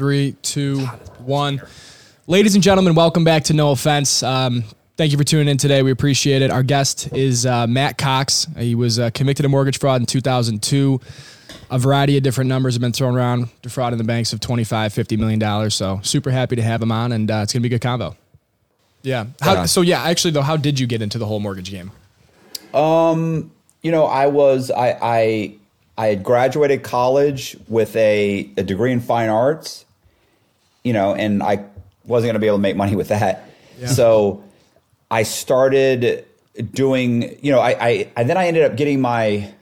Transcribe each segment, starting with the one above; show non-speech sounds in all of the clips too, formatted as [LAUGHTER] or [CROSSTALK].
Three, two, one. Ladies and gentlemen, welcome back to No Offense. Um, thank you for tuning in today. We appreciate it. Our guest is uh, Matt Cox. He was uh, convicted of mortgage fraud in 2002. A variety of different numbers have been thrown around, defrauding the banks of 25, 50 million dollars. So super happy to have him on, and uh, it's gonna be a good combo. Yeah. How, Yeah. So yeah, actually though, how did you get into the whole mortgage game? Um, You know, I was I I I had graduated college with a, a degree in fine arts, you know, and I wasn't going to be able to make money with that. So I started doing, you know, I, I and then I ended up getting my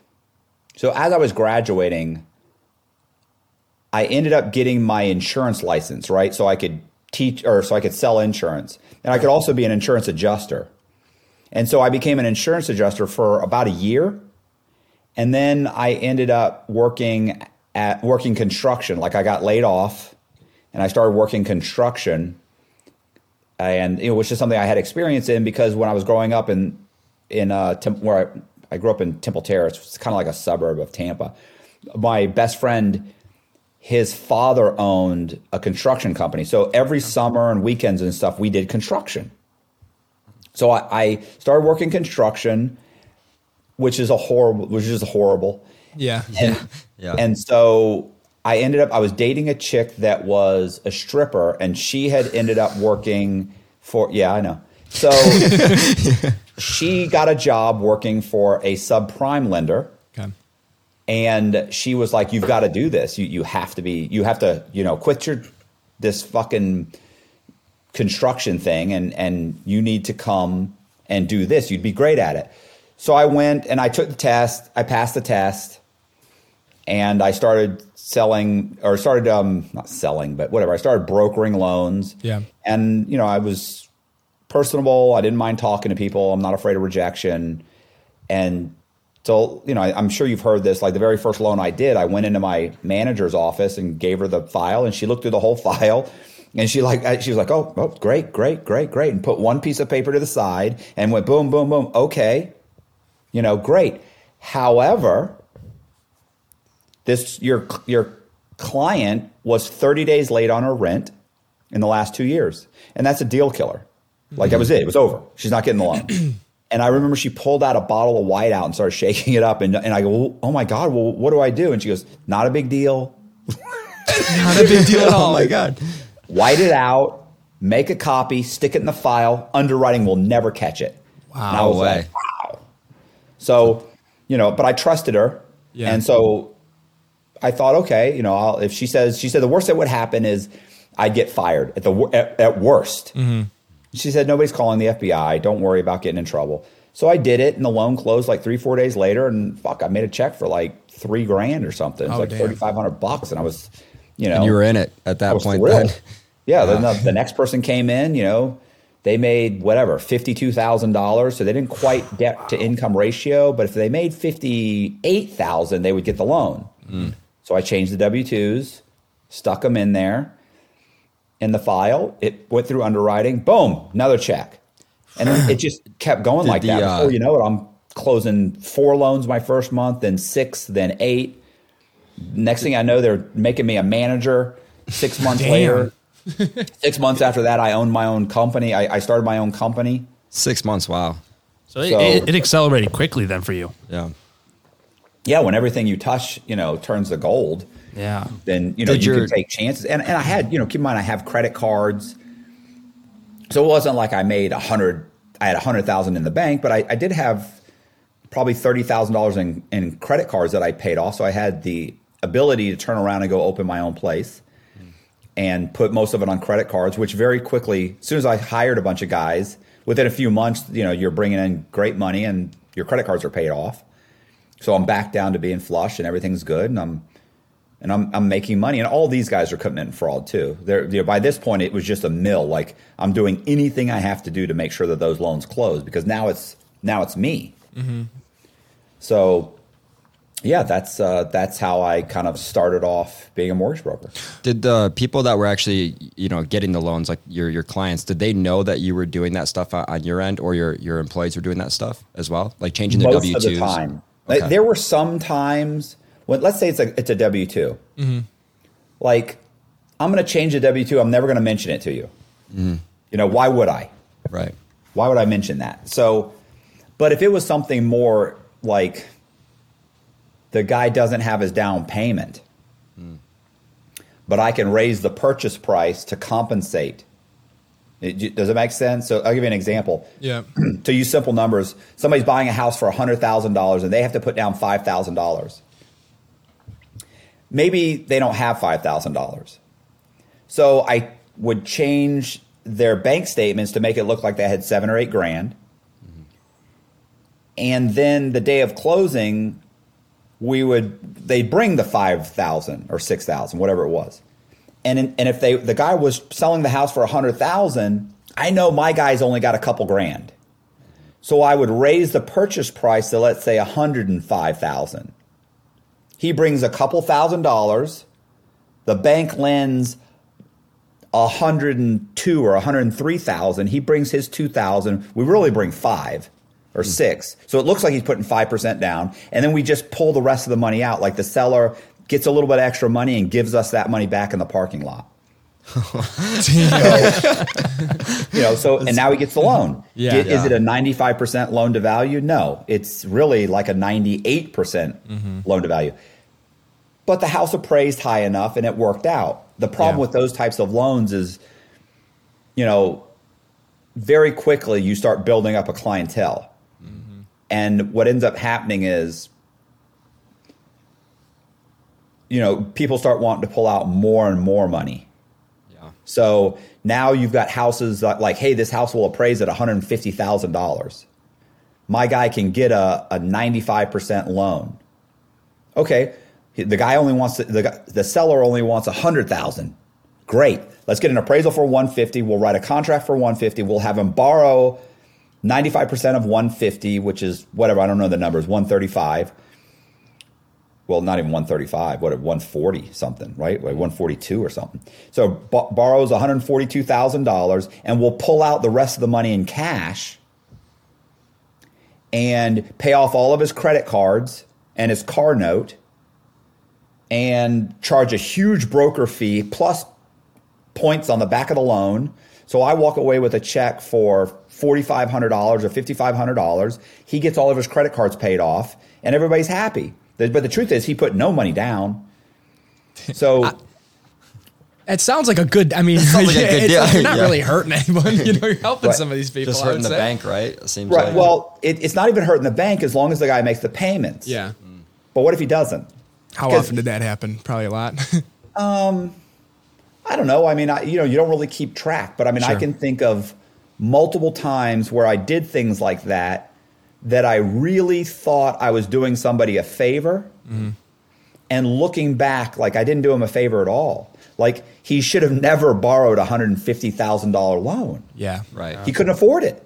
so as I was graduating, I ended up getting my insurance license, right? So I could teach or so I could sell insurance. And I could also be an insurance adjuster. And so I became an insurance adjuster for about a year. And then I ended up working at working construction. Like I got laid off and I started working construction. And you know, which is something I had experience in because when I was growing up in in uh, Tem- where I, I grew up in Temple Terrace, it's kind of like a suburb of Tampa. My best friend, his father owned a construction company. So every summer and weekends and stuff, we did construction. So I, I started working construction, which is a horrible, which is horrible. Yeah. And, [LAUGHS] Yeah. and so I ended up, I was dating a chick that was a stripper, and she had ended up working for, yeah, I know. So [LAUGHS] she got a job working for a subprime lender. Okay. and she was like you've got to do this. You you have to be you have to you know quit your this fucking construction thing and and you need to come and do this. You'd be great at it. So i went and i took the test i passed the test and i started selling or started um not selling but whatever i started brokering loans Yeah. and you know i was personable i didn't mind talking to people i'm not afraid of rejection and so, you know, I, I'm sure you've heard this. Like the very first loan I did, I went into my manager's office and gave her the file, and she looked through the whole [LAUGHS] file, and she like she was like, "Oh, oh, great, great, great, great," and put one piece of paper to the side and went boom, boom, boom. Okay, you know, great. However, this your your client was 30 days late on her rent in the last two years, and that's a deal killer. Like that was it. It was over. She's not getting the loan. [CLEARS THROAT] And I remember she pulled out a bottle of white out and started shaking it up. And, and I go, oh my God, well, what do I do? And she goes, not a big deal. [LAUGHS] Not a big deal at all. [LAUGHS] oh my god. White it out, make a copy, stick it in the file. Underwriting will never catch it. Wow. And I was way. like, wow. So, you know, but I trusted her. Yeah. And so I thought, okay, you know, I'll, if she says, she said the worst that would happen is I'd get fired at the at, at worst. Mm-hmm. She said, nobody's calling the FBI. Don't worry about getting in trouble. So I did it, and the loan closed like three, four days later. And fuck, I made a check for like three grand or something. It was Oh, like 3,500 bucks. And I was, you know, And you were in it at that point thrilled. then. [LAUGHS] Yeah. Then the, ah. the next person came in, you know, they made whatever, $52,000. So they didn't quite debt to income ratio, but if they made 58,000, they would get the loan. Mm. So I changed the W 2s, stuck them in there in the file. It went through underwriting. Boom, another check. And then it [SIGHS] just kept going Did like the, that. uh, Before you know it, I'm closing four loans my first month, then six, then eight. Next thing I know, they're making me a manager. Six [LAUGHS] months Damn. later, [LAUGHS] six months after that, I owned my own company. I, I started my own company. Six months. Wow. So, it, So- it, it accelerated quickly then for you. Yeah. Yeah, when everything you touch, you know, turns to gold. Yeah. then you know Did you your- can take chances. And and I had you know keep in mind I have credit cards, so it wasn't like I made a hundred. I had a hundred thousand in the bank, but I, I did have probably thirty thousand dollars in in credit cards that I paid off. So I had the ability to turn around and go open my own place. And put most of it on credit cards, which very quickly, as soon as I hired a bunch of guys, within a few months, you know, you're bringing in great money and your credit cards are paid off. So I'm back down to being flush and everything's good, and I'm and I'm I'm making money. And all these guys are committing fraud too. They're you know, by this point it was just a mill. Like I'm doing anything I have to do to make sure that those loans close because now it's now it's me. So yeah, that's uh, that's how I kind of started off being a mortgage broker. Did the people that were actually, you know, getting the loans, like your your clients, did they know that you were doing that stuff on your end, or your your employees were doing that stuff as well, like changing their Most W of the twos? Time, Like, there were some times when let's say it's a it's a W 2 mm-hmm. like I'm going to change the W two. I'm never going to mention it to you. Mm-hmm. You know, why would I? Right. Why would I mention that? So, but if it was something more like the guy doesn't have his down payment, mm. but I can raise the purchase price to compensate. It- does it make sense? So I'll give you an example. Yeah. [CLEARS THROAT] to use simple numbers, somebody's buying a house for $100,000 and they have to put down $5,000. Maybe they don't have $5,000. So I would change their bank statements to make it look like they had seven or eight grand. Mm-hmm. And then the day of closing, we would they'd bring the five thousand or six thousand, whatever it was. And in, and if they the guy was selling the house for a hundred thousand, I know my guy's only got a couple grand. So I would raise the purchase price to let's say a hundred and five thousand. He brings a couple thousand dollars. The bank lends a hundred and two or a hundred and three thousand. He brings his two thousand. We really bring five or hmm. six. So it looks like he's putting five percent down, and then we just pull the rest of the money out. Like the seller gets a little bit extra money and gives us that money back in the parking lot. [LAUGHS] [LAUGHS] You know, so and now he gets the loan. Yeah. Is Yeah. it a ninety-five percent loan to value? No, it's really like a ninety-eight percent mm-hmm. loan to value. But the house appraised high enough, and it worked out. The problem Yeah. with those types of loans is, you know, very quickly you start building up a clientele, mm-hmm. and what ends up happening is you know, people start wanting to pull out more and more money. Yeah. So now you've got houses that, like, hey, this house will appraise at $150,000. My guy can get a, a 95% loan. Okay, the guy only wants, the, the seller only wants 100,000. Great. Let's get an appraisal for 150. We'll write a contract for 150. We'll have him borrow 95% of 150, which is whatever, I don't know the numbers, 135 well, not even 135, what, 140 something, right? Like 142 or something. So b- borrows $142,000 and will pull out the rest of the money in cash and pay off all of his credit cards and his car note and charge a huge broker fee plus points on the back of the loan. So I walk away with a check for $4,500 or $5,500. He gets all of his credit cards paid off and everybody's happy. But the truth is, he put no money down. So [LAUGHS] It sounds like a good. I mean, [LAUGHS] like yeah, good it's deal. like you're not Yeah. really hurting anyone. You know, you're helping Right. some of these people. Just hurting the say. bank, right? It seems right, like. well, it, it's not even hurting the bank as long as the guy makes the payments. Yeah. But what if he doesn't? How often did that happen? Probably a lot. [LAUGHS] um, I don't know. I mean, I, you know, you don't really keep track, but I mean, I can think of multiple times where I did things like that that I really thought I was doing somebody a favor. Mm-hmm. And looking back, like I didn't do him a favor at all. Like he should have never borrowed a $150,000 loan. yeah. Right. He couldn't afford it.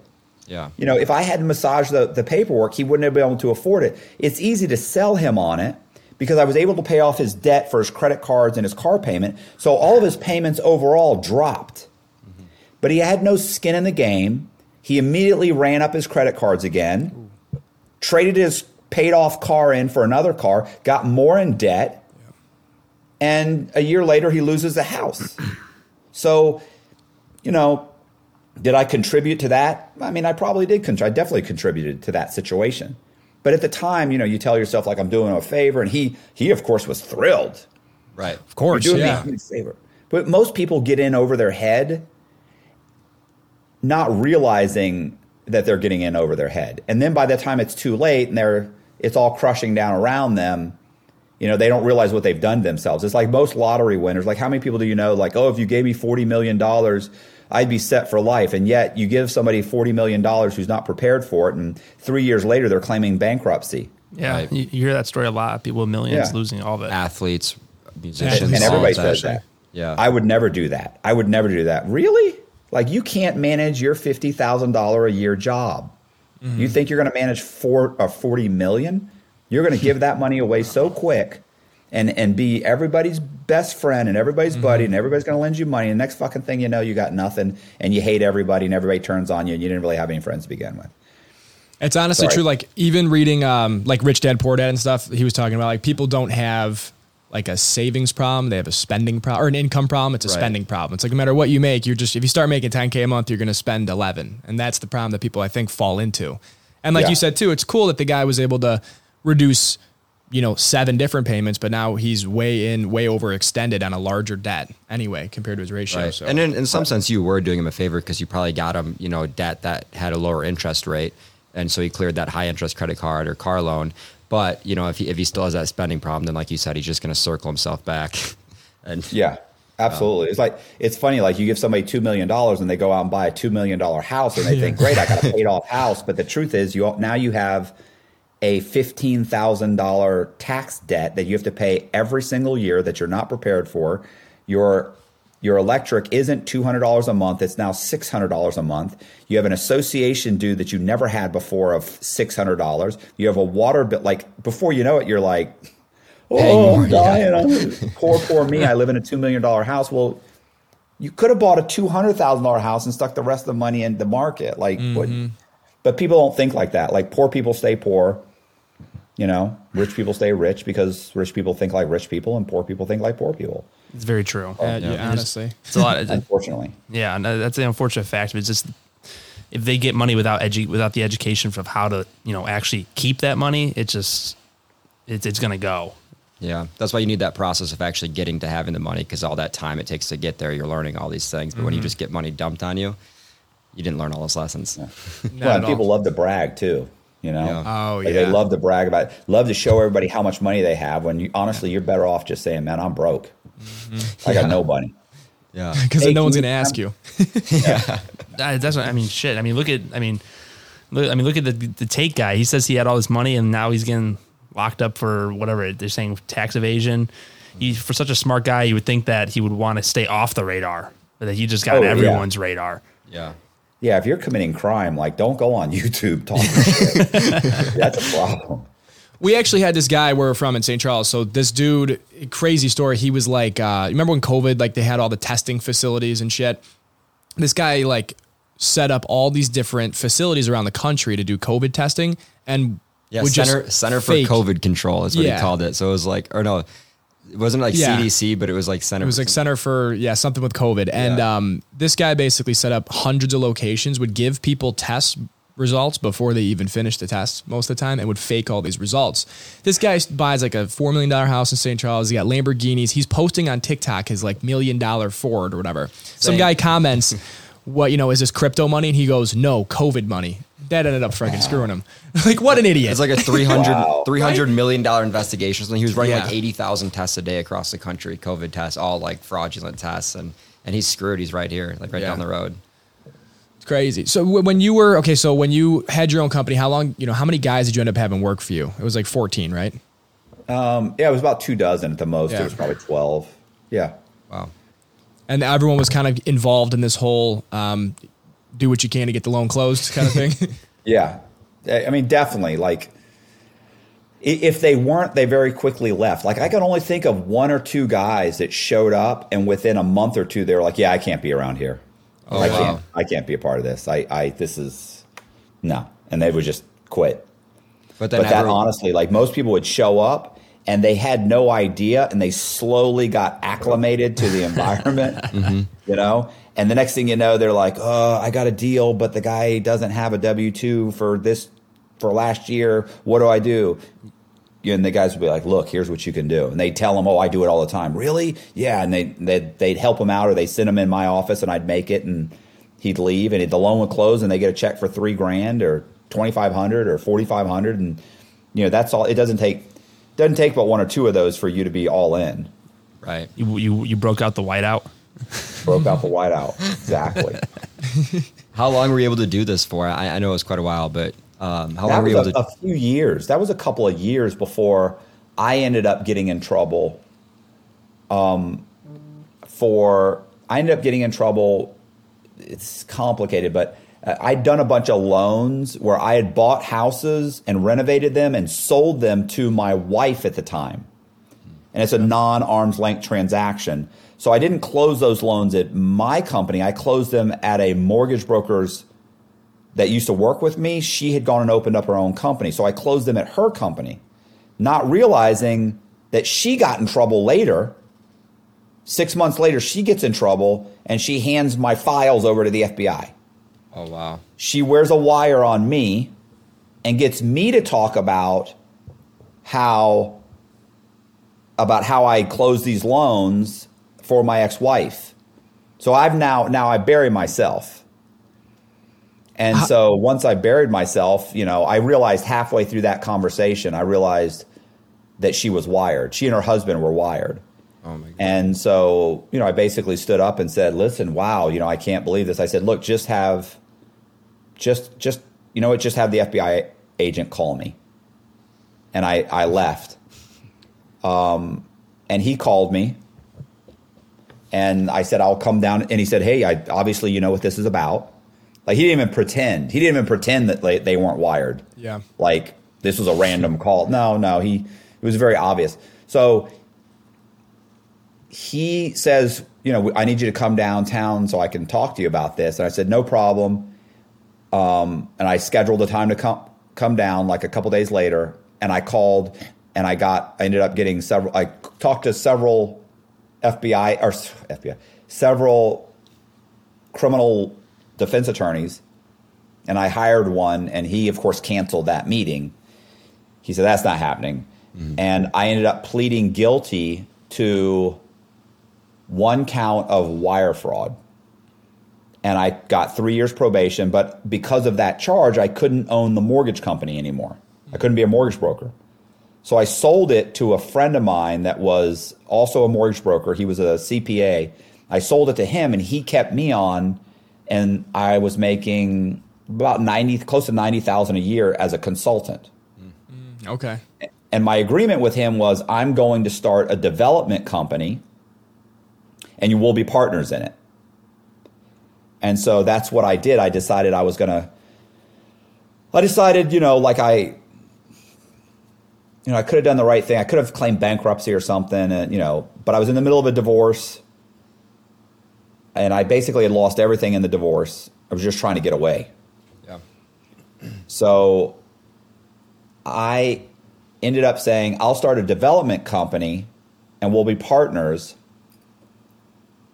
yeah. You know, if I hadn't massaged the, the paperwork, he wouldn't have been able to afford it. It's easy to sell him on it because I was able to pay off his debt for his credit cards and his car payment. So all of his payments overall dropped. Mm-hmm. But he had no skin in the game. He immediately ran up his credit cards again, traded his paid off car in for another car, got more in debt. And a year later, he loses the house. [CLEARS THROAT] So, you know, did I contribute to that? I mean, I probably did. I definitely contributed to that situation. But at the time, you know, you tell yourself like I'm doing him a favor, and he he of course was thrilled. Right. Of course. You're doing Yeah. me a favor. But most people get in over their head, not realizing that they're getting in over their head, and then by the time it's too late and they're it's all crushing down around them. You know, they don't realize what they've done to themselves. It's like most lottery winners. Like, how many people do you know? Like, oh, if you gave me forty million dollars, I'd be set for life. And yet, you give somebody forty million dollars who's not prepared for it, and three years later, they're claiming bankruptcy. Yeah, Right. you, you hear that story a lot. People with millions Yeah. losing all of it. Athletes, musicians, And and everybody of says that. Yeah. I would never do that. I would never do that. Really? Like you can't manage your fifty thousand dollar a year job. Mm-hmm. You think you're going to manage four or forty million? You're going to give that money away so quick, and and be everybody's best friend and everybody's mm-hmm. buddy, and everybody's going to lend you money. And the next fucking thing you know, you got nothing, and you hate everybody, and everybody turns on you, and you didn't really have any friends to begin with. It's honestly Sorry. true. Like even reading um, like Rich Dad Poor Dad and stuff, he was talking about like people don't have like a savings problem. They have a spending problem or an income problem. It's a Right. spending problem. It's like no matter what you make, you're just if you start making 10k a month, you're going to spend 11, and that's the problem that people I think fall into. And like Yeah. you said too, it's cool that the guy was able to reduce, you know, seven different payments, but now he's way in, way overextended on a larger debt anyway compared to his ratio. Right. So And in, in some sense, you were doing him a favor because you probably got him, you know, debt that had a lower interest rate, and so he cleared that high interest credit card or car loan. But you know, if he if he still has that spending problem, then like you said, he's just going to circle himself back. [LAUGHS] and Yeah, absolutely. It's like it's funny. Like you give somebody two million dollars and they go out and buy a two million dollar house and they [LAUGHS] think, "Great, I got a paid off house." But the truth is, you now you have a fifteen thousand dollar tax debt that you have to pay every single year that you're not prepared for. Your your electric isn't two hundred dollars a month; it's now six hundred dollars a month. You have an association due that you never had before of six hundred dollars. You have a water bill. Like before you know it, you're like, "Oh, I'm dying. I'm- [LAUGHS] poor, poor me. I live in a two million dollar house." Well, you could have bought a two hundred thousand dollar house and stuck the rest of the money in the market. Like, what, mm-hmm. but people don't think like that. Like, poor people stay poor. You know, rich people stay rich because rich people think like rich people, and poor people think like poor people. It's very true. Uh, yeah, honestly, It's a lot. Of, Unfortunately, yeah, no, that's the unfortunate fact. But it's just if they get money without edu- without the education of how to you know actually keep that money, it just it's it's gonna go. yeah, that's why you need that process of actually getting to having the money because all that time it takes to get there, you're learning all these things. But when you just get money dumped on you, you didn't learn all those lessons. [LAUGHS] Not well, at and all. people love to brag too. You know, Yeah. Oh, Like, yeah. they love to brag about, love to show everybody how much money they have. When you honestly, you're better off just saying, "Man, I'm broke. Mm-hmm. I got no money." Yeah. because [LAUGHS] Hey, no one's going to you- ask you. [LAUGHS] I, [LAUGHS] that's what I mean. Shit. I mean, look at. I mean, look. I mean, look at the the Tate guy. He says he had all this money and now he's getting locked up for whatever they're saying tax evasion. He for such a smart guy, you would think that he would want to stay off the radar, but that he just got Oh, on yeah. everyone's radar. Yeah. Yeah, if you're committing crime, like don't go on YouTube talking shit. That's a problem. We actually had this guy where we're from in St. Charles. So this dude, crazy story. He was like, uh, you remember when COVID, like they had all the testing facilities and shit. This guy like set up all these different facilities around the country to do COVID testing and Yeah, center center for fake- COVID control is what Yeah. he called it. So it was like, or no, it wasn't like Yeah. CDC, but it was like center. It was like Center for yeah something with COVID, and Yeah. um, this guy basically set up hundreds of locations, would give people test results before they even finished the test most of the time, and would fake all these results. This guy buys like a four million dollar house in St. Charles. He got Lamborghinis. He's posting on TikTok his like million dollar Ford or whatever. Some guy comments, [LAUGHS] "What you know is this crypto money?" And he goes, "No, COVID money." That ended up freaking screwing him. [LAUGHS] like what an idiot! It's like a 300, Wow. 300 million dollar investigation. So he was running Yeah. like 80,000 tests a day across the country, COVID tests, all like fraudulent tests. And, and he's screwed. He's right here, like right Yeah. down the road. It's crazy. So when you were okay, so when you had your own company, how long? You know, how many guys did you end up having work for you? It was like fourteen, right? Um, yeah, it was about two dozen at the most. Yeah. It was probably twelve. Yeah. Wow. and everyone was kind of involved in this whole um, do what you can to get the loan closed kind of thing. [LAUGHS] [LAUGHS] Yeah. I I mean, definitely. Like, if they weren't, they very quickly left. Like, I can only think of one or two guys that showed up, and within a month or two, they were like, "Yeah, I can't be around here. Oh, I wow. can't. I can't be a part of this. I, I, this is no." And they would just quit. But but that honestly, like most people would show up and they had no idea, and they slowly got acclimated to the environment. Mm-hmm. [LAUGHS] You know, and the next thing you know, they're like, "Oh, I got a deal, but the guy doesn't have a W two for this for last year. What do I do?" And the guys would be like, "Look, here's what you can do." And they'd tell them, "Oh, I do it all the time." Really? Yeah. And they they'd, they'd help him out, or they send him in my office, and I'd make it, and he'd leave, and the loan would close, and they get a check for three grand, or twenty five hundred, or forty five hundred, and you know that's all. It doesn't take doesn't take but one or two of those for you to be all in. right. You you, you broke out the whiteout. [LAUGHS] Broke out the whiteout. Exactly. [LAUGHS] How long were you able to do this for? I, I know it was quite a while, but um, how long that were was you a, to? a few years. That was a couple of years before I ended up getting in trouble. Um, for I ended up getting in trouble. It's complicated, but uh, I'd done a bunch of loans where I had bought houses and renovated them and sold them to my wife at the time, and it's a non arm's length transaction. So I didn't close those loans at my company. I closed them at a mortgage broker's that used to work with me, she had gone and opened up her own company. So I closed them at her company, not realizing that she got in trouble later. Six months later, she gets in trouble and she hands my files over to the FBI. Oh wow. She wears a wire on me and gets me to talk about how about how I closed these loans for my ex-wife. So I've now now I bury myself. And so once I buried myself, you know, I realized halfway through that conversation, I realized that she was wired. She and her husband were wired. Oh my god. And so, you know, I basically stood up and said, "Listen, wow, you know, I can't believe this." I said, "Look, just have just just you know what, just have the FBI agent call me." And I I left. Um and he called me and I said, "I'll come down." And he said, "Hey, I obviously you know what this is about." Like he didn't even pretend. He didn't even pretend that like, they weren't wired. Yeah. Like this was a random call. No, no, he it was very obvious. So he says, you know, I need you to come downtown so I can talk to you about this. And I said, no problem. Um, and I scheduled a time to come come down like a couple days later. And I called and I got I ended up getting several. I talked to several FBI or FBI several criminal defense attorneys, and I hired one. And he, of course, canceled that meeting. He said that's not happening. Mm-hmm. And I ended up pleading guilty to one count of wire fraud. And I got three years probation, but because of that charge, I couldn't own the mortgage company anymore. I couldn't be a mortgage broker. So I sold it to a friend of mine that was also a mortgage broker. He was a CPA. I sold it to him and he kept me on and I was making about 90 close to 90,000 a year as a consultant. Mm. Okay. And my agreement with him was I'm going to start a development company and you will be partners in it. And so that's what I did. I decided I was going to, I decided, you know, like I, you know, I could have done the right thing. I could have claimed bankruptcy or something, and, you know, but I was in the middle of a divorce and I basically had lost everything in the divorce. I was just trying to get away. Yeah. So I ended up saying, I'll start a development company and we'll be partners.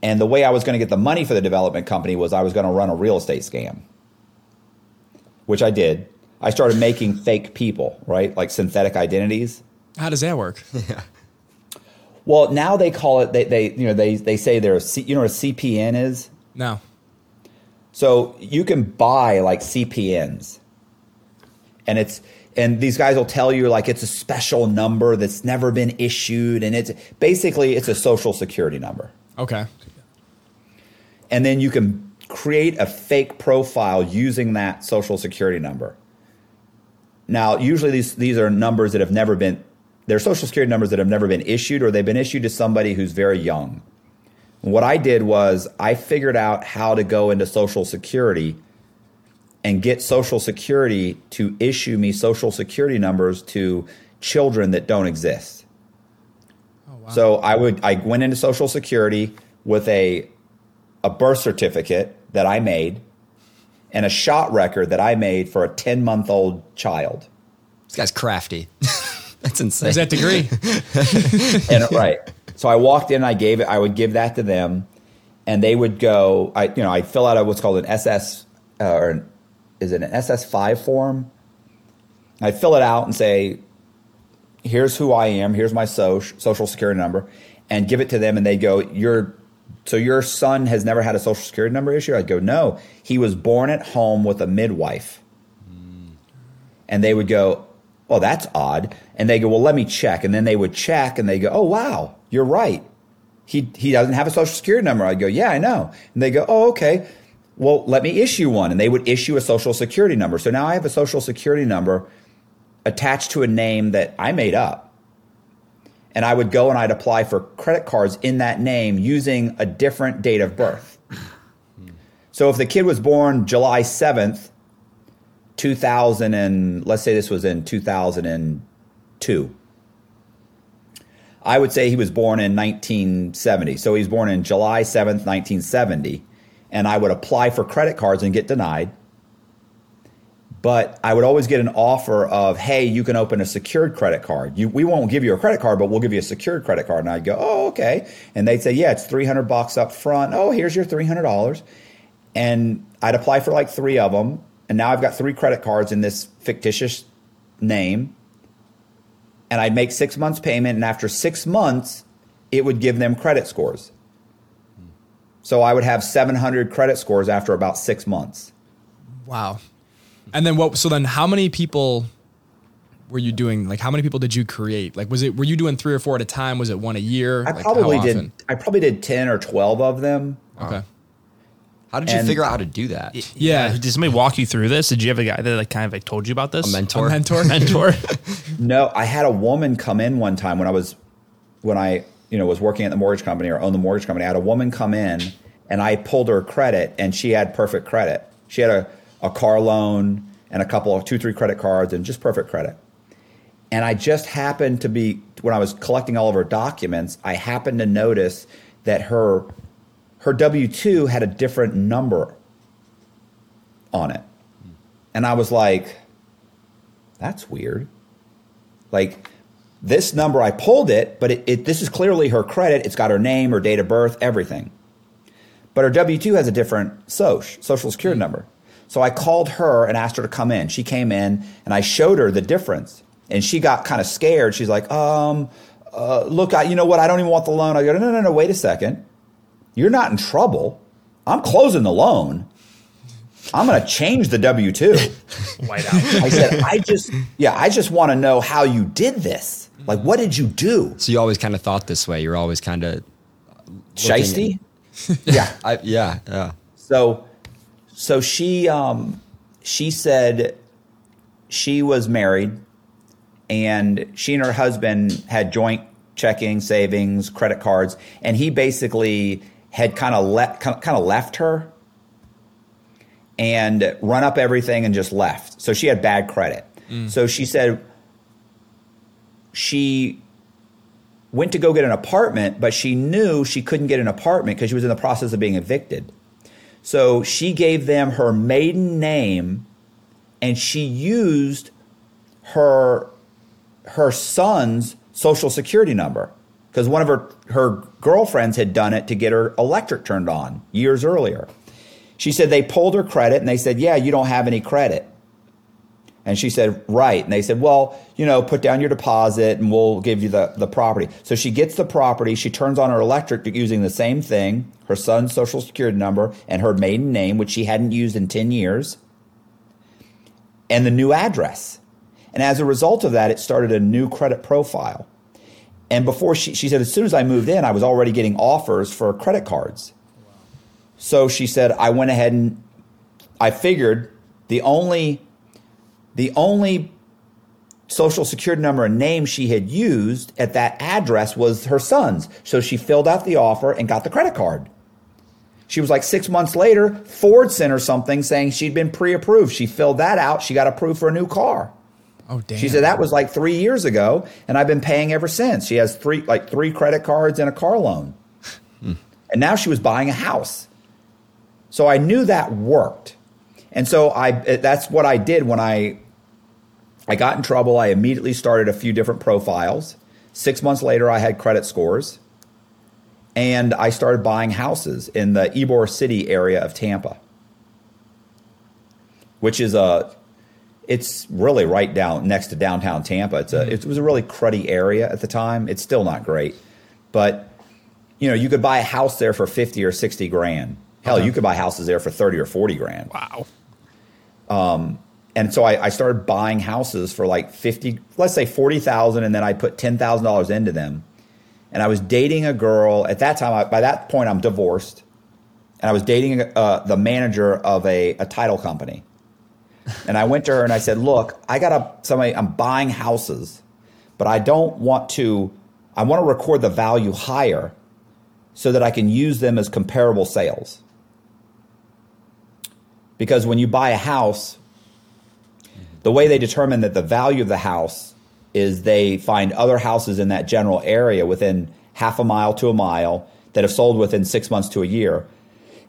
And the way I was going to get the money for the development company was I was going to run a real estate scam, which I did. I started making fake people, right? Like synthetic identities. How does that work? [LAUGHS] Well, now they call it, they, they you know, they, they say they're a C, you know what a CPN is? No. So you can buy like CPNs, and it's and these guys will tell you like it's a special number that's never been issued, and it's basically it's a social security number, Okay. and then you can create a fake profile using that social security number. Now, usually these these are numbers that have never been they're social security numbers that have never been issued, or they've been issued to somebody who's very young. What I did was I figured out how to go into Social Security and get Social Security to issue me Social Security numbers to children that don't exist. Oh, so I would I went into Social Security with a a birth certificate that I made and a shot record that I made for a 10 month old child. This guy's crafty. [LAUGHS] [LAUGHS] That's insane. Is that degree? [LAUGHS] and right. So I walked in, I gave it, I would give that to them, and they would go. I you know I fill out a, what's called an SS uh, or an, is it an SS five form? I fill it out and say, "Here's who I am. Here's my social social security number," and give it to them, and they go, "Your so your son has never had a social security number issue?" I'd go, "No, he was born at home with a midwife," and they would go, "Oh, that's odd." And they go, "Well, let me check." And then they would check, and they go, "Oh, wow, you're right. He he doesn't have a social security number." I'd go, "Yeah, I know." And they go, "Oh, okay. Well, let me issue one." And they would issue a social security number. So now I have a social security number attached to a name that I made up. And I would go and I'd apply for credit cards in that name using a different date of birth. So if the kid was born July 7th, 2000 and let's say this was in 2002. I would say he was born in 1970. So he was born in July 7th, 1970, and I would apply for credit cards and get denied. but I would always get an offer of, hey, you can open a secured credit card. You, we won't give you a credit card, but we'll give you a secured credit card. And I'd go, oh, okay. And they'd say, yeah, it's 300 bucks up front. Oh, here's your $300. And I'd apply for like three of them. And now I've got three credit cards in this fictitious name. And I'd make six months payment. And after six months, it would give them credit scores. So I would have 700 credit scores after about six months. Wow. And then what? So then, how many people were you doing? Like, how many people did you create? Like, was it were you doing three or four at a time? Was it one a year? I Like, probably did. often? I probably did ten or twelve of them. Okay. How did you And- figure out how to do that? Yeah. Did somebody walk you through this? Did you have a guy that like kind of like told you about this? A mentor. A mentor. [LAUGHS] Mentor. No, I had a woman come in one time when I was when I you know was working at the mortgage company or owned the mortgage company. I had a woman come in and I pulled her credit and she had perfect credit. She had a, a car loan and a couple of two three credit cards and just perfect credit. And I just happened to be when I was collecting all of her documents, I happened to notice that her her W two had a different number on it. And I was like, that's weird. Like this number, I pulled it, but it, it, this is clearly her credit. It's got her name, her date of birth, everything. But her W 2 has a different SOC, social security number. So I called her and asked her to come in. She came in and I showed her the difference. And she got kind of scared. She's like, um, uh, look, I, you know what? I don't even want the loan. I go, no, no, no, wait a second. You're not in trouble. I'm closing the loan. I'm going to change the W 2. White out. I said, I just, yeah, I just want to know how you did this. Like, what did you do? So you always kind of thought this way. You're always kind of Shiesty? yeah. [LAUGHS] I, yeah, yeah. So, so she, um, she said she was married and she and her husband had joint checking, savings, credit cards, and he basically had kind of let, kind of left her and run up everything and just left. So she had bad credit. Mm. So she said she went to go get an apartment, but she knew she couldn't get an apartment because she was in the process of being evicted. So she gave them her maiden name and she used her her son's social security number because one of her her girlfriends had done it to get her electric turned on years earlier. She said they pulled her credit and they said, "Yeah, you don't have any credit." And she said, right. And they said, well, you know, put down your deposit and we'll give you the, the property. So she gets the property. She turns on her electric using the same thing, her son's social security number and her maiden name, which she hadn't used in 10 years, and the new address. And as a result of that, it started a new credit profile. And before she, she said, as soon as I moved in, I was already getting offers for credit cards. So she said, I went ahead and I figured the only the only social security number and name she had used at that address was her son's. So she filled out the offer and got the credit card. She was like six months later, Ford sent her something saying she'd been pre approved. She filled that out. She got approved for a new car. Oh damn. She said that was like three years ago, and I've been paying ever since. She has three like three credit cards and a car loan. Hmm. And now she was buying a house. So I knew that worked. And so I eh, that's what I did when I I got in trouble. I immediately started a few different profiles. 6 months later I had credit scores. And I started buying houses in the Ybor City area of Tampa. Which is a it's really right down next to downtown Tampa. It's a mm-hmm. it was a really cruddy area at the time. It's still not great. But you know, you could buy a house there for 50 or 60 grand. Hell, Okay. you could buy houses there for 30 or 40 grand. Wow. Um, and so I, I started buying houses for like 50, let's say 40,000, and then I put $10,000 into them. And I was dating a girl at that time. I, by that point, I'm divorced. And I was dating uh, the manager of a, a title company. And I went to her and I said, Look, I got a, somebody, I'm buying houses, but I don't want to, I want to record the value higher so that I can use them as comparable sales. Because when you buy a house, the way they determine that the value of the house is they find other houses in that general area within half a mile to a mile that have sold within six months to a year.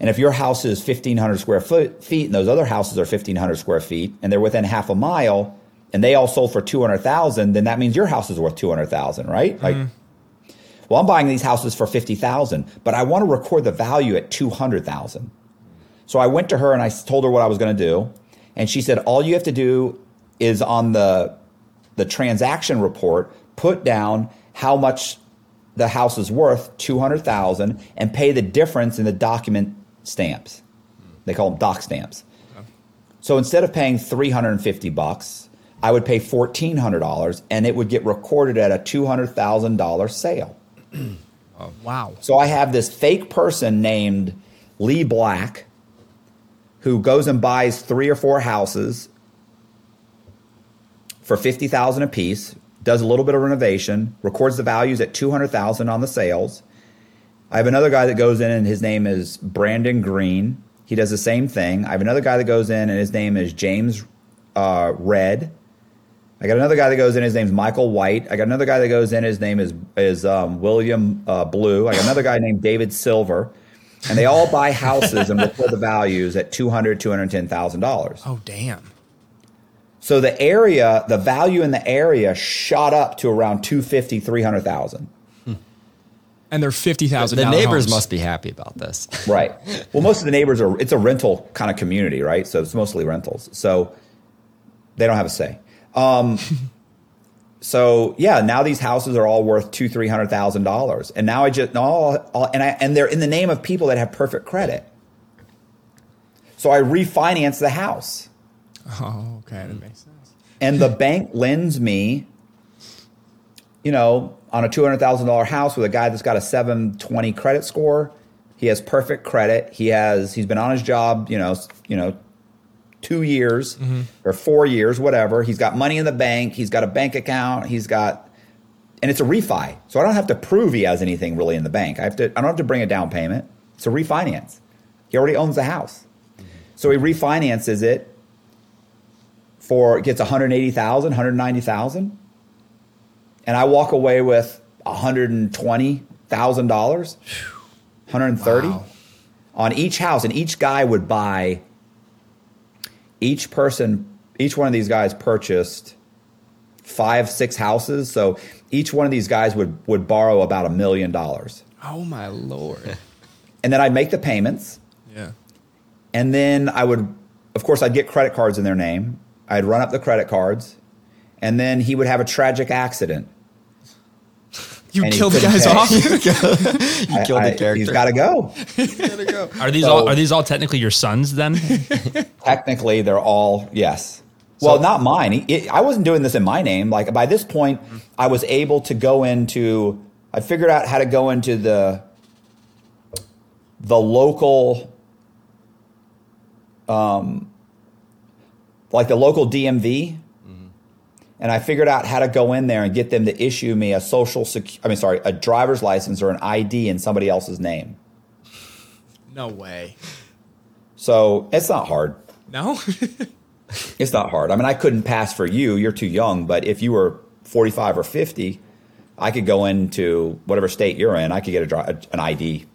And if your house is 1,500 square foot, feet and those other houses are 1,500 square feet and they're within half a mile and they all sold for 200,000, then that means your house is worth 200,000, right? Like, mm-hmm. well, I'm buying these houses for 50,000, but I want to record the value at 200,000. So I went to her and I told her what I was going to do. And she said, all you have to do is on the, the transaction report, put down how much the house is worth, 200,000 and pay the difference in the document stamps. They call them doc stamps. So instead of paying 350 bucks, I would pay $1,400 and it would get recorded at a $200,000 sale. [CLEARS THROAT] Wow. So I have this fake person named Lee Black who goes and buys three or four houses for 50,000 apiece, does a little bit of renovation, records the values at 200,000 on the sales. I have another guy that goes in and his name is Brandon Green. He does the same thing. I have another guy that goes in and his name is James uh, Red. I got another guy that goes in. His name's Michael White. I got another guy that goes in. His name is is um, William uh, Blue. I got another guy named David Silver, and they all buy houses and record the values at two hundred, two hundred ten thousand dollars. Oh, damn. So the area, the value in the area shot up to around 250, 300,000. And they're fifty thousand. The neighbors must be happy about this. [LAUGHS] Right. Well, most of the neighbors are, it's a rental kind of community, right? So it's mostly rentals. So they don't have a say. Um, [LAUGHS] so yeah, now these houses are all worth two, three hundred thousand dollars, and now I just all, all and I and they're in the name of people that have perfect credit. So I refinance the house, Oh, okay, that makes sense. and the bank lends me, you know, on a two hundred thousand dollar house with a guy that's got a seven twenty credit score. He has perfect credit. He has he's been on his job, you know, you know, two years mm-hmm. or four years, whatever. He's got money in the bank. He's got a bank account. He's got, and it's a refi. So I don't have to prove he has anything really in the bank. I have to. I don't have to bring a down payment. It's a refinance. He already owns the house, so he refinances it for gets 180,000, 190,000, and I walk away with 120,000 dollars, 130 Wow. on each house, and each guy would buy. Each person, each one of these guys purchased five, six houses. So each one of these guys would would borrow about a million dollars, Oh my lord. [LAUGHS] and then I'd make the payments. yeah. And then I would, of course, I'd get credit cards in their name. I'd run up the credit cards, and then he would have a tragic accident. You And killed the guys pay. off. [LAUGHS] You killed I- the character. He's got to go. go. [LAUGHS] Are these So- all are these all technically your sons then? [LAUGHS] Technically, they're all yes. Well, not mine. It, I wasn't doing this in my name. Like by this point, I was able to go into. I figured out how to go into the the local, um, like the local DMV, and I figured out how to go in there and get them to issue me a social sec- I mean, sorry, a driver's license or an ID in somebody else's name. no way. So it's not hard. No. [LAUGHS] It's not hard. I mean, I couldn't pass for you. You're too young. But if you were 45 or 50, I could go into whatever state you're in. I could get a, dri- an ID.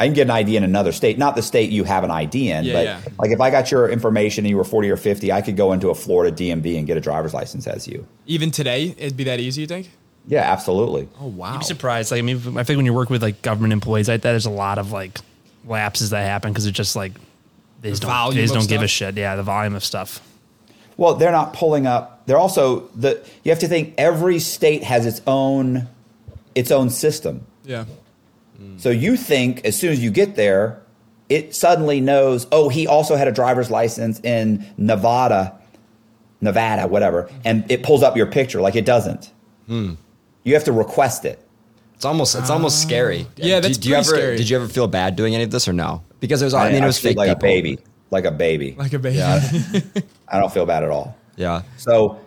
I can get an ID in another state, not the state you have an ID in. Yeah, but yeah. like if I got your information and you were 40 or 50, I could go into a Florida DMV and get a driver's license as you. Even today, it'd be that easy. You think? Yeah, absolutely. Oh wow. You'd be surprised. Like I mean, I think when you work with like government employees like that, there's a lot of like lapses that happen because it's just like they just The don't, they just don't give a shit. Yeah, the volume of stuff. Well, they're not pulling up. They're also the. You have to think every state has its own, its own system. Yeah. So you think as soon as you get there, it suddenly knows, oh, he also had a driver's license in Nevada, Nevada, whatever, and it pulls up your picture. Like it doesn't. Hmm. You have to request it. It's almost it's almost scary. Yeah, Do- that's do, you ever scary. did you ever feel bad doing any of this or no? Because it was I, mean it was feel fake like people. a baby, like a baby. Like a baby. Yeah. [LAUGHS] I don't feel bad at all. Yeah. So,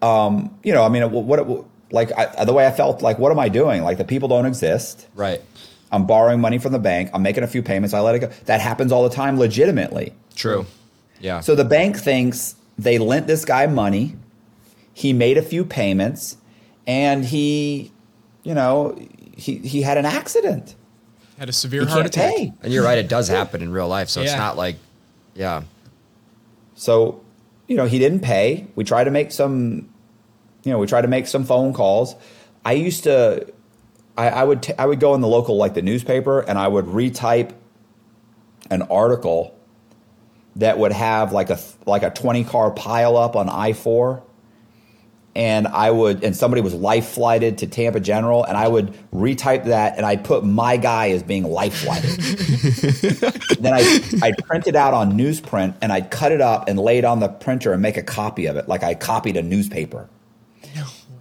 um, you know, I mean, what, what like I, the way I felt, like, what am I doing? Like the people don't exist. Right. I'm borrowing money from the bank. I'm making a few payments. I let it go. That happens all the time, legitimately. True. Yeah. So the bank thinks they lent this guy money. He made a few payments, and he, you know, he he had an accident. Had a severe he heart attack. pay. And you're right, it does happen in real life. So it's not like, yeah. So, you know, he didn't pay. We tried to make some, you know, we tried to make some phone calls. I used to, I, I would, t- I would go in the local, like the newspaper, and I would retype an article that would have like a like a twenty car pile up on I four, and I would, and somebody was life flighted to Tampa General, and I would retype that, and I'd put my guy as being life flighted. [LAUGHS] then I I'd print it out on newsprint, and I'd cut it up and lay it on the printer and make a copy of it, like I copied a newspaper.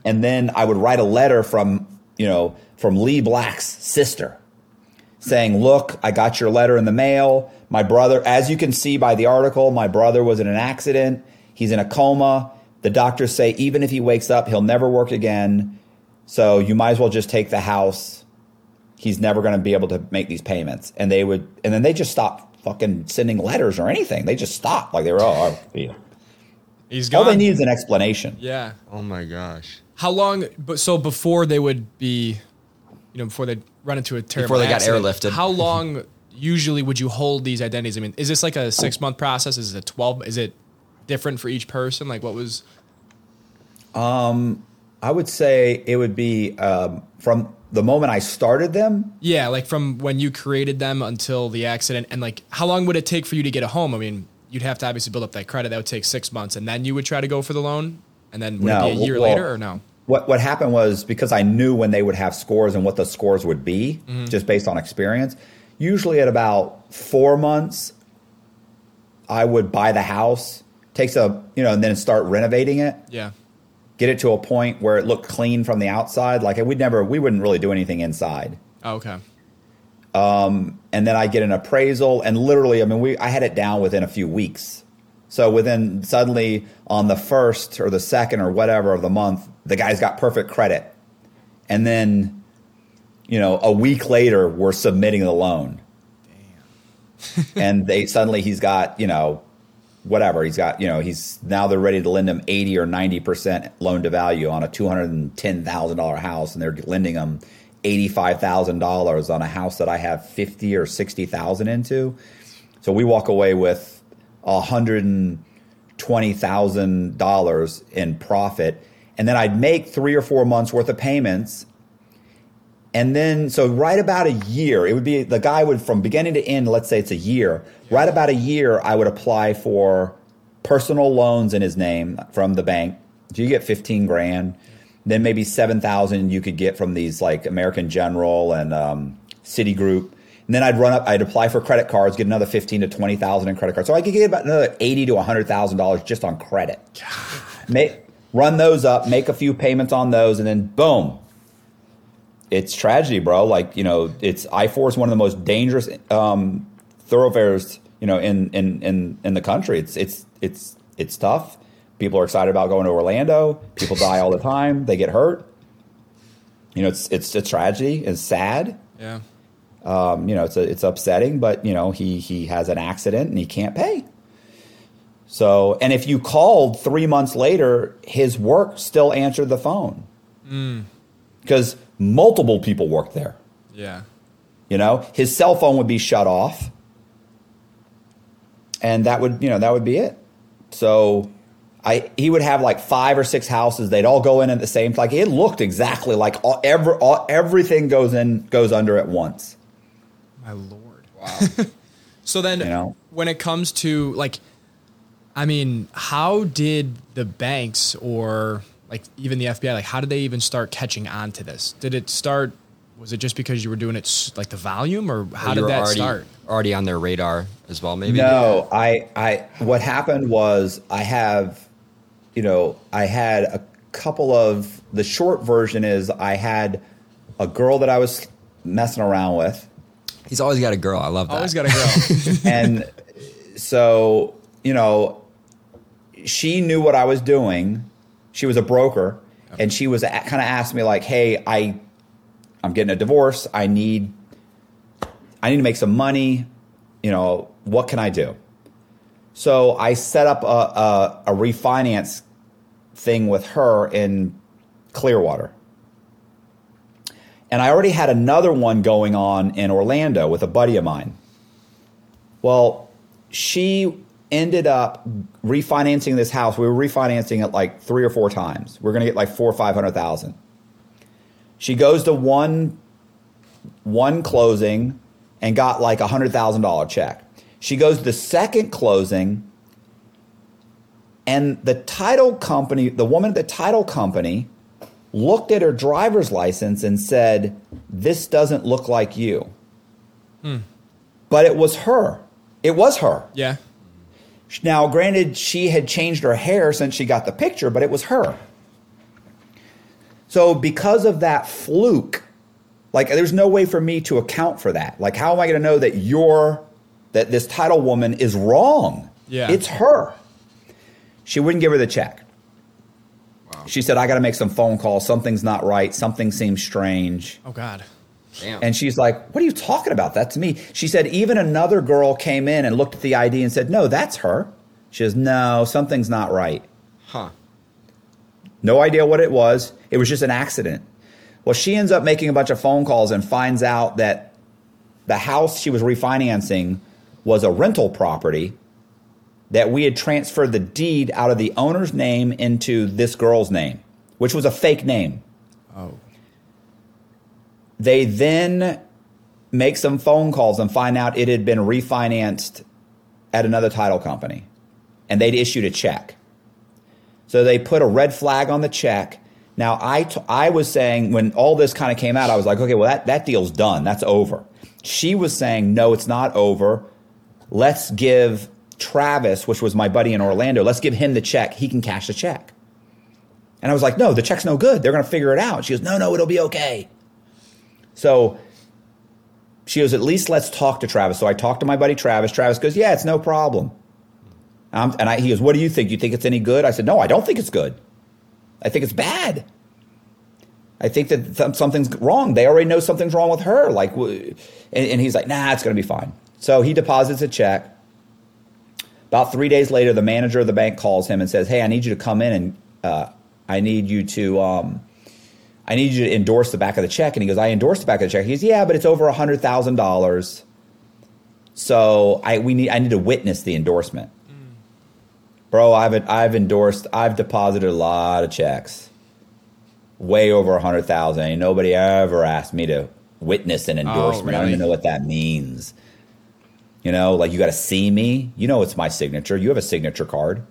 And then I would write a letter from you know from Lee Black's sister, saying, "Look, I got your letter in the mail. My brother, as you can see by the article, my brother was in an accident. He's in a coma." The doctors say even if he wakes up, he'll never work again. So you might as well just take the house. He's never going to be able to make these payments. And they would, and then they just stopped fucking sending letters or anything. They just stopped. Like they were, oh, yeah. He's gone. all they need is an explanation. Yeah. Oh my gosh. How long? But so before they would be, you know, before they run into a terrible Before they got airlifted. How long usually would you hold these identities? I mean, is this like a six month process? Is it a twelve? Is it different for each person? Like, what was? I would say it would be um, from the moment I started them. Yeah, like from when you created them until the accident, and like how long would it take for you to get a home? I mean, you'd have to obviously build up that credit. That would take six months, and then you would try to go for the loan, and then would No, it be a year well- later or no? What what happened was because I knew when they would have scores and what the scores would be, Mm-hmm. just based on experience. Usually at about four months, I would buy the house, takes a you know, and then start renovating it, Yeah. get it to a point where it looked clean from the outside. Like we'd never, we wouldn't really do anything inside. Oh, okay. and then I get an appraisal, and literally, I mean, we I had it down within a few weeks. So within suddenly on the first or the second or whatever of the month, the guy's got perfect credit, and then, you know, a week later, we're submitting the loan, and they suddenly he's got you know, whatever. He's got you know he's now they're ready to lend him eighty or ninety percent loan to value on a two hundred and ten thousand dollar house, and they're lending him eighty five thousand dollars on a house that I have fifty or sixty thousand into. So we walk away with hundred and twenty thousand dollars in profit, and then I'd make three or four months worth of payments. And then, so right about a year, it would be the guy would from beginning to end, let's say it's a year, right about a year, I would apply for personal loans in his name from the bank. So you get 15 grand. Then maybe 7,000 you could get from these like American General and um, Citigroup. And then I'd run up, I'd apply for credit cards, get another 15 to 20,000 in credit cards. So I could get about another 80 to $100,000 just on credit. Make, run those up, make a few payments on those, and then boom, it's tragedy, bro. Like you know, it's I four is one of the most dangerous um, thoroughfares you know in, in in in the country. It's it's it's it's tough. People are excited about going to Orlando. People die all the time. They get hurt. You know, it's it's a tragedy. It's sad. Yeah. Um, you know, it's a, it's upsetting, but you know, he he has an accident and he can't pay. So, and if you called three months later, his work still answered the phone because multiple people worked there. Yeah. You know, his cell phone would be shut off, and that would you know that would be it. So, I he would have like five or six houses. They'd all go in at the same. Like it looked exactly like all, every all, everything goes in goes under at once. My lord. Wow. [LAUGHS] so then, You know? when it comes to like, I mean, how did the banks or like even the FBI, like, how did they even start catching on to this? Did it start? Was it just because you were doing it like the volume, or how You did that already, start? Already on their radar as well, maybe. No, I, I, what happened was I have, you know, I had a couple of, the short version is I had a girl that I was messing around with. He's always got a girl. I love that. Always got a girl. [LAUGHS] And so, you know, she knew what I was doing. She was a broker and she was kind of asked me like, Hey, I, I'm getting a divorce. I need, I need to make some money. You know, what can I do? So I set up a, a, a refinance thing with her in Clearwater. And I already had another one going on in Orlando with a buddy of mine. Well, she ended up refinancing this house. We were refinancing it like three or four times. We're going to get like four or five hundred thousand. She goes to one one closing and got like a hundred thousand dollar check. She goes to the second closing, and the title company, the woman at the title company, looked at her driver's license and said, "This doesn't look like you." Hmm. But it was her. It was her. Yeah. Now, granted, she had changed her hair since she got the picture, but it was her. So, because of that fluke, like there's no way for me to account for that. Like, how am I going to know that you're that this title woman is wrong? Yeah. it's her. She wouldn't give her the check. She said, "I got to make some phone calls. Something's not right. Something seems strange." Oh God. Damn. And she's like, What are you talking about? That's me. She said, Even another girl came in and looked at the ID and said, No, that's her. She says, No, something's not right. huh. No idea what it was. It was just an accident. Well, she ends up making a bunch of phone calls and finds out that the house she was refinancing was a rental property that we had transferred the deed out of the owner's name into this girl's name, which was a fake name. Oh. They then make some phone calls and find out it had been refinanced at another title company and they'd issued a check. So they put a red flag on the check. Now, I, t- I was saying when all this kind of came out, I was like, okay, well, that, that deal's done. That's over. She was saying, no, it's not over. Let's give Travis, which was my buddy in Orlando, let's give him the check. He can cash the check. And I was like, no, the check's no good. They're going to figure it out. She goes, no, no, it'll be okay. So she goes, at least let's talk to Travis. So I talked to my buddy Travis. Travis goes, yeah, it's no problem. Um, and I, he goes, what do you think? You think it's any good? I said, no, I don't think it's good. I think it's bad. I think that th- something's wrong. They already know something's wrong with her. Like, and, and he's like, nah, it's going to be fine. So he deposits a check. About three days later, the manager of the bank calls him and says, hey, I need you to come in and uh, I need you to, um, I need you to endorse the back of the check. And he goes, I endorsed the back of the check. He goes, yeah, but it's over a hundred thousand dollars. So I we need I need to witness the endorsement. Bro, I've I've endorsed, I've deposited a lot of checks, way over a hundred thousand. Ain't nobody ever asked me to witness an endorsement. I don't even know what that means. You know, like you got to see me. You know, it's my signature. You have a signature card.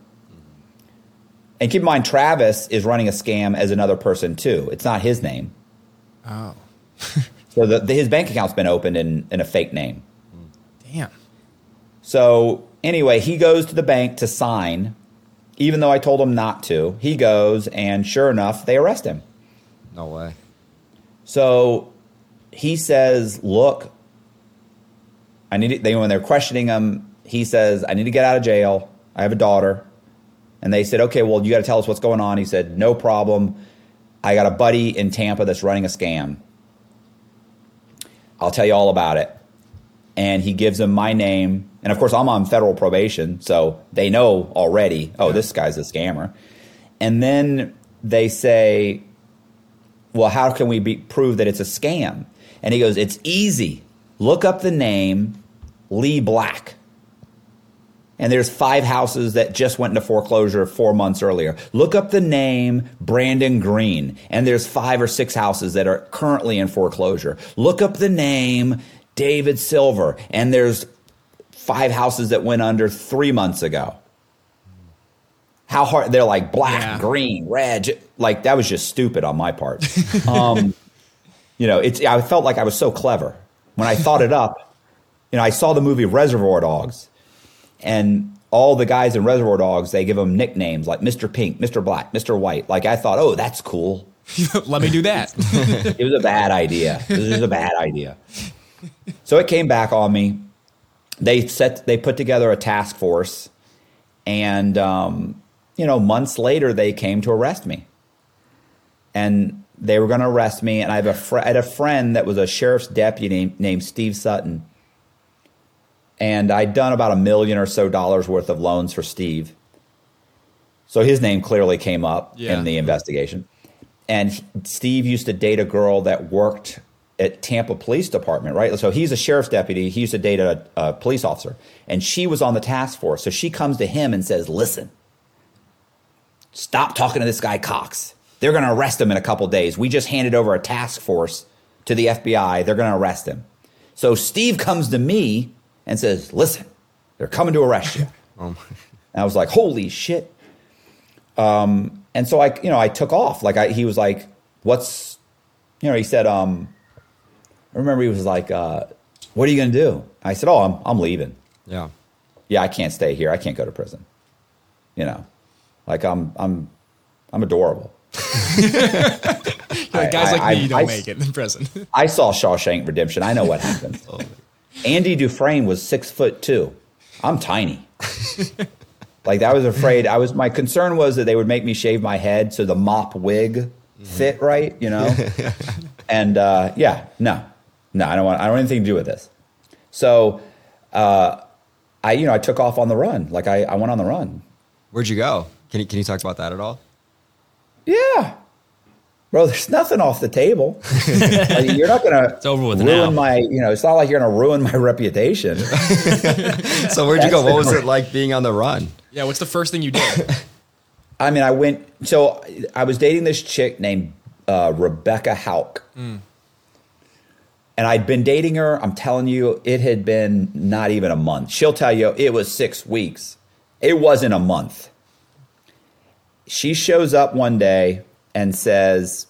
And keep in mind, Travis is running a scam as another person too. It's not his name. Oh. [LAUGHS] So the, the, his bank account's been opened in, in a fake name. Damn. So anyway, he goes to the bank to sign, even though I told him not to. He goes, and sure enough, they arrest him. No way. So he says, "Look, I need." To, they when they're questioning him, he says, "I need to get out of jail. I have a daughter." And they said, "Okay, well, you got to tell us what's going on." He said, "No problem. I got a buddy in Tampa that's running a scam. I'll tell you all about it." And he gives them my name, and of course, I'm on federal probation, so they know already. Oh, this guy's a scammer. And then they say, well, how can we be, prove that it's a scam? And he goes, it's easy. Look up the name Lee Black. And there's five houses that just went into foreclosure four months earlier. Look up the name Brandon Green, and there's five or six houses that are currently in foreclosure. Look up the name David Silver, and there's five houses that went under three months ago. How hard they're like black, Yeah. green, red, like that was just stupid on my part. [LAUGHS] um, you know, it's I felt like I was so clever when I thought it up. You know, I saw the movie Reservoir Dogs, and all the guys in Reservoir Dogs they give them nicknames like Mr. Pink, Mr. Black, Mr. White. Like I thought, oh, that's cool. [LAUGHS] Let me do that. [LAUGHS] It was a bad idea. Was just a bad idea. So it came back on me. They set they put together a task force, and um, you know, months later they came to arrest me. And they were going to arrest me, and I have a fr- I had a friend that was a sheriff's deputy named Steve Sutton, and I'd done about a million or so dollars worth of loans for Steve. So his name clearly came up Yeah. in the investigation. And Steve used to date a girl that worked at Tampa Police Department, right? So he's a sheriff's deputy. He used to date a, a police officer, and she was on the task force. So she comes to him and says, "Listen, stop talking to this guy Cox. They're going to arrest him in a couple days. We just handed over a task force to the FBI. They're going to arrest him." So Steve comes to me and says, "Listen, they're coming to arrest you." [LAUGHS] and I was like, "Holy shit!" Um, and so I, you know, I took off. Like I, he was like, "What's," you know, he said, um, I remember he was like, uh, "What are you going to do?" I said, "Oh, I'm I'm leaving." Yeah. Yeah, I can't stay here. I can't go to prison. You know, like I'm I'm I'm adorable. [LAUGHS] Like, guys I- like I- me, you don't I- make it in prison. [LAUGHS] I saw Shawshank Redemption. I know what happened. Andy Dufresne was six foot two. I'm tiny. [LAUGHS] like I was afraid. I was my concern was that they would make me shave my head so the mop wig fit right. You know. [LAUGHS] and uh, yeah, no, no, I don't want. I don't want anything to do with this. So, uh, I you know I took off on the run. Like I, I went on the run. Where'd you go? Can you can you talk about that at all? Yeah. Bro, there's nothing off the table. [LAUGHS] Like, you're not gonna It's over with ruin now. my, you know, it's not like you're gonna ruin my [LAUGHS] reputation. [LAUGHS] So where'd you go? What was it like being on the run? yeah, what's the first thing you did? I mean, I went. So I was dating this chick named uh, Rebecca Hauck, and I'd been dating her. I'm telling you, it had been not even a month. She'll tell you it was six weeks. It wasn't a month. She shows up one day and says,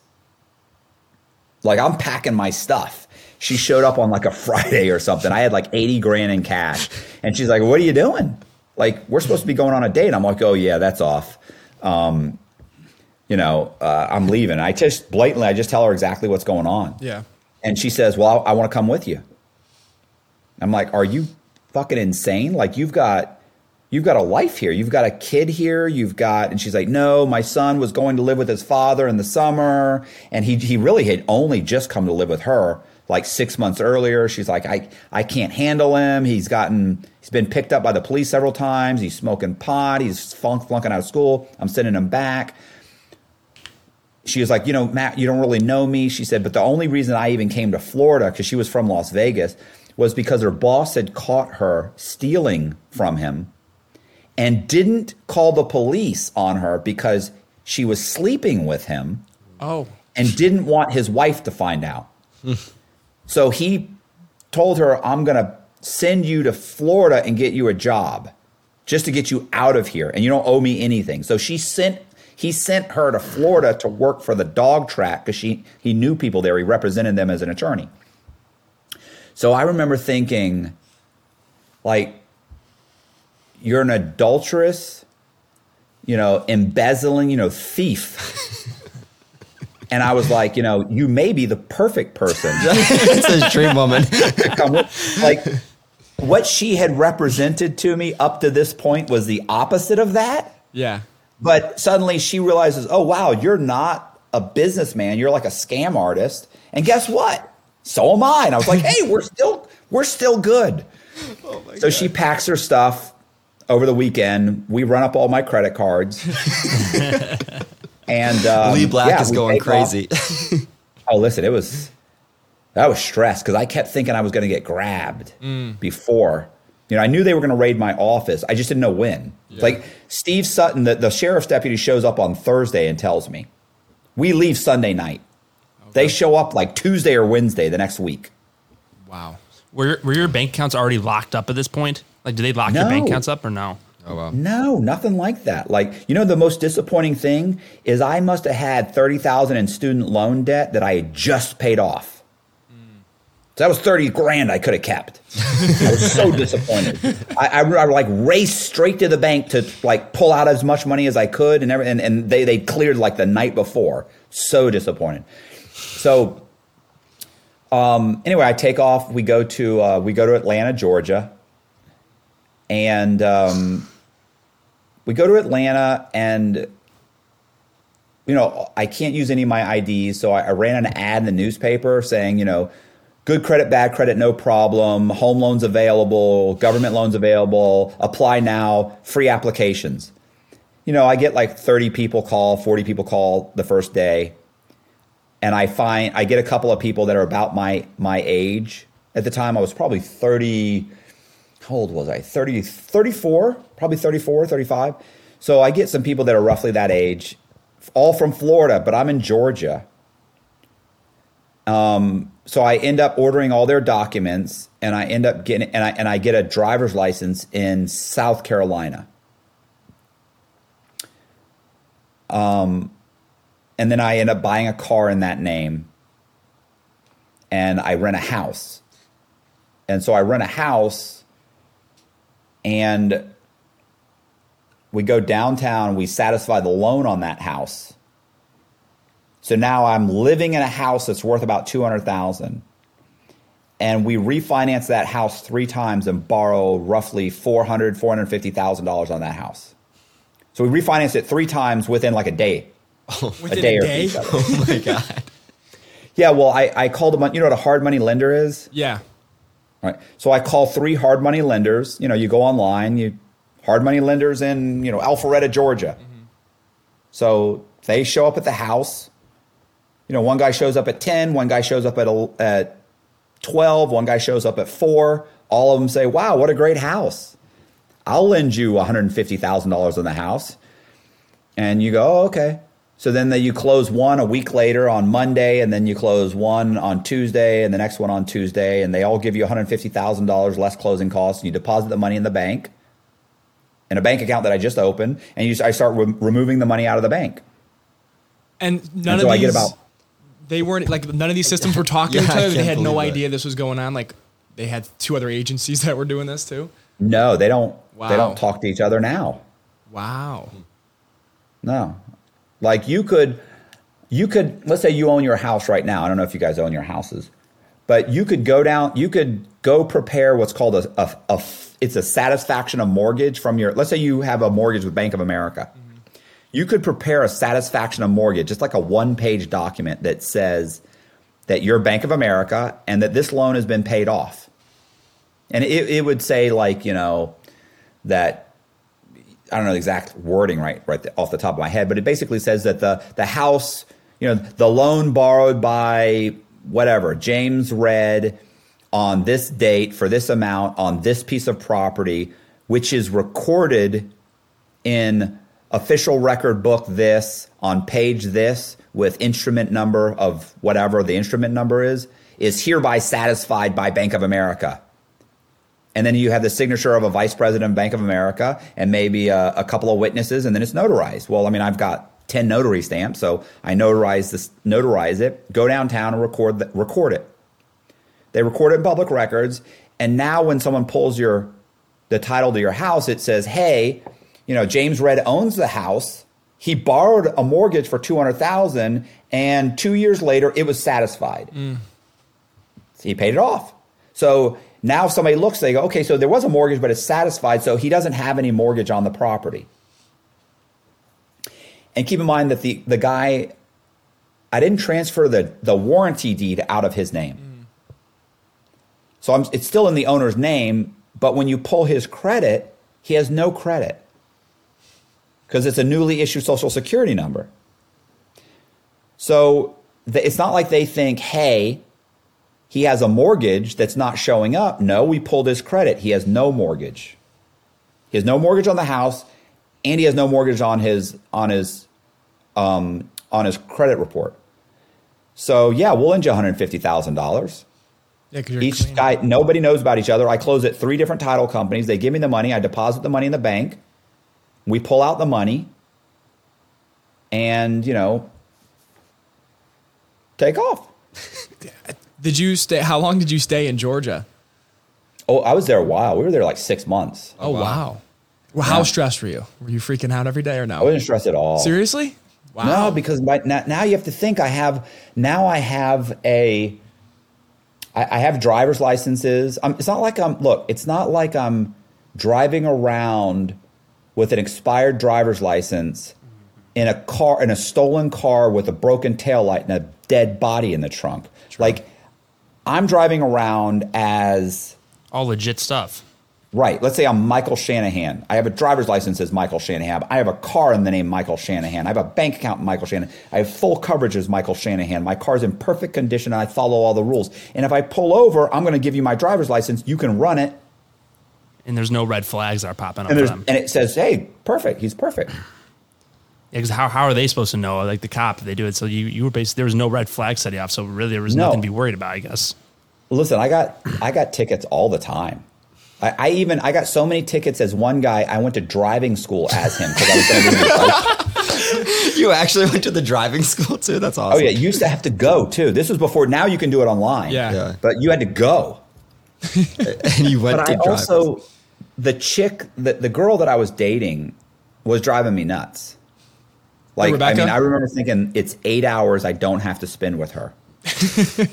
"Like I'm packing my stuff." She showed up on like a Friday or something. I had like 80 grand in cash, and she's like, "What are you doing?" Like we're supposed to be going on a date. I'm like, "Oh yeah, that's off." um, you know, uh, I'm leaving. I just blatantly, I just tell her exactly what's going on. Yeah. And she says, well, I, I want to come with you. I'm like, are you fucking insane? Like you've got, you've got a life here. You've got a kid here. You've got, and she's like, no, my son was going to live with his father in the summer. And he, he really had only just come to live with her like six months earlier. She's like, I, I can't handle him. He's gotten, he's been picked up by the police several times. He's smoking pot. He's flunk, flunking out of school. I'm sending him back she was like, you know, Matt, you don't really know me. She said, but the only reason I even came to Florida, because she was from Las Vegas, was because her boss had caught her stealing from him and didn't call the police on her because she was sleeping with him Oh, and didn't want his wife to find out. Hmm. so he told her, I'm going to send you to Florida and get you a job just to get you out of here. And you don't owe me anything. So she sent, he sent her to Florida to work for the dog track because she, he knew people there. He represented them as an attorney. So I remember thinking, like, you're an adulteress, you know, embezzling, you know, thief. [LAUGHS] and I was like, you know, you may be the perfect person [LAUGHS] it's a dream woman. to come with. Like, what she had represented to me up to this point was the opposite of that. yeah. But suddenly she realizes, oh, wow, you're not a businessman. You're like a scam artist. And guess what? So am I. And I was like, hey, we're still, we're still good. Oh so she packs her stuff over the weekend. We run up all my credit cards. [LAUGHS] and um, Lee Black yeah, is going crazy. [LAUGHS] Oh, listen, it was that was stress because I kept thinking I was going to get grabbed before. You know, I knew they were going to raid my office. I just didn't know when. Like Steve Sutton, the, the sheriff's deputy, shows up on Thursday and tells me, "We leave Sunday night." They show up like Tuesday or Wednesday the next week. Wow. Were were your bank accounts already locked up at this point? Like, did they lock your bank accounts up or no? oh wow. No, nothing like that. Like, you know, the most disappointing thing is I must have had thirty thousand in student loan debt that I had just paid off. So that was thirty grand I could have kept. I was so [LAUGHS] disappointed. I, I, I like raced straight to the bank to like pull out as much money as I could, and every, and, and they they cleared like the night before. So disappointed. So um, anyway, I take off. We go to uh, we go to Atlanta, Georgia, and um, we go to Atlanta, and you know I can't use any of my IDs, so I, I ran an ad in the newspaper saying, you know, good credit, bad credit, no problem, home loans available, government loans available, apply now, free applications. You know, I get like 30 people call, 40 people call the first day. and I find I get a couple of people that are about my my age. At the time, I was probably 30. How old was I? 30, 34, probably 34, 35. So I get some people that are roughly that age, all from Florida, but I'm in Georgia. Um, so I end up ordering all their documents, and I end up getting and I and I get a driver's license in South Carolina. Um, and then I end up buying a car in that name, and I rent a house. And so I rent a house, and we go downtown. We satisfy the loan on that house. So now I'm living in a house that's worth about two hundred thousand, and we refinance that house three times and borrow roughly four hundred, four hundred fifty thousand dollars on that house. So we refinanced it three times within like a day, [LAUGHS] a day or day? two. [LAUGHS] Oh my god. Yeah, well, I, I called them. You know what a hard money lender is? Yeah. Right. So I call three hard money lenders. You know, you go online, you hard money lenders in you know Alpharetta, Georgia. Mm-hmm. So they show up at the house. You know, one guy shows up at ten, one guy shows up at at twelve, one guy shows up at four. All of them say, "Wow, what a great house! I'll lend you one hundred and fifty thousand dollars on the house." And you go, oh, "Okay." So then they, you close one a week later on Monday, and then you close one on Tuesday, and the next one on Tuesday, and they all give you one hundred fifty thousand dollars less closing costs. And you deposit the money in the bank, in a bank account that I just opened, and you, I start re- removing the money out of the bank. And none And so of I these, get about they weren't like none of these systems were talking Yeah, to each other. They had no that. idea this was going on. Like they had two other agencies [LAUGHS] that were doing this too. no, they don't. Wow. They don't talk to each other now. Wow. No, like you could, you could. Let's say you own your house right now. I don't know if you guys own your houses, but you could go down. You could go prepare what's called a, a, a it's a satisfaction of mortgage from your. Let's say you have a mortgage with Bank of America. Mm-hmm. You could prepare a satisfaction of mortgage, just like a one page document that says that you're Bank of America and that this loan has been paid off. And it, it would say like you know that I don't know the exact wording right right off the top of my head, but it basically says that the the house, you know, the loan borrowed by whatever James Red on this date for this amount on this piece of property, which is recorded in official record book this on page this with instrument number of whatever the instrument number is, is hereby satisfied by Bank of America. And then you have the signature of a vice president of Bank of America and maybe a, a couple of witnesses, and then it's notarized. Well, I mean, I've got 10 notary stamps, so I notarize this, notarize it, go downtown and record, the, record it. They record it in public records, and now when someone pulls your the title to your house, it says, "Hey, you know, James Red owns the house. He borrowed a mortgage for two hundred thousand, and two years later, it was satisfied. Mm. He paid it off. So now, if somebody looks, they go, "Okay, so there was a mortgage, but it's satisfied, so he doesn't have any mortgage on the property." And keep in mind that the the guy, I didn't transfer the the warranty deed out of his name. Mm. So I'm, it's still in the owner's name, but when you pull his credit, he has no credit because it's a newly issued social security number. So th- it's not like they think, hey, he has a mortgage that's not showing up. No, we pulled his credit. He has no mortgage. He has no mortgage on the house, and he has no mortgage on his on his um, on his credit report. So yeah, we'll lend you one hundred fifty thousand dollars. Yeah, Each guy, nobody knows about each other. I close at three different title companies. They give me the money. I deposit the money in the bank. We pull out the money, and you know, take off. [LAUGHS] Did you stay? How long did you stay in Georgia? Oh, I was there a while. We were there like six months. Oh, oh wow. Well, how stressed were you? Were you freaking out every day or no? I wasn't stressed at all. Seriously? Wow. No, because by, now, now you have to think. I have now. I have a. I, I have driver's licenses. i it's not like I'm. Look, it's not like I'm driving around with an expired driver's license in a car in a stolen car with a broken taillight and a dead body in the trunk. Like I'm driving around as All legit stuff. Right. Let's say I'm Michael Shanahan. I have a driver's license as Michael Shanahan. I have a car in the name Michael Shanahan. I have a bank account Michael Shanahan. I have full coverage as Michael Shanahan. My car's in perfect condition and I follow all the rules. And if I pull over, I'm going to give you my driver's license. You can run it. And there's no red flags that are popping up And, and it says, hey, perfect. He's perfect. Because how, how are they supposed to know? Like the cop, they do it. So you, you were basically, there was no red flag setting off. So really, there was No. nothing to be worried about, I guess. Listen, I got I got tickets all the time. I, I even I got so many tickets as one guy. I went to driving school as him because I was going to lose. You actually went to the driving school too. That's oh, awesome. Oh yeah, you used to have to go too. This was before. Now you can do it online. Yeah. Yeah. but you had to go. [LAUGHS] and you went But to I drive. also, the chick, the, the girl that I was dating was driving me nuts. Like, I mean, I remember thinking it's eight hours I don't have to spend with her. [LAUGHS]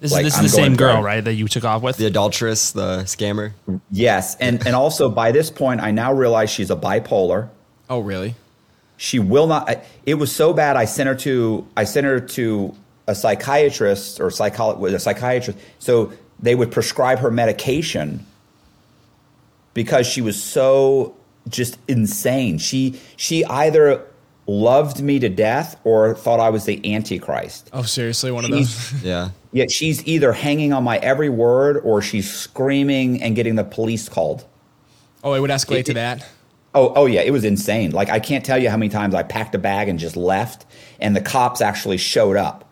This, Like, is, this I'm is the same girl, drive. right? That you took off with? the adulteress, the scammer. Yes. And, and also by this point, I now realize she's a bipolar. Oh, really? She will not, I- it was so bad. I sent her to, I sent her to a psychiatrist or psycholo- a psychiatrist. So they would prescribe her medication because she was so just insane. She she either loved me to death or thought I was the antichrist. Oh, seriously, one of She's- those. [LAUGHS] Yeah. Yet she's either hanging on my every word or she's screaming and getting the police called. Oh, it would escalate It- to it- that. Oh, oh yeah, it was insane. Like I can't tell you how many times I packed a bag and just left, and the cops actually showed up.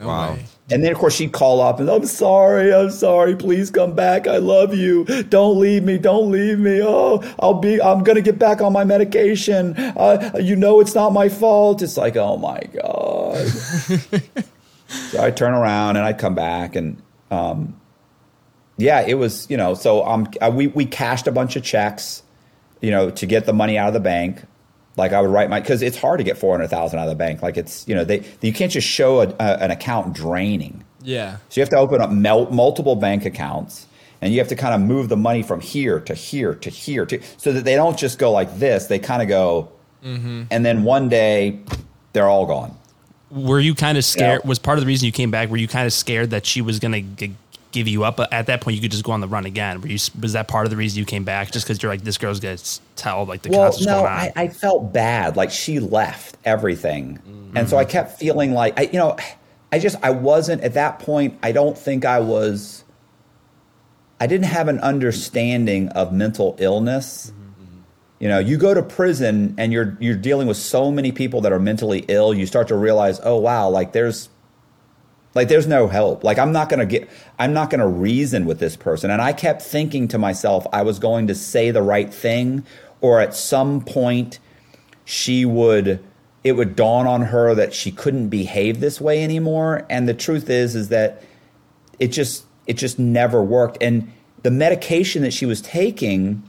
No Wow. way. And then of course she'd call up and I'm sorry, I'm sorry, please come back. I love you. Don't leave me, don't leave me. Oh, I'll be I'm gonna get back on my medication. Uh, you know it's not my fault. It's like, oh my God. [LAUGHS] so I'd turn around and I'd come back and um, yeah, it was, you know, so um, uh, we, we cashed a bunch of checks, you know, to get the money out of the bank. Like I would write my, because it's hard to get 400,000 out of the bank. Like it's, you know, they, you can't just show a, a, an account draining. Yeah. So you have to open up mel- multiple bank accounts and you have to kind of move the money from here to here to here to, so that they don't just go like this. They kind of go, mm-hmm. and then one day they're all gone. Were you kind of scared? Yeah. Was part of the reason you came back? Were you kind of scared that she was going to give you up? At that point, you could just go on the run again. Were you? Was that part of the reason you came back? Just because you're like, this girl's going to tell like the Well, no. I, I felt bad. Like she left everything, mm-hmm. and so I kept feeling like I, you know, I just I wasn't at that point. I don't think I was. I didn't have an understanding of mental illness. Mm-hmm, mm-hmm. You know, you go to prison and you're you're dealing with so many people that are mentally ill. You start to realize, oh wow, like there's like there's no help. Like I'm not going to get I'm not going to reason with this person. And I kept thinking to myself I was going to say the right thing or at some point she would it would dawn on her that she couldn't behave this way anymore and the truth is is that it just it just never worked and the medication that she was taking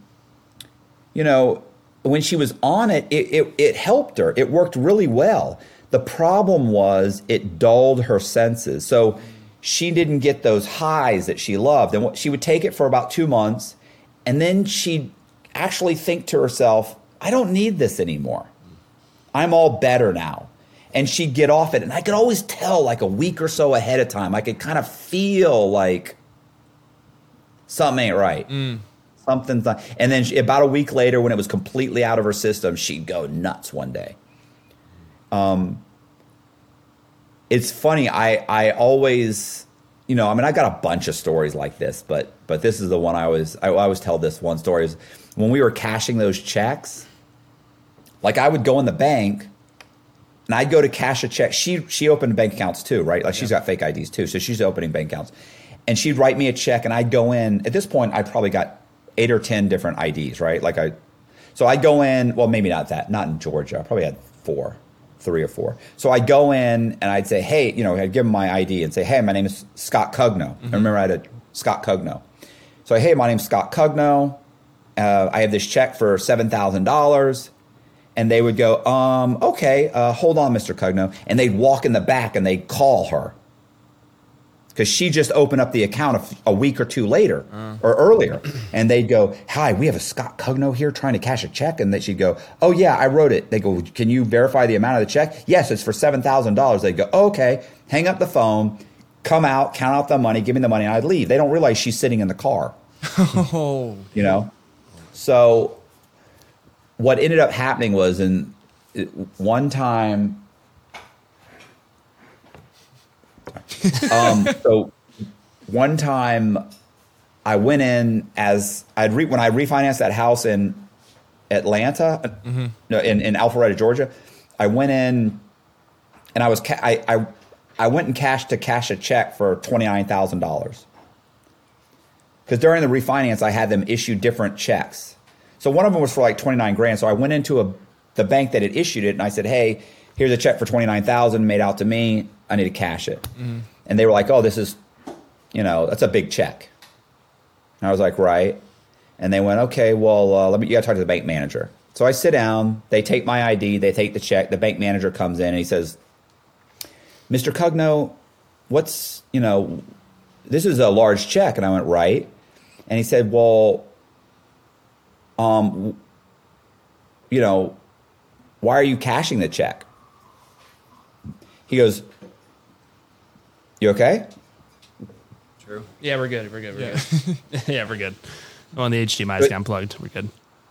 you know, when she was on it, it, it, it helped her. It worked really well. The problem was it dulled her senses. So she didn't get those highs that she loved. And what, she would take it for about two months, and then she'd actually think to herself, I don't need this anymore. I'm all better now. And she'd get off it. And I could always tell, like a week or so ahead of time, I could kind of feel like something ain't right. Mm. Something's not. And then she, about a week later, when it was completely out of her system, she'd go nuts one day. Um, it's funny. I I always, you know, I mean, I got a bunch of stories like this, but but this is the one I always I always tell this one story is when we were cashing those checks. Like I would go in the bank, and I'd go to cash a check. She she opened bank accounts too, right? Like she's got fake IDs too, so she's opening bank accounts. And she'd write me a check, and I'd go in. At this point, I probably got eight or ten different IDs, right? Like I, so I'd go in. Well, maybe not that. Not in Georgia. I probably had four, three or four. So I'd go in and I'd say, hey, you know, I'd give them my ID and say, hey, my name is Scott Cugno. I remember I had a Scott Cugno. So hey, my name's Scott Cugno. Uh, I have this check for seven thousand dollars and they would go, um, okay, uh, hold on, Mr. Cugno. And they'd walk in the back and they'd call her because she just opened up the account a, f- a week or two later or earlier. And they'd go, hi, we have a Scott Cugno here trying to cash a check. And she'd go, oh, yeah, I wrote it. They go, can you verify the amount of the check? Yes, it's for $7,000. They'd go, okay, hang up the phone, come out, count out the money, give me the money, and I'd leave. They don't realize she's sitting in the car [LAUGHS] Oh, you know So what ended up happening was in one time um, so one time I went in as I'd re, when I refinanced that house in Atlanta, no, in, in Alpharetta, Georgia. I went in and I was ca- I, I I went and cashed to cash a check for twenty nine thousand dollars because during the refinance I had them issue different checks. So one of them was for like twenty nine grand. So I went into a the bank that had issued it and I said, "Hey, here's a check for twenty nine thousand made out to me. I need to cash it." And they were like, "Oh, this is, you know, that's a big check." And I was like, "Right." And they went, "Okay, well, uh, let me. You got to talk to the bank manager." So I sit down. They take my ID. They take the check. The bank manager comes in and he says, "Mr. Cugno, what's you know, this is a large check." And I went, "Right." And he said, "Well, um, you know, why are you cashing the check?" He goes, "You okay?" True. Yeah, we're good. We're good. We're Yeah. good. [LAUGHS] yeah, we're good. And the HDMI is unplugged. We're good.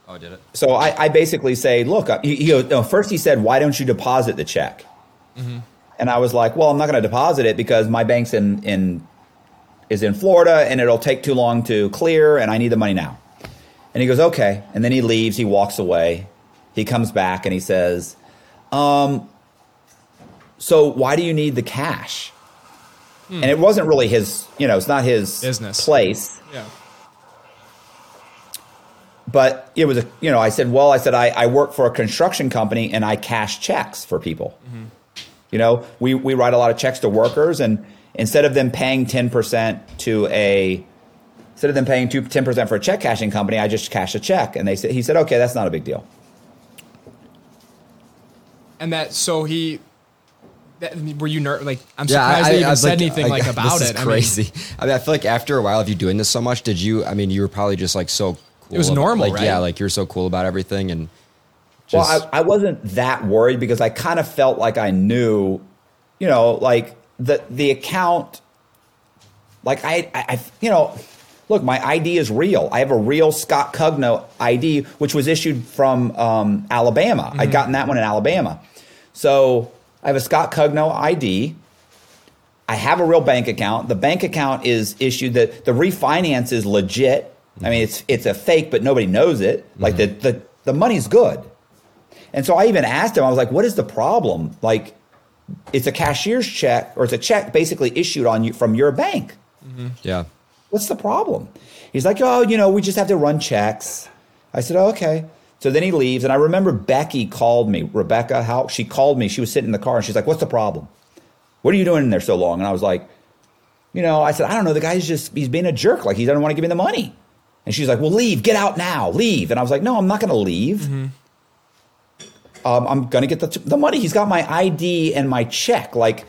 Oh, I did it? So I, I basically say, look, uh, he, he goes, no, first he said, why don't you deposit the check? And I was like, well, I'm not going to deposit it because my bank's in, in, is in Florida and it'll take too long to clear and I need the money now. And he goes, okay. And then he leaves, he walks away. He comes back and he says, um, so why do you need the cash? And it wasn't really his, you know, it's not his Business. place Yeah. but it was a you know i said well i said i, I work for a construction company and i cash checks for people you know we, we write a lot of checks to workers and instead of them paying 10% to a instead of them paying two, 10% for a check cashing company i just cash a check and they said he said okay that's not a big deal And that so he. That, were you ner- like? I'm Yeah, surprised I, they I, even I, said like, anything like, about this it. Is crazy. [LAUGHS] I mean, I feel like after a while of you doing this so much, did you? I mean, you were probably just like so. cool. It was about- normal, like, right? Yeah, like you're so cool about everything, and well I, I wasn't that worried because i kind of felt like i knew you know like the the account like I, I, I you know look my id is real i have a real scott cugno id which was issued from um, alabama i'd gotten that one in alabama so i have a scott cugno id i have a real bank account the bank account is issued the, the refinance is legit i mean it's it's a fake but nobody knows it like the, the the money's good and so i even asked him i was like what is the problem like it's a cashier's check or it's a check basically issued on you from your bank mm-hmm. yeah. what's the problem? He's like, oh, you know, we just have to run checks. I said, oh, okay. So then he leaves, and I remember Becky called me, Rebecca. How she called me? She was sitting in the car, and she's like, "What's the problem? What are you doing in there so long?" And I was like, "You know," I said, "I don't know. The guy's just he's being a jerk. Like he doesn't want to give me the money." And she's like, "Well, leave. Get out now. Leave." And I was like, "No, I'm not going to leave. Um, I'm going to get the the money. He's got my ID and my check. Like."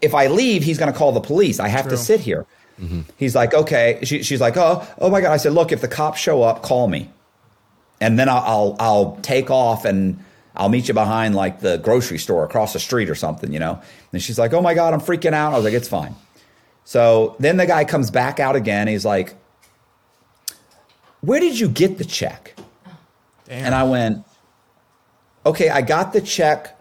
If I leave, he's going to call the police. I have to sit here. He's like, okay. She, she's like, oh, oh my god. I said, look, if the cops show up, call me, and then I'll, I'll I'll take off and I'll meet you behind like the grocery store across the street or something, you know. And she's like, oh my god, I'm freaking out. I was like, it's fine. So then the guy comes back out again. He's like, where did you get the check? Damn. And I went, okay, I got the check.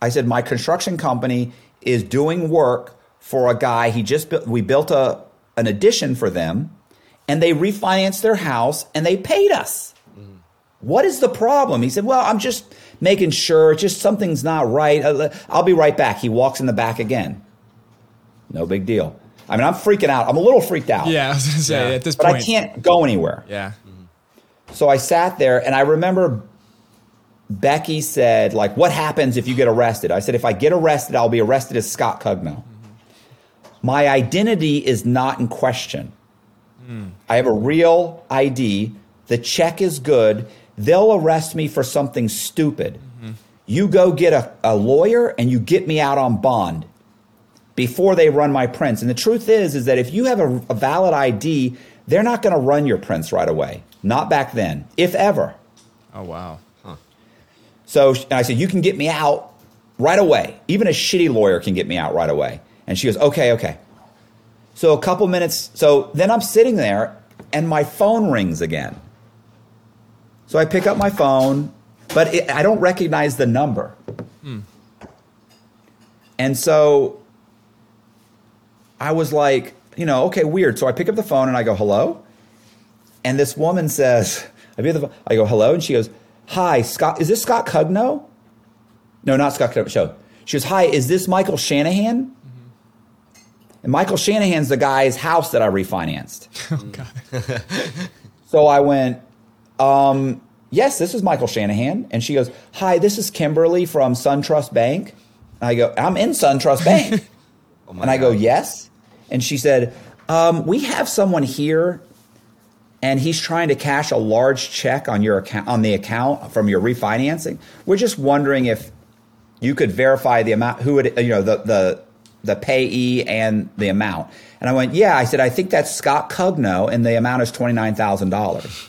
I said, my construction company is doing work for a guy. He just built, we built a, an addition for them and they refinanced their house and they paid us. What is the problem? He said, well, I'm just making sure just something's not right. I'll- I'll be right back. He walks in the back again. No big deal. I mean, I'm freaking out. I'm a little freaked out, yeah, I was gonna say Yeah. at this but point. I can't go anywhere. Yeah. So I sat there and I remember Becky said, like, what happens if you get arrested? I said, if I get arrested, I'll be arrested as Scott Cugno. My identity is not in question. Hmm. I have a real ID. The check is good. They'll arrest me for something stupid. You go get a, a lawyer and you get me out on bond before they run my prints. And the truth is, is that if you have a, a valid ID, they're not going to run your prints right away. Not back then, if ever. Oh wow. Huh. So and I said, you can get me out right away. Even a shitty lawyer can get me out right away. And she goes, okay, okay. So a couple minutes. So then I'm sitting there and my phone rings again. So I pick up my phone, but it, I don't recognize the number. Hmm. And so I was like, you know, okay, weird. So I pick up the phone and I go, hello. And this woman says, [LAUGHS] I, the phone, I go, hello. And she goes, hi, Scott, is this Scott Cugno? No, not Scott Cugno. Show. She goes, hi, is this Michael Shanahan? Mm-hmm. And Michael Shanahan's the guy's house that I refinanced. [LAUGHS] Oh God. So I went, um, yes, this is Michael Shanahan. And she goes, hi, this is Kimberly from SunTrust Bank. And I go, I'm in SunTrust Bank. [LAUGHS] Oh and I go, yes. And she said, um, we have someone here and he's trying to cash a large check on your account on the account from your refinancing. We're just wondering if you could verify the amount who would you know the the the payee and the amount. And I went, yeah. I said, I think that's Scott Cugno, and the amount is twenty nine thousand dollars.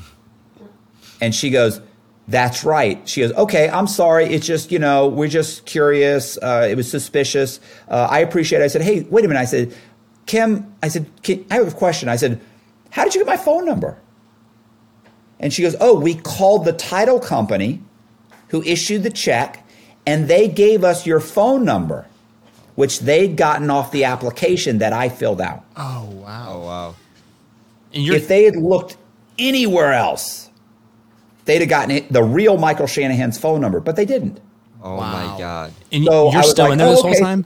And she goes, that's right. She goes, okay, I'm sorry. It's just, you know, we're just curious. Uh, it was suspicious. Uh, I appreciate it. I said, hey, wait a minute. I said, Kim, I said, Kim, I have a question. I said, how did you get my phone number? And she goes, oh, we called the title company who issued the check, and they gave us your phone number, which they'd gotten off the application that I filled out. Oh wow. Oh wow. And you're If they had looked anywhere else, they'd have gotten it, the real Michael Shanahan's phone number, but they didn't. Oh Wow. my god. and So you're still like, in there oh, this whole okay. time.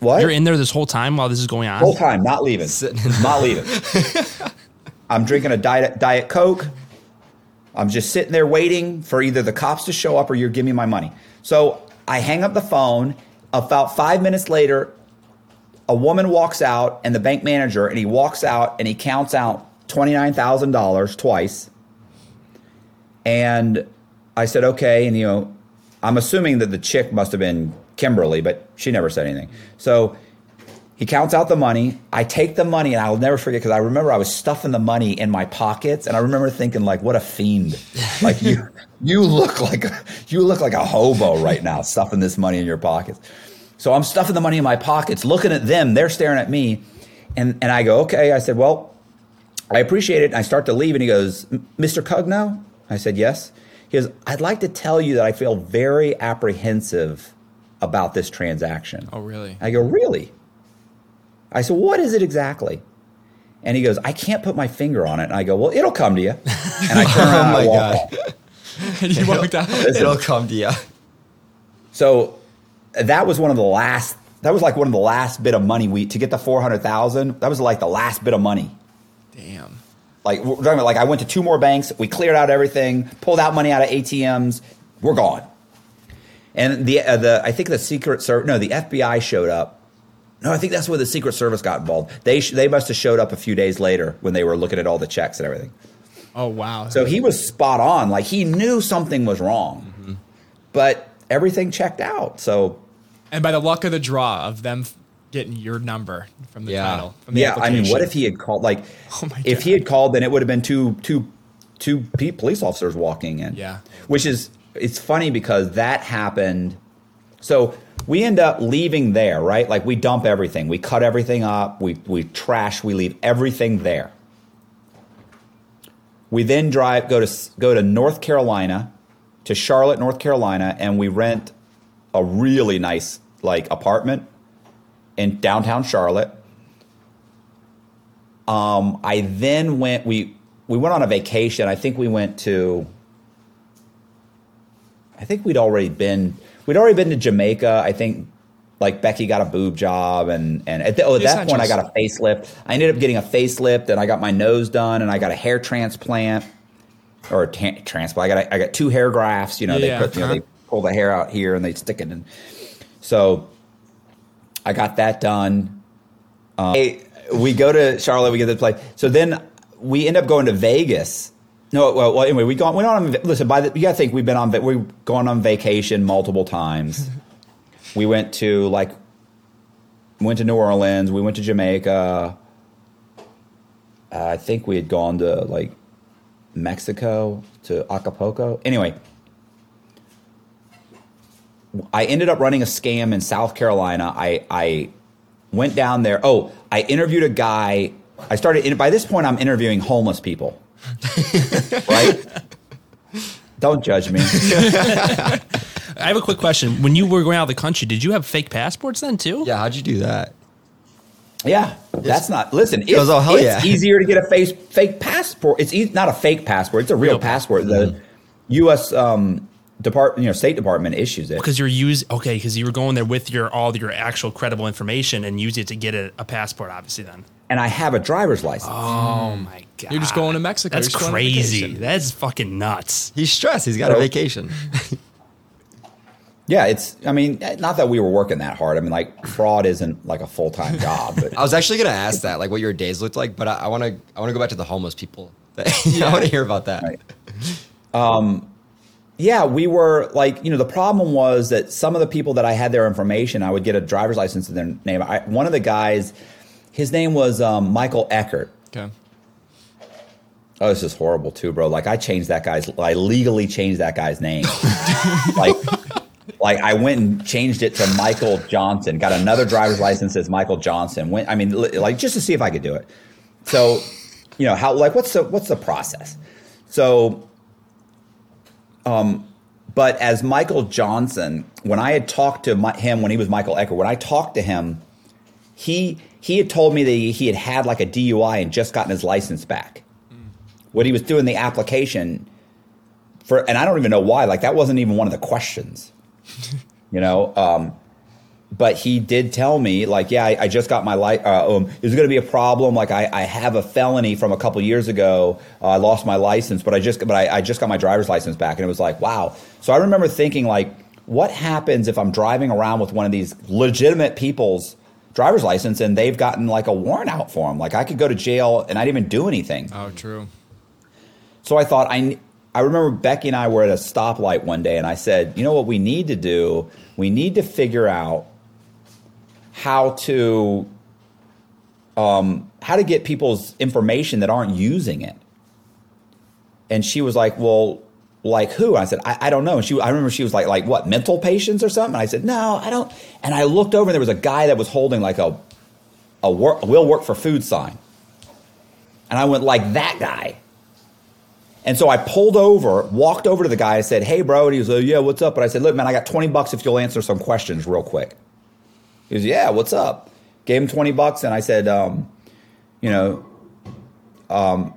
What? You're in there this whole time while this is going on. Whole time, not leaving. Sitting not leaving. [LAUGHS] I'm drinking a diet, diet Coke. I'm just sitting there waiting for either the cops to show up or you give me my money. So I hang up the phone. About five minutes later, a woman walks out and the bank manager, and he walks out and he counts out $29,000 twice. And I said, okay. And, you know, I'm assuming that the chick must have been Kimberly, but she never said anything. So he counts out the money. I take the money, and I'll never forget because I remember I was stuffing the money in my pockets, and I remember thinking, like, what a fiend! [LAUGHS] Like you, you look like a, you look like a hobo right now, stuffing this money in your pockets. So I'm stuffing the money in my pockets, looking at them. They're staring at me, and and I go, okay. I said, well, I appreciate it. And I start to leave, and he goes, Mr. Cugno? I said, yes. He goes, I'd like to tell you that I feel very apprehensive about this transaction. Oh really? I go, really? I said, what is it exactly? And he goes, I can't put my finger on it. And I go, well, it'll come to you. And I [LAUGHS] turn around Oh my and walk God. and [LAUGHS] you walked out. It'll come to you. So that was one of the last, that was like one of the last bit of money we, to get the 400,000, that was like the last bit of money. Damn. Like, we're talking about, like, I went to two more banks, we cleared out everything, pulled out money out of ATMs, we're gone. And the, uh, the I think the Secret Service, no, the FBI showed up. No, I think that's where the Secret Service got involved. They, sh- they must have showed up a few days later when they were looking at all the checks and everything. Oh wow. So he was spot on. Like, he knew something was wrong, but everything checked out. So, and by the luck of the draw of them getting your number from the Yeah. title. From the yeah, I mean, what if he had called? Like, [LAUGHS] Oh if he had called, then it would have been two, two, two police officers walking in. Yeah. which is it's funny because that happened. So we end up leaving there, right? Like we dump everything, we cut everything up, we we trash, we leave everything there. We then drive go to go to North Carolina, to Charlotte, North Carolina, and we rent a really nice like apartment in downtown Charlotte. Um, I then went. We we went on a vacation. I think we went to. I think we'd already been. We'd already been to Jamaica. I think, like Becky got a boob job, and and at, the, oh, at that point I got a facelift. I ended up getting a facelift, and I got my nose done, and I got a hair transplant or a ta- transplant. I got a, I got two hair grafts. You know, Yeah, they put, you know, uh-huh. they pull the hair out here and they stick it in. So I got that done. Um, Hey, we go to Charlotte. We get the play. So then we end up going to Vegas. No, well, well anyway, we gone. We on. Listen, by the you got to think we've been on. We've gone on vacation multiple times. we went to like went to New Orleans. We went to Jamaica. I think we had gone to like Mexico to Acapulco. Anyway, I ended up running a scam in South Carolina. I I went down there. Oh, I interviewed a guy. I started. By this point, I'm interviewing homeless people. [LAUGHS] right? Don't judge me. [LAUGHS] I have a quick question. When you were going out of the country, did you have fake passports then too? Yeah, how'd you do that? Yeah, that's not. Listen, it, goes, oh, hell it's yeah. easier to get a face, fake passport. It's e- not a fake passport; it's a real, Real passport. The U.S. Um, Depart, you know, State Department issues it. Because you're use okay, because you were going there with your all your actual credible information and use it to get a, a passport, obviously. Then. and I have a driver's license. Oh mm. my god! You're just going to Mexico. That's You're just going on crazy. That's fucking nuts. He's stressed. He's got a vacation. [LAUGHS] Yeah, it's. I mean, not that we were working that hard. I mean, like fraud isn't like a full time job, but [LAUGHS] I was actually gonna ask that, like what your days looked like, but I want to I want to go back to the homeless people. [LAUGHS] I want to hear about that. Right. Um, yeah, we were like, you know, the problem was that some of the people that I had their information, I would get a driver's license in their name. I, one of the guys, his name was um, Michael Eckert. Okay. Oh, this is horrible too, bro. Like I changed that guy's, I legally changed that guy's name. [LAUGHS] like, like I went and changed it to Michael Johnson. Got another driver's license as Michael Johnson. Went, I mean, like just to see if I could do it. So, you know, how like what's the what's the process? So, um, but as Michael Johnson, when I had talked to my, him when he was Michael Ecker, when I talked to him, he he had told me that he, he had had like a DUI and just gotten his license back. When he was doing the application for, and I don't even know why. Like that wasn't even one of the questions, [LAUGHS] you know. Um, but he did tell me, like, yeah, I, I just got my light. Uh, um, going to be a problem? Like, I, I have a felony from a couple years ago. Uh, I lost my license, but I just, but I, I just got my driver's license back, and it was like, wow. So I remember thinking, like, what happens if I'm driving around with one of these legitimate people's driver's license and they've gotten like a warrant out for them? Like, I could go to jail and I didn't even do anything. Oh, true. So I thought I I remember Becky and I were at a stoplight one day and I said, "You know what we need to do? We need to figure out how to um, how to get people's information that aren't using it." And she was like, "Well, like who?" And I said, I, "I don't know." And she I remember she was like, "Like what? Mental patients or something?" And I said, "No, I don't." And I looked over and there was a guy that was holding like a a, work, will work for food sign. And I went like that guy. And so I pulled over, walked over to the guy. I said, "Hey, bro." And he was like, "Yeah, what's up?" But I said, "Look, man, I got twenty bucks if you'll answer some questions real quick." He was, "Yeah, what's up?" Gave him twenty bucks, and I said, um, "You know, um,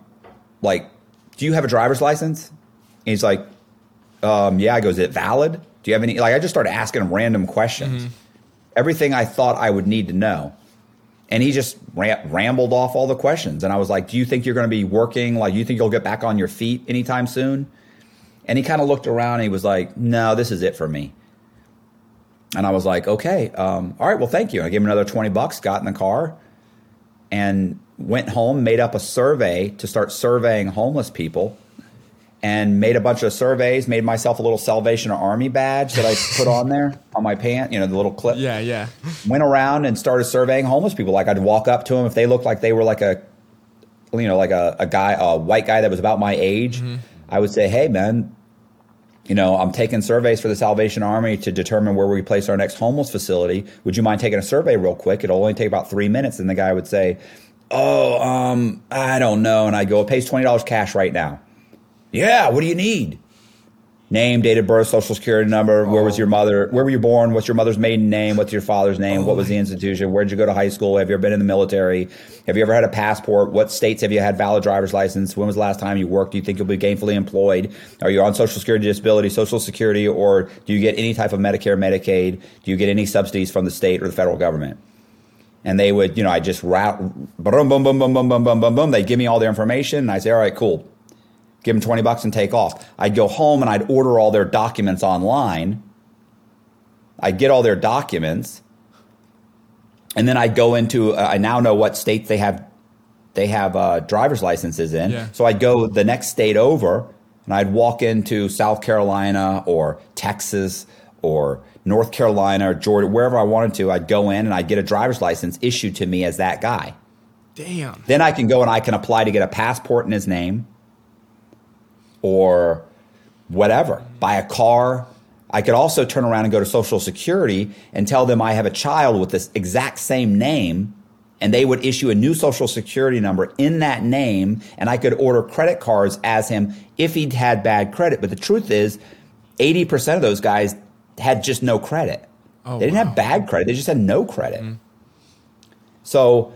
like, do you have a driver's license?" And he's like, um, "Yeah." I goes, "Is it valid? Do you have any?" Like, I just started asking him random questions, everything I thought I would need to know. And he just ram- rambled off all the questions. And I was like, Do you think you're going to be working? Like, you think you'll get back on your feet anytime soon? And he kind of looked around and he was like, No, this is it for me. And I was like, Okay, um, all right, well, thank you. I gave him another 20 bucks, got in the car, and went home, made up a survey to start surveying homeless people. And made a bunch of surveys, made myself a little Salvation Army badge that I put on there [LAUGHS] on my pant, you know, the little clip Yeah, yeah. went around and started surveying homeless people. Like I'd walk up to them if they looked like they were like a, you know, like a, a guy, a white guy that was about my age. I would say, "Hey, man, you know, I'm taking surveys for the Salvation Army to determine where we place our next homeless facility. Would you mind taking a survey real quick? It'll only take about three minutes." And the guy would say, "Oh, um, I don't know." And I go, "It pays twenty dollars cash right now." Yeah. What do you need? Name, date of birth, social security number. Where was oh. your mother? Where were you born? What's your mother's maiden name? What's your father's name? what was the oh institution? Where did you go to high school? Have you ever been in the military? Have you ever had a passport? What states have you had valid driver's license? When was the last time you worked? Do you think you'll be gainfully employed? Are you on social security, disability, social security, or do you get any type of Medicare, Medicaid? Do you get any subsidies from the state or the federal government? And they would, you know, I just route, boom, boom, boom, boom, boom, boom, boom, boom, boom. They give me all their information, and I say, all right, cool give them 20 bucks and take off. I'd go home and I'd order all their documents online. I'd get all their documents. And then I'd go into, uh, I now know what states they have, they have uh, driver's licenses in. Yeah. So I'd go the next state over and I'd walk into South Carolina or Texas or North Carolina or Georgia, wherever I wanted to. I'd go in and I'd get a driver's license issued to me as that guy. Damn. Then I can go and I can apply to get a passport in his name or whatever, buy a car. I could also turn around and go to Social Security and tell them I have a child with this exact same name and they would issue a new social security number in that name and I could order credit cards as him if he'd had bad credit. But the truth is 80% of those guys had just no credit. Oh, they didn't wow. have bad credit, they just had no credit. Mm-hmm. So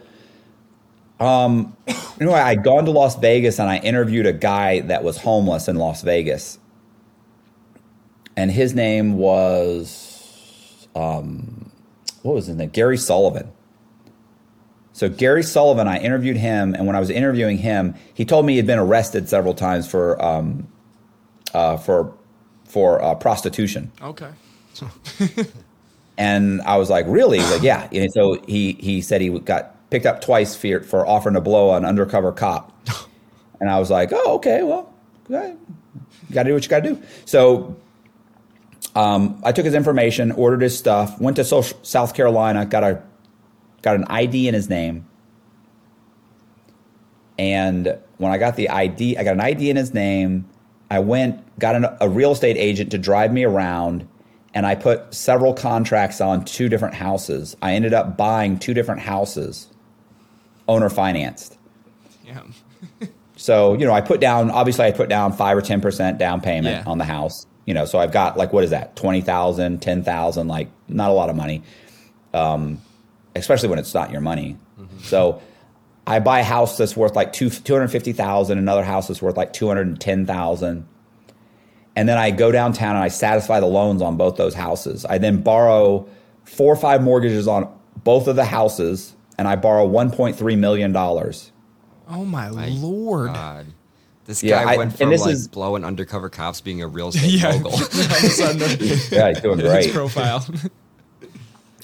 um anyway, I'd gone to Las Vegas and I interviewed a guy that was homeless in Las Vegas. And his name was um what was his name? Gary Sullivan. So Gary Sullivan, I interviewed him, and when I was interviewing him, he told me he had been arrested several times for um, uh, for for uh, prostitution. Okay. And I was like, really? He's like, yeah. And so he he said he got picked up twice for for offering to blow an undercover cop. [LAUGHS] And I was like, oh, okay, well, you got to do what you got to do. So um, I took his information, ordered his stuff, went to social, South Carolina, got a got an ID in his name. And when I got the ID, I got an ID in his name. I went, got an, a real estate agent to drive me around, and I put several contracts on two different houses. I ended up buying two different houses, owner financed. Yeah. [LAUGHS] So, you know, I put down, obviously, I put down five or 10% down payment Yeah. on the house. You know, so I've got like, what is that? 20,000, 10,000, like not a lot of money. Um, especially when it's not your money. So I buy a house that's worth like two, 250,000, another house that's worth like 210,000. And then I go downtown and I satisfy the loans on both those houses. I then borrow four or five mortgages on both of the houses and I borrow $1.3 million. Oh my, My lord. God. This Yeah, guy I- went from this like is- blowing undercover cops being a real estate Yeah. mogul. All of a sudden, Yeah, he's doing [LAUGHS] his great. profile.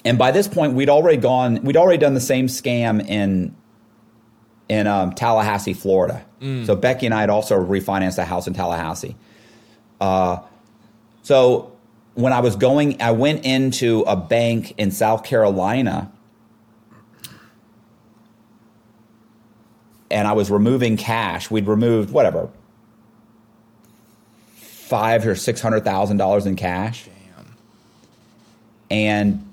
and by this point we'd already gone we'd already done the same scam in in um, tallahassee florida so becky and i had also refinanced a house in tallahassee uh, so when i was going i went into a bank in south carolina and i was removing cash we'd removed whatever five or six hundred thousand dollars in cash Damn. and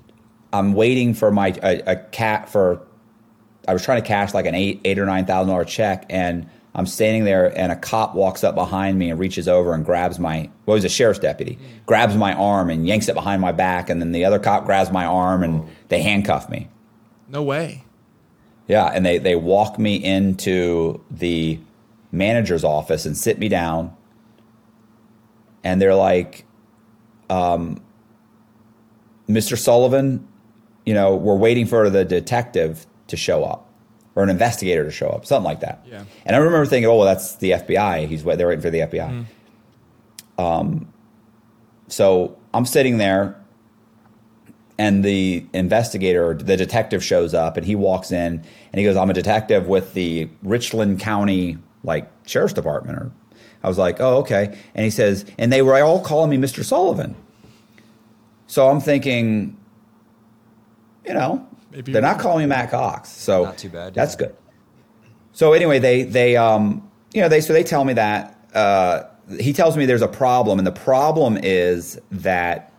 I'm waiting for my a, a cat for. I was trying to cash like an eight eight or nine thousand dollar check, and I'm standing there, and a cop walks up behind me and reaches over and grabs my. Well, he's a sheriff's deputy, grabs my arm and yanks it behind my back, and then the other cop grabs my arm and they handcuff me. No way. Yeah, and they they walk me into the manager's office and sit me down, and they're like, um, "Mr. Sullivan, you know, we're waiting for the detective to show up, or an investigator to show up, something like that." Yeah. And I remember thinking, "Oh, well, that's the FBI. He's they're waiting for the FBI." Um, so I'm sitting there and the investigator, the detective shows up and he walks in and he goes, I'm a detective with the Richland County like sheriff's department or I was like, oh, okay. And he says, and they were all calling me Mr. Sullivan. So I'm thinking, you know, Maybe- they're not calling me Matt Cox. So Not too bad, That's yeah. good. So anyway, they they um you know they so they tell me that uh, he tells me there's a problem, and the problem is that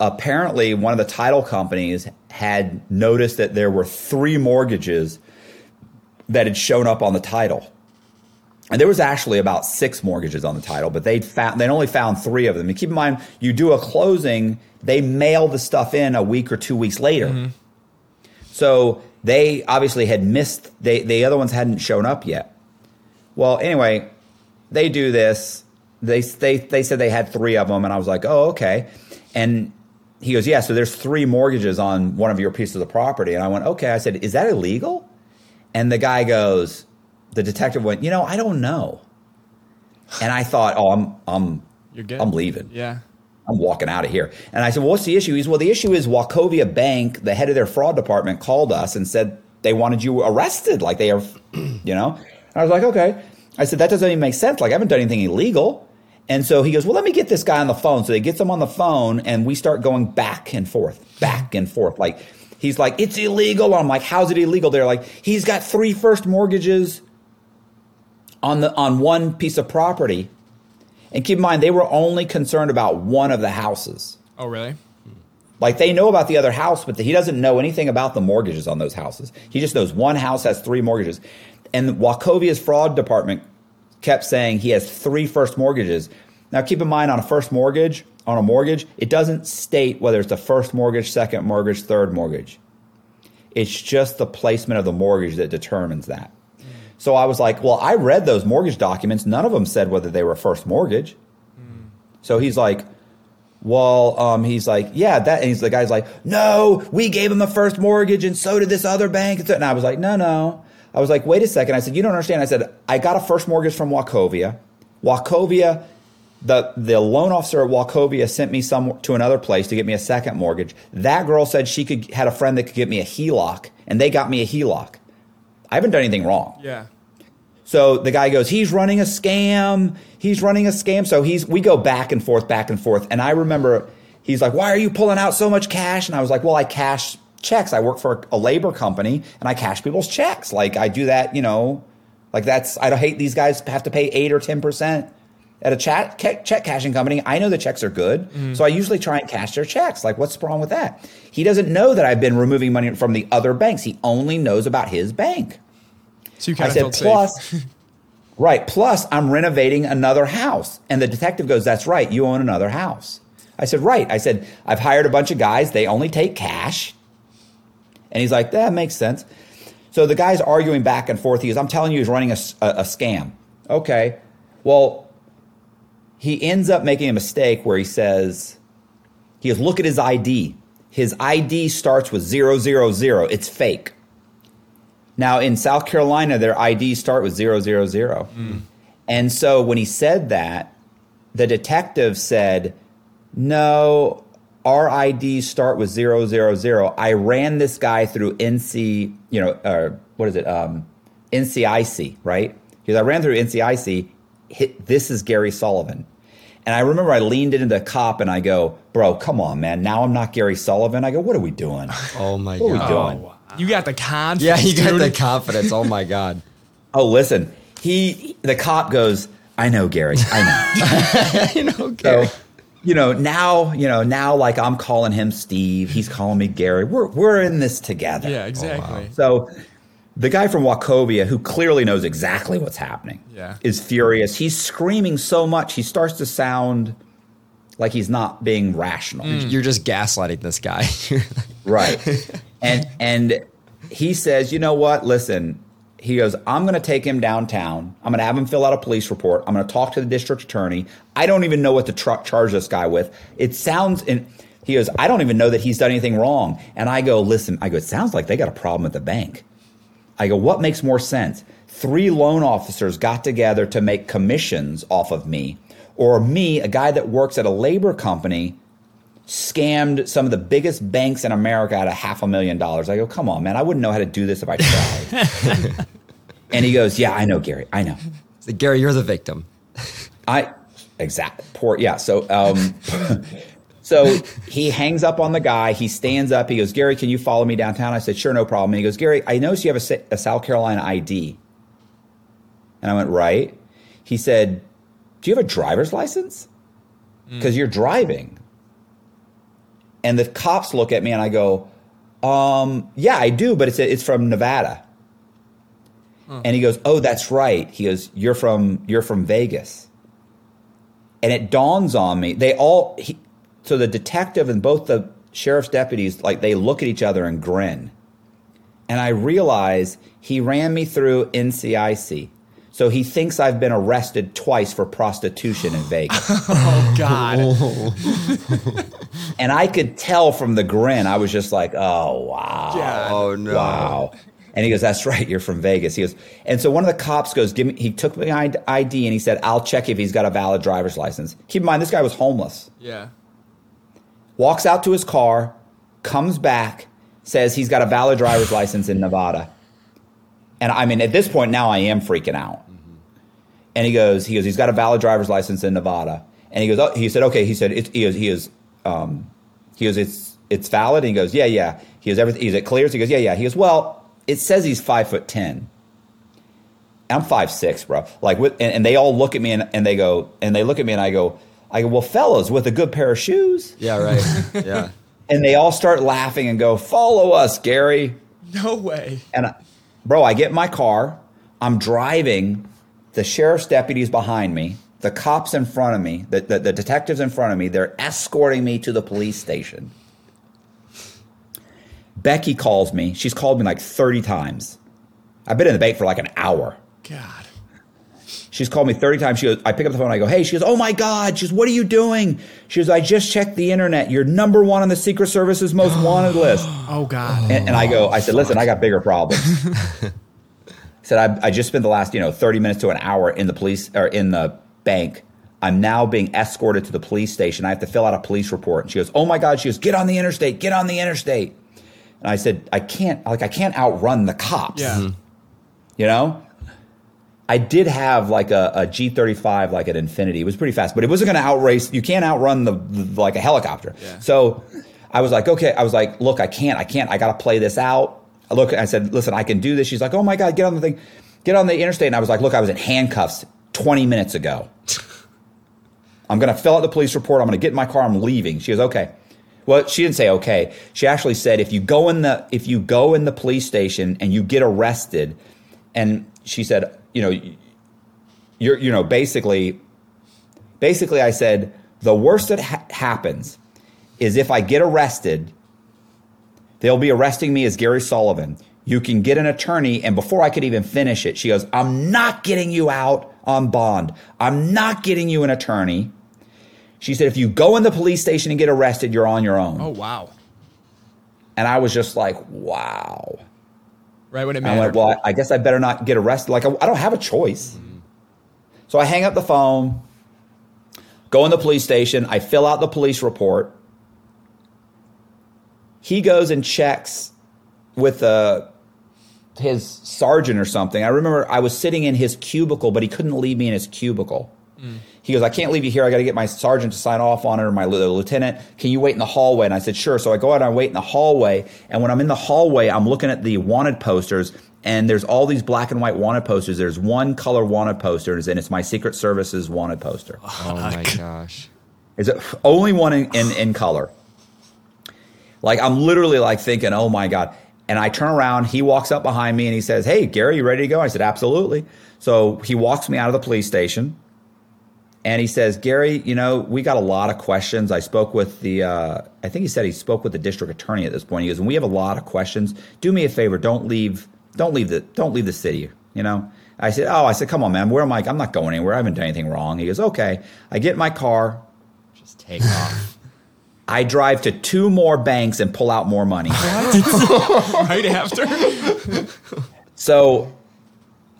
apparently one of the title companies had noticed that there were three mortgages that had shown up on the title. And there was actually about six mortgages on the title, but they found they only found three of them. And keep in mind, you do a closing, they mail the stuff in a week or two weeks later. Mm-hmm. So they obviously had missed they the other ones hadn't shown up yet. Well, anyway, they do this. They they they said they had three of them, and I was like, oh okay. And he goes, yeah. So there's three mortgages on one of your pieces of property, and I went, okay. I said, is that illegal? And the guy goes, the detective went, you know, I don't know. And I thought, oh, I'm I'm You're good. I'm leaving. Yeah. I'm walking out of here. And I said, well, what's the issue? He's, well, the issue is Wachovia Bank, the head of their fraud department, called us and said they wanted you arrested. Like they are, [CLEARS THROAT] you know? And I was like, okay. I said, that doesn't even make sense. Like I haven't done anything illegal. And so he goes, well, let me get this guy on the phone. So they get him on the phone and we start going back and forth, back and forth. Like he's like, it's illegal. I'm like, how's it illegal? They're like, he's got three first mortgages on the on one piece of property. And keep in mind, they were only concerned about one of the houses. Oh, really? Like they know about the other house, but he doesn't know anything about the mortgages on those houses. He just knows one house has three mortgages. And Wachovia's fraud department kept saying he has three first mortgages. Now keep in mind on a first mortgage, on a mortgage, it doesn't state whether it's the first mortgage, second mortgage, third mortgage. It's just the placement of the mortgage that determines that. So I was like, well, I read those mortgage documents. None of them said whether they were first mortgage. So he's like, well, um, he's like, yeah, that. And he's the guy's like, no, we gave him a first mortgage, and so did this other bank. And I was like, no, no. I was like, wait a second. I said, you don't understand. I said, I got a first mortgage from Wachovia. Wachovia, the the loan officer at Wachovia sent me some to another place to get me a second mortgage. That girl said she could had a friend that could get me a HELOC, and they got me a HELOC. I haven't done anything wrong. Yeah. So the guy goes, he's running a scam. He's running a scam. So he's we go back and forth, back and forth. And I remember he's like, why are you pulling out so much cash? And I was like, well, I cash checks. I work for a labor company and I cash people's checks. Like I do that, you know, like that's I don't hate these guys have to pay eight or ten percent at a chat, check cashing company. I know the checks are good, mm. so I usually try and cash their checks. Like, what's wrong with that? He doesn't know that I've been removing money from the other banks. He only knows about his bank. So you kind I said, plus, [LAUGHS] right, plus I'm renovating another house. And the detective goes, that's right, you own another house. I said, right. I said, I've hired a bunch of guys. They only take cash. And he's like, that makes sense. So the guy's arguing back and forth. He goes, I'm telling you, he's running a, a, a scam. Okay. Well, he ends up making a mistake where he says, he goes, look at his ID. His ID starts with zero, zero, zero. It's fake. Now in South Carolina, their IDs start with zero zero zero. Mm. And so when he said that, the detective said, "No, our IDs start with zero zero zero. I ran this guy through NC, you know, uh, what is it, um, NCIC, right? Because I ran through NCIC. Hit, this is Gary Sullivan." And I remember I leaned into the cop and I go, "Bro, come on, man. Now I'm not Gary Sullivan." I go, "What are we doing? [LAUGHS] Oh my what god, are we doing?" Oh, you got the confidence. Yeah, you got dude. the confidence. Oh my god. [LAUGHS] Oh, listen. He the cop goes, "I know, Gary. I know. [LAUGHS] you know, Gary." So, you know, now, you know, now like I'm calling him Steve, he's calling me Gary. We're we're in this together. Yeah, exactly. Oh, wow. So the guy from Wachovia, who clearly knows exactly what's happening, yeah. is furious. He's screaming so much, he starts to sound like he's not being rational. Mm. You're just gaslighting this guy. [LAUGHS] right. And and he says, "You know what? Listen, he goes, I'm going to take him downtown. I'm going to have him fill out a police report. I'm going to talk to the district attorney. I don't even know what to charge this guy with. It sounds, and he goes, I don't even know that he's done anything wrong. And I go, listen, I go, it sounds like they got a problem at the bank. I go, what makes more sense? Three loan officers got together to make commissions off of me, or me, a guy that works at a labor company, scammed some of the biggest banks in America out of half a million dollars. I go, come on, man, I wouldn't know how to do this if I tried. [LAUGHS] and he goes, yeah, I know, Gary, I know. So, Gary, you're the victim. [LAUGHS] I exactly poor yeah. So um, [LAUGHS] so he hangs up on the guy. He stands up. He goes, Gary, can you follow me downtown? I said, sure, no problem. And he goes, Gary, I noticed you have a, a South Carolina ID. And I went, right. He said, do you have a driver's license? Because mm. you're driving. And the cops look at me and I go, um, yeah, I do, but it's, it's from Nevada. And he goes, oh, that's right. He goes, you're from, you're from Vegas. And it dawns on me, they all, he, so the detective and both the sheriff's deputies, like they look at each other and grin. And I realize he ran me through NCIC. So he thinks I've been arrested twice for prostitution in Vegas. [LAUGHS] oh God. [LAUGHS] and I could tell from the grin, I was just like, oh wow. God. Oh no. Wow. And he goes, That's right, you're from Vegas. He goes, and so one of the cops goes, Give me he took my ID and he said, I'll check if he's got a valid driver's license. Keep in mind, this guy was homeless. Yeah. Walks out to his car, comes back, says he's got a valid driver's license in Nevada. And I mean, at this point now I am freaking out. And he goes, he goes, he's got a valid driver's license in Nevada. And he goes, oh, he said, okay. He said, it's, he is, he is, um, he goes, it's, it's valid. And he goes, yeah, yeah. He goes, everything, he's it clears. He goes, yeah, yeah. He goes, well, it says he's five foot 10. I'm five, six, bro. Like, with, and, and they all look at me and, and they go, and they look at me and I go, I go, well, fellas, with a good pair of shoes. Yeah, right. Yeah. [LAUGHS] and they all start laughing and go, "Follow us, Gary." No way. And I, bro, I get in my car. I'm driving. The sheriff's deputies behind me, the cops in front of me, the, the, the detectives in front of me. They're escorting me to the police station. Becky calls me. She's called me like 30 times. I've been in the bank for like an hour. God. She's called me 30 times. She goes, I pick up the phone. I go, hey, she goes, oh my God. She goes, what are you doing? She goes, I just checked the internet. You're number one on the Secret Service's most wanted list. [GASPS] Oh God. And, and I go, I said, listen, I got bigger problems. [LAUGHS] I said, I, I just spent the last, you know, 30 minutes to an hour in the police or in the bank. I'm now being escorted to the police station. I have to fill out a police report. And she goes, oh my God. She goes, get on the interstate, get on the interstate. And I said, I can't, like, I can't outrun the cops. Yeah. Mm-hmm. You know? I did have like a, a G35, like an Infiniti. It was pretty fast, but it wasn't going to outrace. You can't outrun the, the like a helicopter. Yeah. So I was like, okay. I was like, look, I can't. I can't. I got to play this out. I look, I said, listen, I can do this. She's like, oh my god, get on the thing, get on the interstate. And I was like, look, I was in handcuffs 20 minutes ago. I'm going to fill out the police report. I'm going to get in my car. I'm leaving. She goes, okay. Well, she didn't say okay. She actually said if you go in the if you go in the police station and you get arrested, and she said, you know, you're you know basically, basically, I said the worst that ha- happens is if I get arrested, they'll be arresting me as Gary Sullivan. You can get an attorney, and before I could even finish it, she goes, "I'm not getting you out on bond. I'm not getting you an attorney." She said, if you go in the police station and get arrested, you're on your own. Oh wow. And I was just like, wow. Right when it mattered. went, well, I, guess I better not get arrested. Like, I, I don't have a choice. Mm-hmm. So I hang up the phone, go in the police station, I fill out the police report. He goes and checks with uh, his sergeant or something. I remember I was sitting in his cubicle, but he couldn't leave me in his cubicle. He goes, I can't leave you here. I got to get my sergeant to sign off on it or my lieutenant. Can you wait in the hallway? And I said, sure. So I go out and I wait in the hallway. And when I'm in the hallway, I'm looking at the wanted posters and there's all these black and white wanted posters. There's one color wanted poster and it's my Secret Service's wanted poster. [LAUGHS] Oh my gosh. Is it only one in, in, in color? Like I'm literally like thinking, oh my God. And I turn around, he walks up behind me and he says, Hey, Gary, you ready to go? I said, Absolutely. So he walks me out of the police station and he says, Gary, you know, we got a lot of questions. I spoke with the, uh, I think he said he spoke with the district attorney at this point. He goes, and we have a lot of questions. Do me a favor, don't leave, don't leave the, don't leave the city. You know, I said, oh, I said, come on, man, where am I? I'm not going anywhere. I haven't done anything wrong. He goes, okay. I get in my car. Just take off. I drive to two more banks and pull out more money. [LAUGHS] right after. So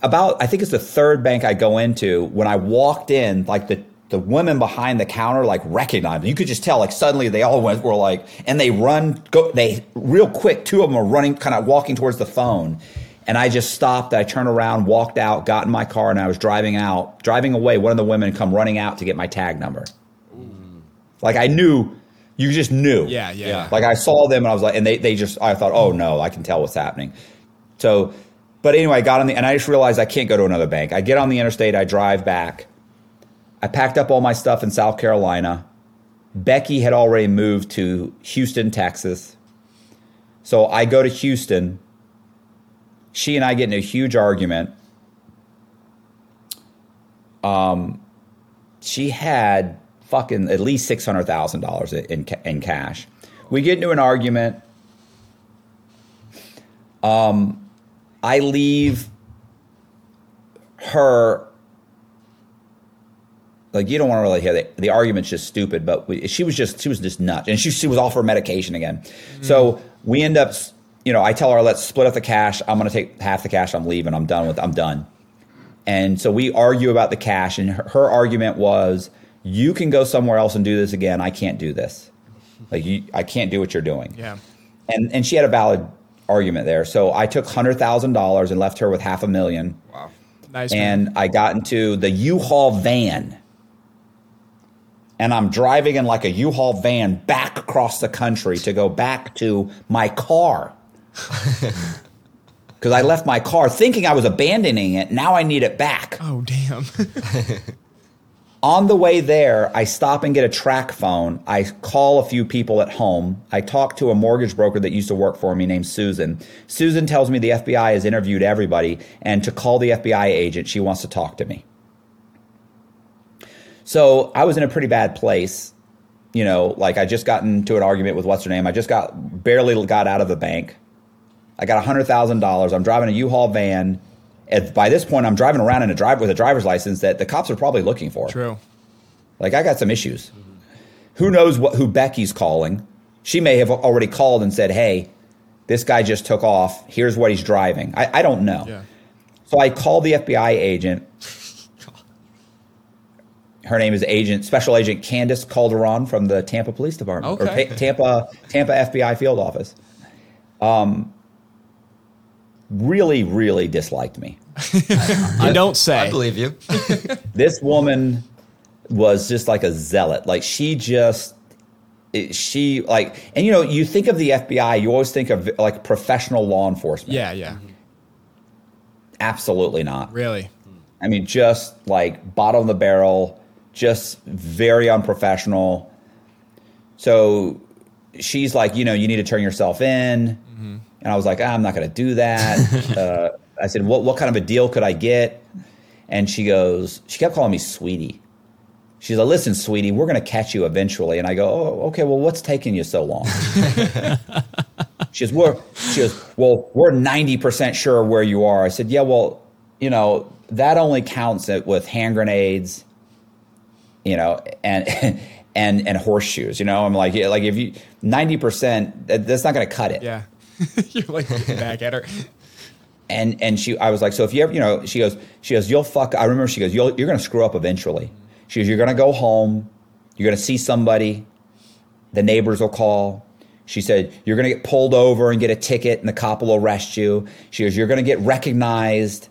about I think it's the third bank I go into. When I walked in, like the the women behind the counter like recognized me. You could just tell like suddenly they all went were like and they run go they real quick. Two of them are running, kind of walking towards the phone. And I just stopped. I turned around, walked out, got in my car, and I was driving out, driving away. One of the women come running out to get my tag number. Mm. Like I knew, you just knew. Yeah, yeah. Yeah. Like I saw them and I was like, and they, they just, I thought, oh no, I can tell what's happening. So, but anyway, I got on the, and I just realized I can't go to another bank. I get on the interstate, I drive back. I packed up all my stuff in South Carolina. Becky had already moved to Houston, Texas. So I go to Houston. She and I get in a huge argument. Um, she had fucking at least six hundred thousand dollars in in cash. We get into an argument. Um, I leave her. Like you don't want to really hear the, the argument's just stupid, but we, she was just she was just nuts, and she she was off her medication again. So we end up, you know, I tell her let's split up the cash. I'm going to take half the cash. I'm leaving. I'm done with. I'm done. And so we argue about the cash, and her, her argument was, "You can go somewhere else and do this again. I can't do this. Like you, I can't do what you're doing." Yeah. And and she had a valid argument there. So I took hundred thousand dollars and left her with half a million. Wow. Nice. man. And I got into the U-Haul van, and I'm driving in like a U-Haul van back across the country to go back to my car. [LAUGHS] Because I left my car thinking I was abandoning it. Now I need it back. Oh damn. [LAUGHS] On the way there, I stop and get a TracFone. I call a few people at home. I talk to a mortgage broker that used to work for me named Susan. Susan tells me the FBI has interviewed everybody and to call the FBI agent, she wants to talk to me. So I was in a pretty bad place. You know, like I just got into an argument with what's her name. I just got barely got out of the bank. I got $100,000. I'm driving a U-Haul van and by this point, I'm driving around in a drive with a driver's license that the cops are probably looking for. True. Like I got some issues. Mm-hmm. Who knows what who Becky's calling? She may have already called and said, "Hey, this guy just took off. Here's what he's driving." I, I don't know. Yeah. So I called the FBI agent. [LAUGHS] Her name is Agent Special Agent Candace Calderon from the Tampa Police Department Okay. or Ta- Tampa Tampa FBI field office. Um, really, really disliked me. [LAUGHS] I don't say. I believe you. [LAUGHS] this woman was just like a zealot. Like she just it- she like and you know you think of the FBI you always think of like professional law enforcement. Yeah, yeah. Absolutely not. Really. I mean just like bottom of the barrel, just very unprofessional. So she's like, you know, you need to turn yourself in. Mm-hmm. And I was like, "Ah, I'm not going to do that. [LAUGHS] uh, I said, what, what kind of a deal could I get? And she goes, she kept calling me sweetie. She's like, listen, sweetie, we're going to catch you eventually. And I go, oh, okay, well, what's taking you so long? [LAUGHS] she goes, we're, she goes, well, we're 90% sure where you are. I said, yeah, well, you know, that only counts it with hand grenades, you know, and, [LAUGHS] and, and horseshoes, you know, I'm like, yeah, like if you, 90%, that's not going to cut it. Yeah. [LAUGHS] You're like looking back at her. [LAUGHS] and and she I was like, so if you ever, you know, she goes, she goes, you'll fuck. I remember she goes, you'll, you're gonna screw up eventually. She goes, you're gonna go home, you're gonna see somebody, the neighbors will call. She said, you're gonna get pulled over and get a ticket, and the cop will arrest you. She goes, you're gonna get recognized.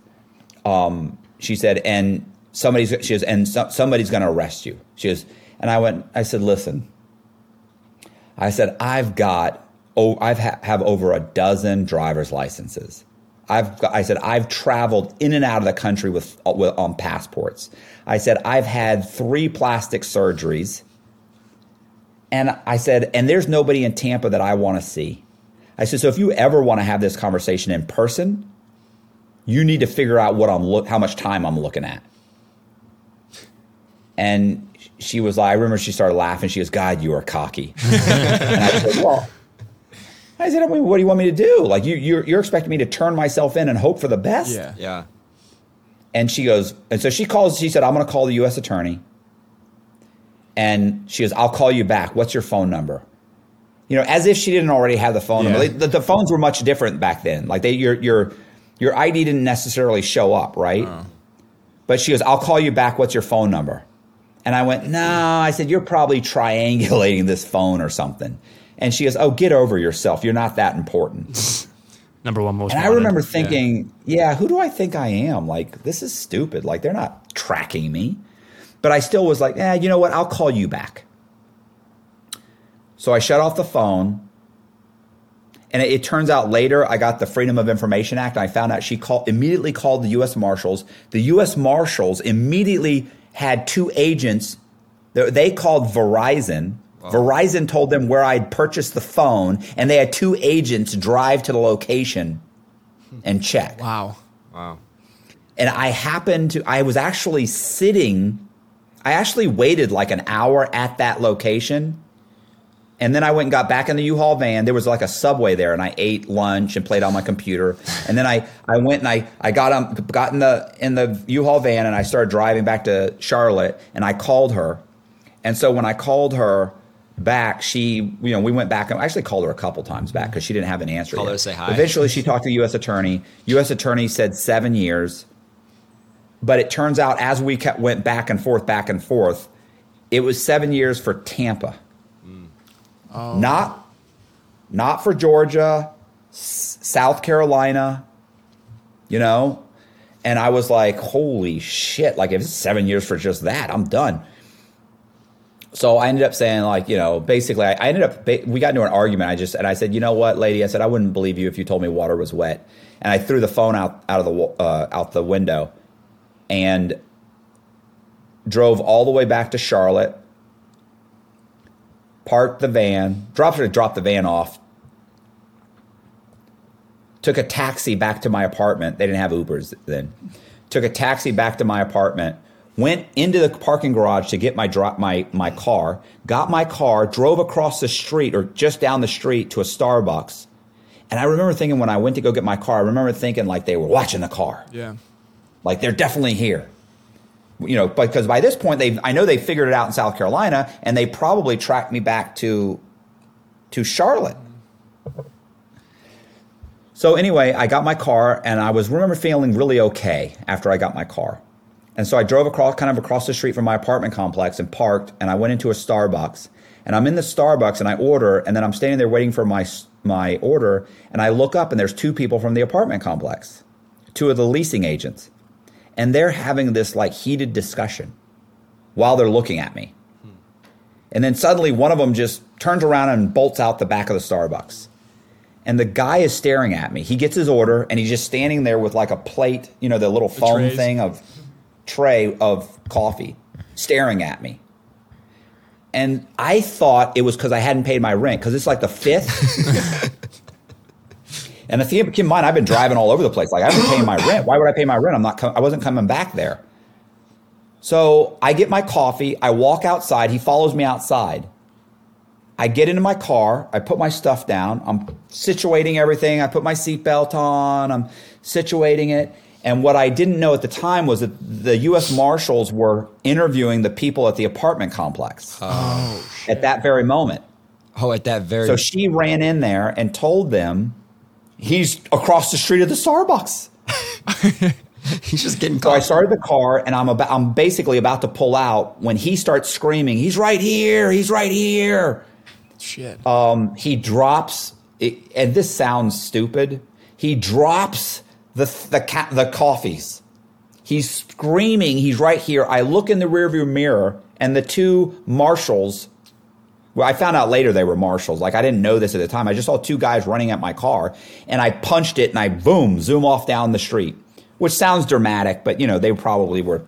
Um, she said, and somebody's she goes, and so, somebody's gonna arrest you. She goes, and I went, I said, listen. I said, I've got, oh, I've ha- have over a dozen driver's licenses. I've, I said, I've traveled in and out of the country with, uh, with on passports. I said, I've had three plastic surgeries. And I said, and there's nobody in Tampa that I want to see. I said, so if you ever want to have this conversation in person, you need to figure out what I'm look, how much time I'm looking at. And she was like, I remember she started laughing. She goes, God, you are cocky. [LAUGHS] and I said, well, I said, I mean, what do you want me to do? Like you, you're, you're expecting me to turn myself in and hope for the best? Yeah. Yeah. And she goes, and so she calls, she said, I'm going to call the U.S. attorney. And she goes, I'll call you back. What's your phone number? You know, as if she didn't already have the phone Yeah. number. The, the phones were much different back then. Like they, your, your, your ID didn't necessarily show up, right? Uh-huh. But she goes, I'll call you back. What's your phone number? And I went, no. I said, you're probably triangulating this phone or something. And she goes, oh, get over yourself. You're not that important. [LAUGHS] Number one most. And I remember thinking, yeah. who do I think I am? Like, this is stupid. Like, they're not tracking me. But I still was like, eh, you know what? I'll call you back. So I shut off the phone. And it, it turns out later I got the Freedom of Information Act. I found out she called immediately called the U.S. Marshals. The U.S. Marshals immediately had two agents. They called Verizon. Oh. Verizon told them where I'd purchased the phone, and they had two agents drive to the location and check. Wow. Wow. And I happened to, I was actually sitting, I actually waited like an hour at that location. And then I went and got back in the U-Haul van. There was like a subway there, and I ate lunch and played on my computer. And then I, I went and I, I got on, got in the in the U-Haul van, and I started driving back to Charlotte. And I called her. And so when I called her back, she, you know, we went back. I actually called her a couple times back because she didn't have an answer. Called her yet. to say hi. Eventually, she talked to the U.S. attorney. U.S. attorney said seven years. But it turns out as we kept, went back and forth, back and forth, it was seven years for Tampa. Oh. Not, not for Georgia, S- South Carolina, you know? And I was like, holy shit. Like, if it's seven years for just that, I'm done. So I ended up saying, like, you know, basically, I, I ended up, we got into an argument. I just, and I said, you know what, lady? I said, I wouldn't believe you if you told me water was wet. And I threw the phone out, out of the, uh, out the window. And drove all the way back to Charlotte, parked the van, dropped her, dropped the van off, took a taxi back to my apartment. They didn't have Ubers then. Took a taxi back to my apartment, went into the parking garage to get my drop my my car, got my car, drove across the street or just down the street to a Starbucks. And I remember thinking when I went to go get my car, I remember thinking like they were watching the car. Yeah. Like they're definitely here. You know, because by this point they I know they figured it out in South Carolina and they probably tracked me back to to Charlotte. So anyway, I got my car and I was remember feeling really okay after I got my car. And so I drove across kind of across the street from my apartment complex and parked and I went into a Starbucks. And I'm in the Starbucks and I order and then I'm standing there waiting for my my order and I look up and there's two people from the apartment complex. Two of the leasing agents and they're having this like heated discussion while they're looking at me. And then suddenly one of them just turns around and bolts out the back of the Starbucks. And the guy is staring at me. He gets his order and he's just standing there with like a plate, you know, the little foam thing of tray of coffee, staring at me. And I thought it was because I hadn't paid my rent because it's like the fifth. [LAUGHS] And if you keep in mind, I've been driving all over the place. Like I haven't paying my rent. Why would I pay my rent? I'm not. Com- I wasn't coming back there. So I get my coffee. I walk outside. He follows me outside. I get into my car. I put my stuff down. I'm situating everything. I put my seatbelt on. I'm situating it. And what I didn't know at the time was that the U.S. Marshals were interviewing the people at the apartment complex Oh, at that very moment. Oh, at that very. So she ran in there and told them he's across the street of the Starbucks. [LAUGHS] he's just getting So I started the car and I'm about I'm basically about to pull out when he starts screaming, he's right here, he's right here. shit. Um, he drops it, and this sounds stupid. He drops the the ca- the coffees. He's screaming, he's right here. I look in the rearview mirror and the two marshals well, I found out later they were marshals. Like I didn't know this at the time. I just saw two guys running at my car, and I punched it, and I boom zoom off down the street, which sounds dramatic, but you know they probably were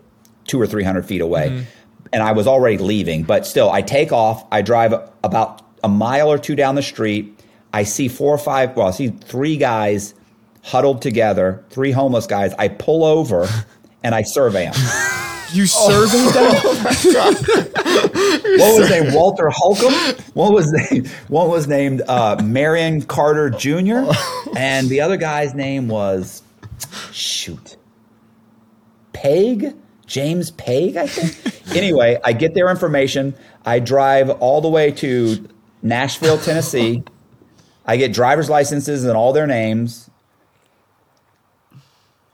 two or three hundred feet away, mm-hmm. and I was already leaving. But still, I take off. I drive about a mile or two down the street. I see four or five. Well, I see three guys huddled together, three homeless guys. I pull over [LAUGHS] and I survey them. you surveyed them? [LAUGHS] What was named Walter Holcomb? What was named, one was named uh, Marion Carter Jr. And the other guy's name was shoot Peg James Peg, I think. [LAUGHS] anyway, I get their information. I drive all the way to Nashville, Tennessee. I get driver's licenses and all their names.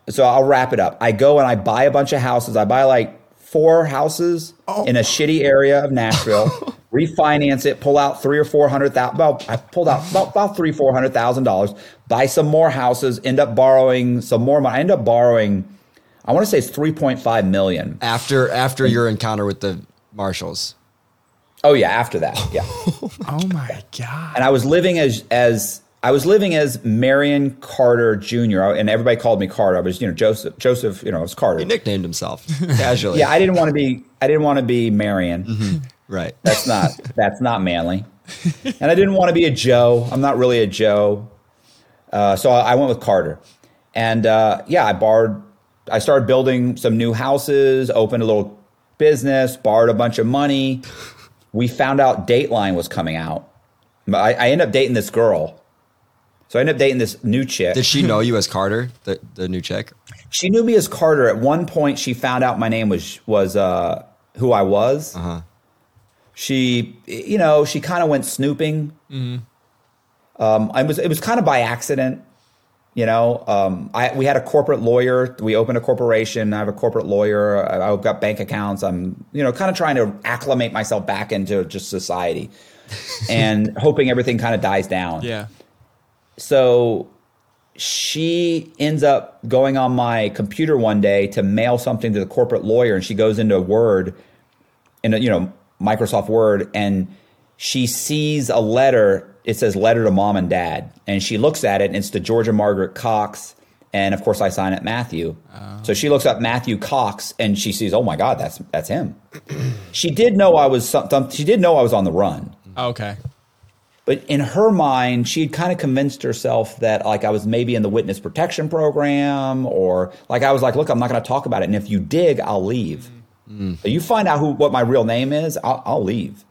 So I'll wrap it up. I go and I buy a bunch of houses. I buy like four houses oh. in a shitty area of Nashville. [LAUGHS] refinance it, pull out three or four hundred thousand. Well, I pulled out about, about three, four hundred thousand dollars. Buy some more houses. End up borrowing some more money. I end up borrowing. I want to say it's three point five million. after after your encounter with the marshals. Oh yeah, after that, yeah. [LAUGHS] oh my god. and I was living as as I was living as Marion Carter Jr. and everybody called me Carter. I was you know Joseph Joseph you know I was Carter. He nicknamed himself casually. Yeah, I didn't want to be I didn't want to be Marion. right. That's not that's not manly. And I didn't want to be a Joe. I'm not really a Joe. Uh, so I, I went with Carter. And uh, yeah, I borrowed. I started building some new houses, opened a little business, borrowed a bunch of money. We found out Dateline was coming out. I, I ended up dating this girl. So I ended up dating this new chick. Did she know [LAUGHS] you as Carter, the the new chick? She knew me as Carter. At one point, she found out my name was was uh, who I was. Uh-huh. She, you know, she kind of went snooping. Um, I was it was kind of by accident. You know, um, I we had a corporate lawyer. We opened a corporation. I have a corporate lawyer. I, I've got bank accounts. I'm, you know, kind of trying to acclimate myself back into just society, [LAUGHS] and hoping everything kind of dies down Yeah. So she ends up going on my computer one day to mail something to the corporate lawyer and she goes into word in a, you know microsoft word and she sees a letter it says letter to mom and dad and she looks at it and it's to georgia margaret cox and of course I sign it Matthew. So she looks up Matthew Cox and she sees, oh my God, that's that's him. [CLEARS THROAT] she did know I was some- she did know I was on the run. Oh, okay. But in her mind, she had kind of convinced herself that like I was maybe in the witness protection program or like I was like, look, I'm not going to talk about it. And if you dig, I'll leave. So you find out who what my real name is, I'll, I'll leave.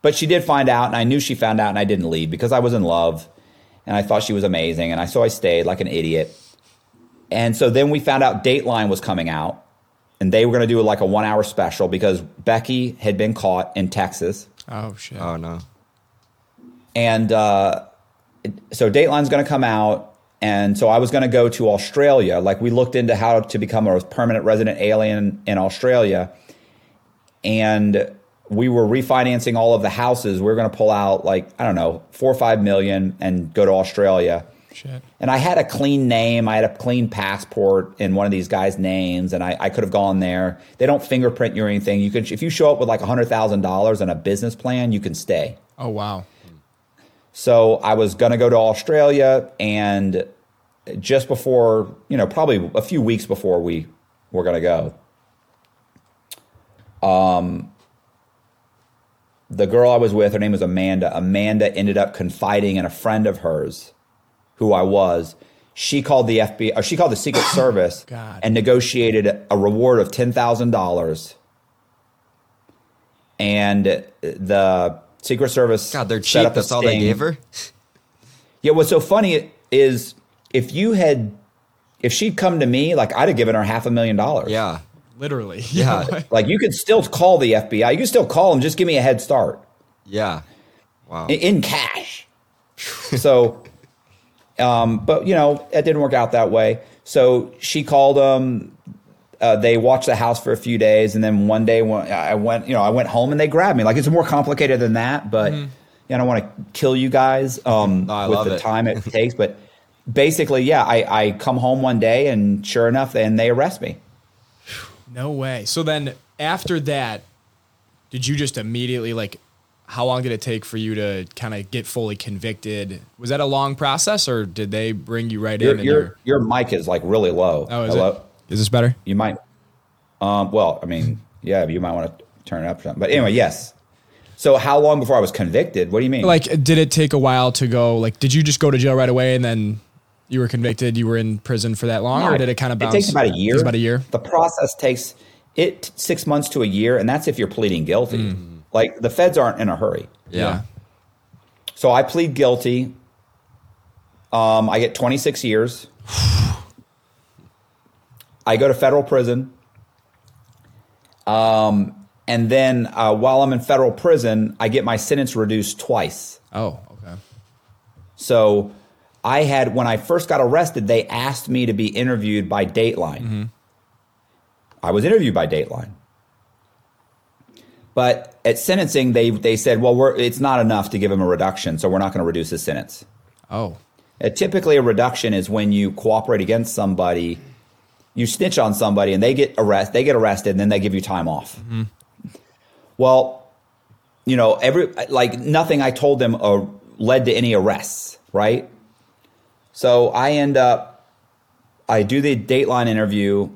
But she did find out, and I knew she found out, and I didn't leave because I was in love, and I thought she was amazing, and I so I stayed like an idiot. And so then we found out Dateline was coming out, and they were going to do like a one hour special because Becky had been caught in Texas. Oh shit. Oh no. And uh, so Dateline's going to come out. And so I was going to go to Australia. Like we looked into how to become a permanent resident alien in Australia. And we were refinancing all of the houses. We were going to pull out like, I don't know, four or five million and go to Australia. Shit. And I had a clean name. I had a clean passport in one of these guys' names, and I, I could have gone there. They don't fingerprint you or anything. You can, if you show up with like hundred thousand dollars and a business plan, you can stay. Oh wow. So I was going to go to Australia, and just before, you know, probably a few weeks before we were going to go, um, the girl I was with, her name was Amanda. Amanda ended up confiding in a friend of hers, who I was. She called the FBI, or she called the Secret [COUGHS] Service, God. and negotiated a reward of ten thousand dollars. And the Secret Service God, they're set cheap. up That's all they gave her. Yeah, what's so funny is if you had, if she'd come to me, like I'd have given her half a million dollars. Yeah. Literally. [LAUGHS] Yeah. Like you could still call the FBI. You could still call them. Just give me a head start Yeah. Wow. in, in cash. [LAUGHS] so, um, but you know, it didn't work out that way. So she called them. Uh, they watched the house for a few days, and then one day when I went, you know, I went home and they grabbed me. Like it's more complicated than that, but yeah, I don't want to kill you guys um, No, I with love the it. time it [LAUGHS] takes. But basically, yeah, I, I come home one day, and sure enough, and they arrest me. No way. So then after that, did you just immediately like how long did it take for you to kind of get fully convicted? Was that a long process or did they bring you right Your in? and your you're- your mic is like really low. oh, is Hello? it? Is this better? You might. Um, well, I mean, yeah, you might want to turn it up. something. But anyway, yes. So how long before I was convicted? What do you mean? Like, did it take a while to go? Like, did you just go to jail right away and then you were convicted? You were in prison for that long, or did it kind of bounce? It takes about a year. Takes about a year. The process takes it six months to a year, and that's if you're pleading guilty. Hmm. Like the feds aren't in a hurry. yeah. So I plead guilty. Um, I get 26 years. [SIGHS] [SIGHS] I go to federal prison. Um, and then uh, while I'm in federal prison, I get my sentence reduced twice. Oh, okay. So I had, when I first got arrested, they asked me to be interviewed by Dateline. I was interviewed by Dateline. But at sentencing, they, they said, well, we're, it's not enough to give him a reduction, so we're not going to reduce his sentence. Oh, Uh, typically, a reduction is when you cooperate against somebody, you snitch on somebody, and they get arrest, they get arrested, and then they give you time off. Well, you know, every like nothing I told them uh, led to any arrests, right? So I end up, I do the Dateline interview,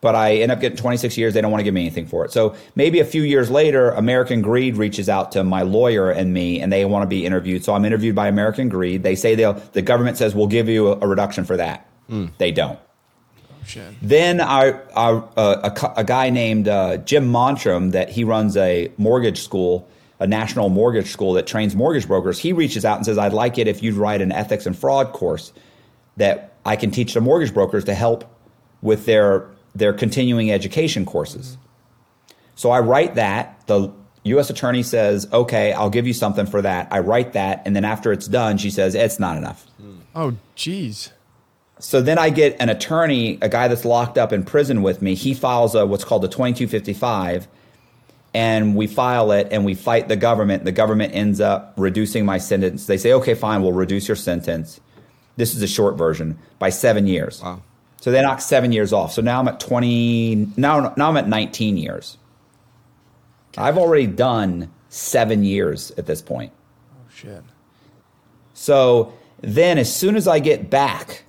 but I end up getting 26 years. They don't want to give me anything for it. So maybe a few years later, American Greed reaches out to my lawyer and me, and they want to be interviewed. So I'm interviewed by American Greed. They say they'll, the government says we'll give you a, a reduction for that. They don't. Shit. Then our, our uh, a, a guy named uh, Jim Montrum that he runs a mortgage school, a national mortgage school that trains mortgage brokers. He reaches out and says, "I'd like it if you'd write an ethics and fraud course that I can teach the mortgage brokers to help with their their continuing education courses." So I write that. The U.S. attorney says, "Okay, I'll give you something for that." I write that, and then after it's done, she says, "It's not enough." Oh, jeez. So then I get an attorney, a guy that's locked up in prison with me. He files a what's called a 2255, and we file it and we fight the government. The government ends up reducing my sentence. They say, okay, fine, we'll reduce your sentence. This is a short version by seven years. Wow. So they knock seven years off. So now I'm at 20. Now, now I'm at 19 years. I've already done seven years at this point. Oh, shit. So Then, as soon as I get back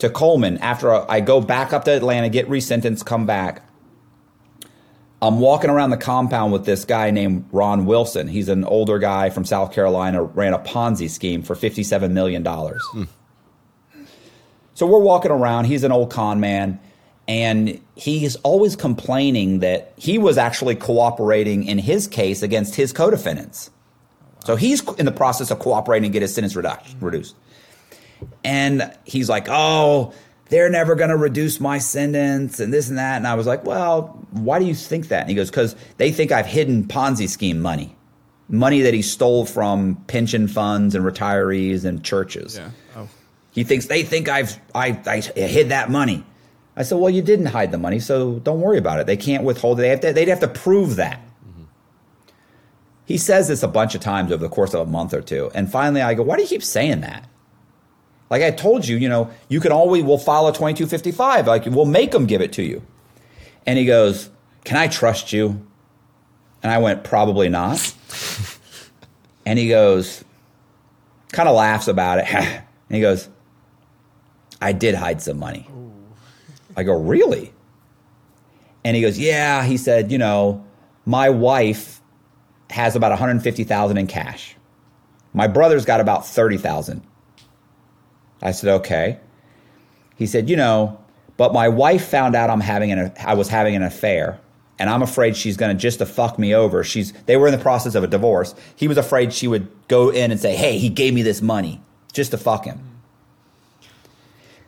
to Coleman, after I go back up to Atlanta, get resentenced, come back, I'm walking around the compound with this guy named Ron Wilson. He's an older guy from South Carolina, ran a Ponzi scheme for $57 million. Hmm. So we're walking around. He's an old con man. And he's always complaining that he was actually cooperating in his case against his co defendants. So he's in the process of cooperating to get his sentence reduced. And he's like, oh, they're never going to reduce my sentence and this and that. And I was like, well, why do you think that? And he goes, because they think I've hidden Ponzi scheme money, money that he stole from pension funds and retirees and churches. Yeah. Oh. He thinks they think I've I, I hid that money. I said, well, you didn't hide the money, so don't worry about it. They can't withhold it. They have to, they'd have to prove that. Mm-hmm. He says this a bunch of times over the course of a month or two. And finally, I go, why do you keep saying that? Like I told you, you know, you can always, we'll file a 2255. Like we'll make them give it to you. And he goes, can I trust you? And I went, probably not. [LAUGHS] and he goes, kind of laughs about it. [LAUGHS] and he goes, I did hide some money. I go, really? And he goes, yeah. He said, you know, my wife has about 150,000 in cash. My brother's got about 30,000. I said, "Okay." He said, "You know, but my wife found out I'm having an I was having an affair, and I'm afraid she's going to just to fuck me over. She's they were in the process of a divorce. He was afraid she would go in and say, "Hey, he gave me this money just to fuck him."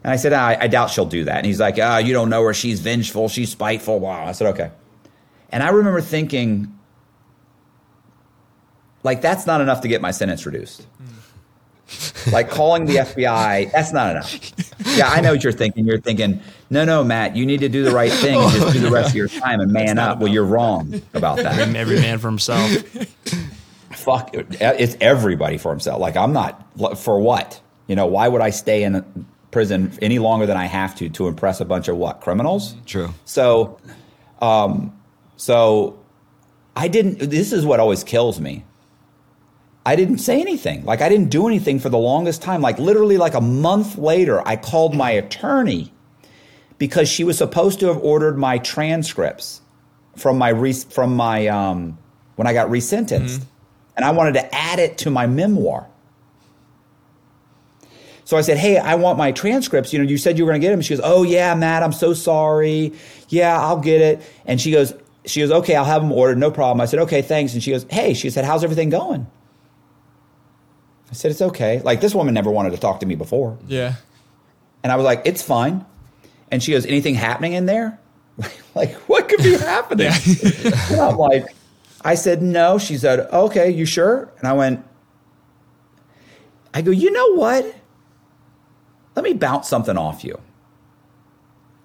And I said, I, I doubt she'll do that. And he's like, ah, oh, you don't know her. She's vengeful. She's spiteful. Wow. I said, okay. And I remember thinking, like that's not enough to get my sentence reduced. Like calling the FBI, that's not enough. Yeah, I know what you're thinking. You're thinking, no, no, Matt, you need to do the right thing and just do the rest of your time and man up. Well, you're wrong about that. Every man for himself. Fuck, it's everybody for himself. Like I'm not for what? You know, why would I stay in prison any longer than I have to to impress a bunch of what criminals? True. So, um, so I didn't. This is what always kills me I didn't say anything. Like I didn't do anything for the longest time. Like literally like a month later, I called my attorney because she was supposed to have ordered my transcripts from my re- from my um, when I got resentenced, mm-hmm. and I wanted to add it to my memoir. So I said, "Hey, I want my transcripts. You know, you said you were going to get them." She goes, "Oh yeah, Matt, I'm so sorry. Yeah, I'll get it." And she goes, "She goes, okay, I'll have them ordered, no problem." I said, "Okay, thanks." And she goes, "Hey," she said, "How's everything going?" I said, it's okay. Like this woman never wanted to talk to me before. Yeah. And I was like, it's fine. And she goes, anything happening in there? [LAUGHS] like, what could be happening? [LAUGHS] and I'm like, I said, no. She said, okay, you sure? And I went, I go, you know what? Let me bounce something off you.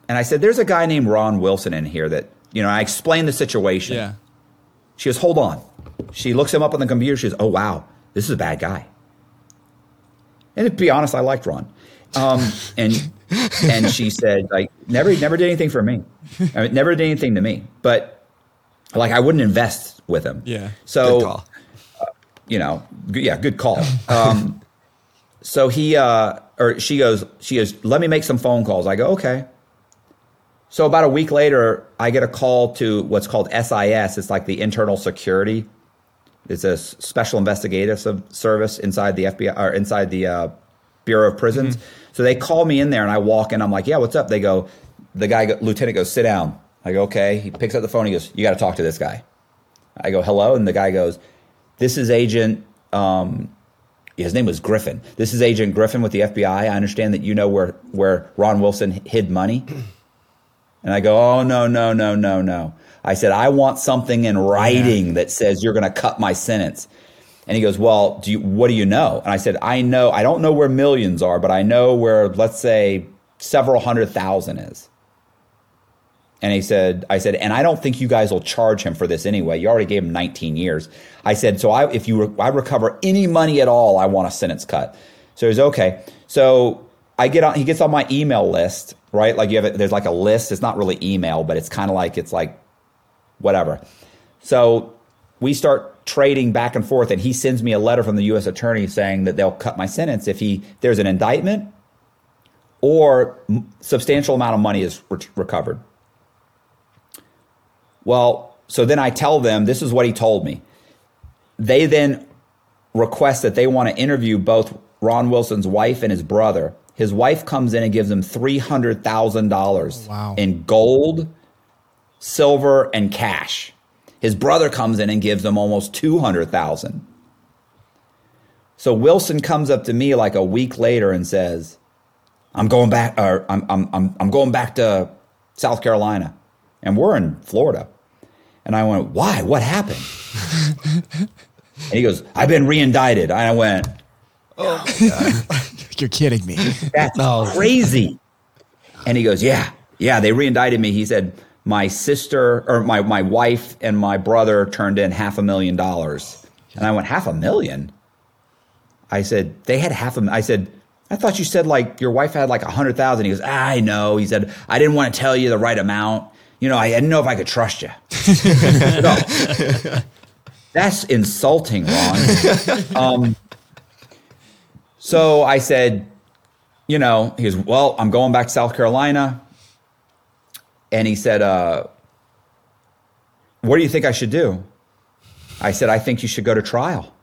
And I said, there's a guy named Ron Wilson in here that, you know, I explained the situation. Yeah. She goes, hold on. She looks him up on the computer. She goes, oh, wow, this is a bad guy. And to be honest, I liked Ron. Um, and and she said like never never did anything for me. I mean, never did anything to me. But like I wouldn't invest with him. Yeah. So uh, you know, yeah, good call. Um, so he uh, or she goes she goes let me make some phone calls. I go okay. So about a week later, I get a call to what's called SIS. It's like the internal security it's a special investigative service inside the FBI or inside the uh, Bureau of Prisons. Mm-hmm. So they call me in there, and I walk in. I'm like, "Yeah, what's up?" They go, "The guy, lieutenant, goes, sit down." I go, "Okay." He picks up the phone. He goes, "You got to talk to this guy." I go, "Hello," and the guy goes, "This is Agent." Um, his name was Griffin. This is Agent Griffin with the FBI. I understand that you know where where Ron Wilson hid money. [CLEARS THROAT] And I go, "Oh no, no, no, no, no." I said, I want something in writing yeah. that says you're going to cut my sentence. And he goes, Well, do you, what do you know? And I said, I know, I don't know where millions are, but I know where, let's say, several hundred thousand is. And he said, I said, and I don't think you guys will charge him for this anyway. You already gave him 19 years. I said, so I, if you, re- I recover any money at all, I want a sentence cut. So he's okay. So I get on, he gets on my email list, right? Like you have, a, there's like a list. It's not really email, but it's kind of like, it's like whatever. So we start trading back and forth, and he sends me a letter from the U.S. attorney saying that they'll cut my sentence if he there's an indictment or substantial amount of money is re- recovered. Well, so then I tell them this is what he told me. They then request that they want to interview both Ron Wilson's wife and his brother. His wife comes in and gives him three hundred thousand dollars Wow. in gold, silver, and cash. His brother comes in and gives him almost two hundred thousand. So Wilson comes up to me like a week later and says, "I'm going back. Or I'm I'm I'm I'm going back to South Carolina, and we're in Florida." And I went, "Why? What happened?" [LAUGHS] and he goes, "I've been reindicted." And I went, "Oh, [LAUGHS] You're kidding me. That's crazy. And he goes, Yeah, yeah, they reindicted me. He said, My sister or my, my wife and my brother turned in half a million dollars. And I went, Half a million? I said, They had half a I said, I thought you said like your wife had like a hundred thousand. He goes, I know. He said, I didn't want to tell you the right amount. You know, I didn't know if I could trust you. [LAUGHS] no. That's insulting, Ron. Um, so I said, you know, he goes, well, I'm going back to South Carolina. And he said, uh, what do you think I should do? I said, I think you should go to trial.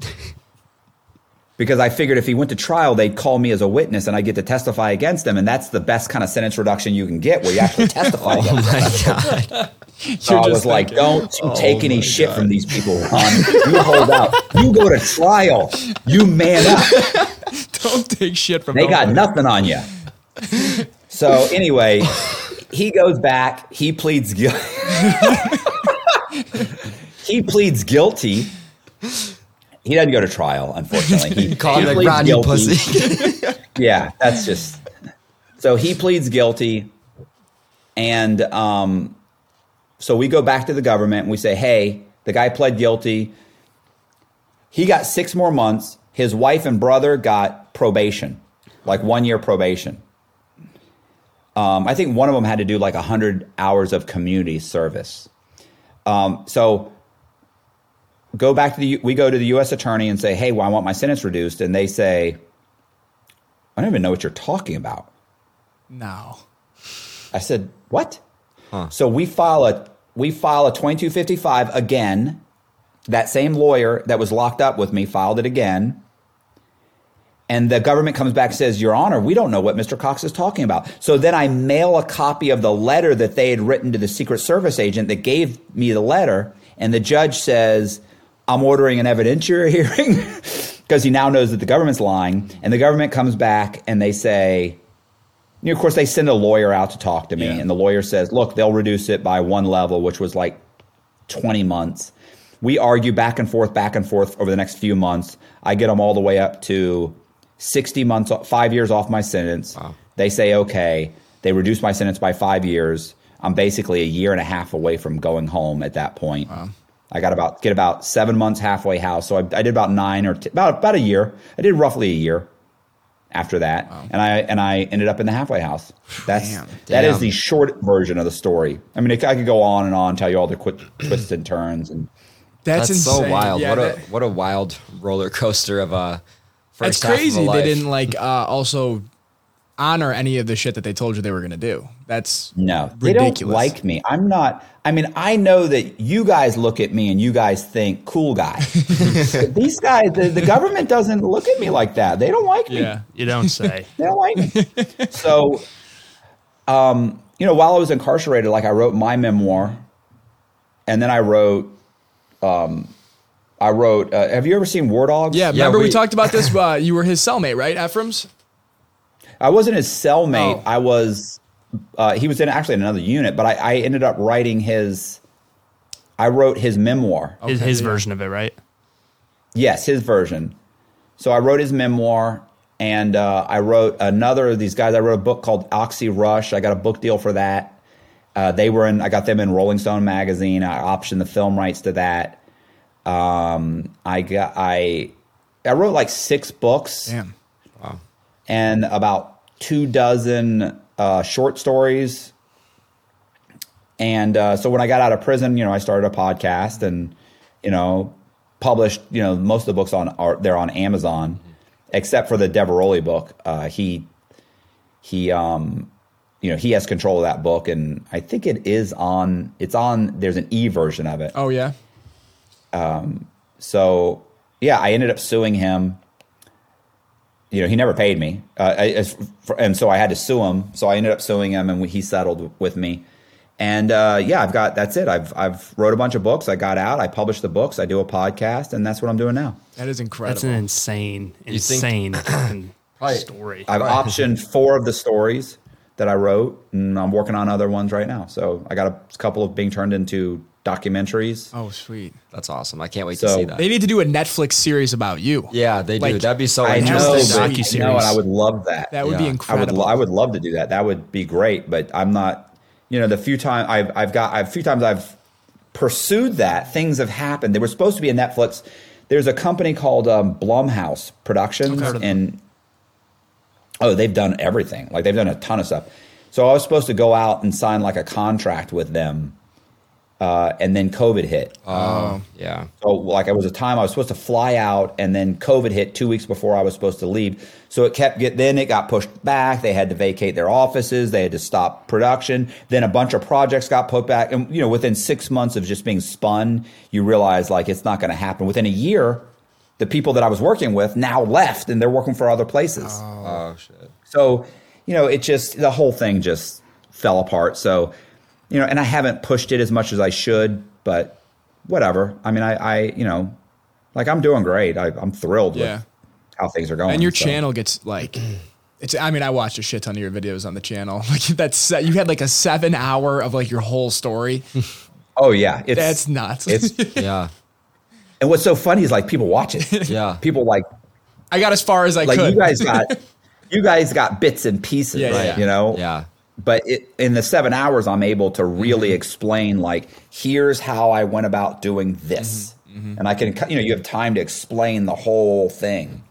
[LAUGHS] because I figured if he went to trial, they'd call me as a witness and I get to testify against him. And that's the best kind of sentence reduction you can get where you actually [LAUGHS] testify against them. [LAUGHS] So I was just like, don't you take any shit from these people, Ron. You hold out. You go to trial. You man up. Don't take shit from They got nothing on you. So anyway, he goes back. He pleads guilty. [LAUGHS] he pleads guilty. He doesn't go to trial, unfortunately. He, [LAUGHS] he like you guilty. pussy. [LAUGHS] Yeah, that's just. So he pleads guilty, and um, so we go back to the government and we say, "Hey, the guy pled guilty. He got six more months. His wife and brother got probation, like one year probation. Um, I think one of them had to do like hundred hours of community service. Um, so go back to the we go to the U.S. attorney and say, "Hey, well, I want my sentence reduced," and they say, "I don't even know what you're talking about." No. I said, "What?" So we file a we file a 2255 again. That same lawyer that was locked up with me filed it again. And the government comes back and says, Your Honor, we don't know what Mr. Cox is talking about. So then I mail a copy of the letter that they had written to the Secret Service agent that gave me the letter. And the judge says, I'm ordering an evidentiary [LAUGHS] hearing because he now knows that the government's lying. And the government comes back and they say, you know, of course, they send a lawyer out to talk to me, Yeah. and the lawyer says, "Look, they'll reduce it by one level, which was like twenty months." We argue back and forth, back and forth over the next few months. I get them all the way up to sixty months, five years off my sentence. They say okay. They reduce my sentence by five years. I'm basically a year and a half away from going home at that point. I got about get about seven months halfway house, so I, I did about nine or t- about about a year. I did roughly a year after that, and I and I ended up in the halfway house. That's Damn. that is Damn. the short version of the story. I mean, I could go on and on, tell you all the quick twists and turns, and That's, That's so wild. Yeah, what that- a what a wild roller coaster of a That's first half of crazy. They life. didn't like uh, also honor any of the shit that they told you they were going to do. That's no, they don't ridiculous. like me. I'm not. I mean, I know that you guys look at me and you guys think cool guy. [LAUGHS] These guys, the, the government doesn't look at me like that. They don't like me. yeah. You don't say. [LAUGHS] They don't like me. so, um, you know, while I was incarcerated, like I wrote my memoir, and then I wrote, um, I wrote. Uh, have you ever seen War Dogs? Yeah, remember we, we- talked about this? [LAUGHS] Uh, you were his cellmate, right, Efraim's? I wasn't his cellmate. Oh. I was. Uh, he was in actually in another unit, but I, I ended up writing his. I wrote his memoir. His, Okay, his yeah. version of it, right? Yes, his version. So I wrote his memoir, and uh, I wrote another of these guys. I wrote a book called Oxy Rush. I got a book deal for that. Uh, they were in. I got them in Rolling Stone magazine. I optioned the film rights to that. Um, I got. I I wrote like six books Damn. and about two dozen uh, short stories. And uh, so when I got out of prison, you know, I started a podcast and you know, published. You know, most of the books on are they're on Amazon, except for the Diveroli book. Uh, he he um you know he has control of that book, and I think it is on. It's on. There's an e version of it. Oh yeah. So yeah, I ended up suing him. You know, he never paid me, uh, I, as, for, and so I had to sue him. So I ended up suing him, and he settled with me. And uh, yeah, I've got that's it. I've I've wrote a bunch of books. I got out. I published the books. I do a podcast, and that's what I'm doing now. That is incredible. That's an insane, insane [CLEARS THROAT] fucking story. I've optioned four of the stories that I wrote, and I'm working on other ones right now. So I got a couple of being turned into documentaries. oh sweet. That's awesome. I can't wait So- to see that. They need to do a Netflix series about you. yeah, they do. Like, That'd be so I know, interesting. but, I know, and I would love that. That would Yeah. be I I would, incredible. I would love to do that. That would be great. But I'm not. You know, the few times I've I've got a few times I've pursued that, things have happened. They were supposed to be a Netflix. There's a company called um, Blumhouse Productions, heard and oh, they've done everything. Like they've done a ton of stuff. So I was supposed to go out and sign like a contract with them, uh, and then COVID hit. Oh, yeah. So like it was a time I was supposed to fly out and then COVID hit two weeks before I was supposed to leave. So it kept get then it got pushed back. They had to vacate their offices. They had to stop production. Then a bunch of projects got put back. And you know, within six months of just being spun, you realize like it's not going to happen. Within a year, the people that I was working with now left and they're working for other places. Oh shit. So, you know, it just the whole thing just fell apart. So, you know, and I haven't pushed it as much as I should, but whatever. I mean, I, I you know, like I'm doing great. I, I'm thrilled Yeah. with how things are going. and your so. channel gets like [CLEARS THROAT] it's i mean i watched a shit ton of your videos on the channel [LAUGHS] like that's you had like a seven hour of like your whole story [LAUGHS] Oh yeah, it's that's nuts It's [LAUGHS] Yeah. and what's so funny is like people watch it. Yeah. people like i got as far as i like could you guys got you guys got bits and pieces, Yeah, yeah, right? yeah. You know, Yeah. But it, in the seven hours i'm able to really Mm-hmm. explain like here's how i went about doing this Mm-hmm. and i can you know you have time to explain the whole thing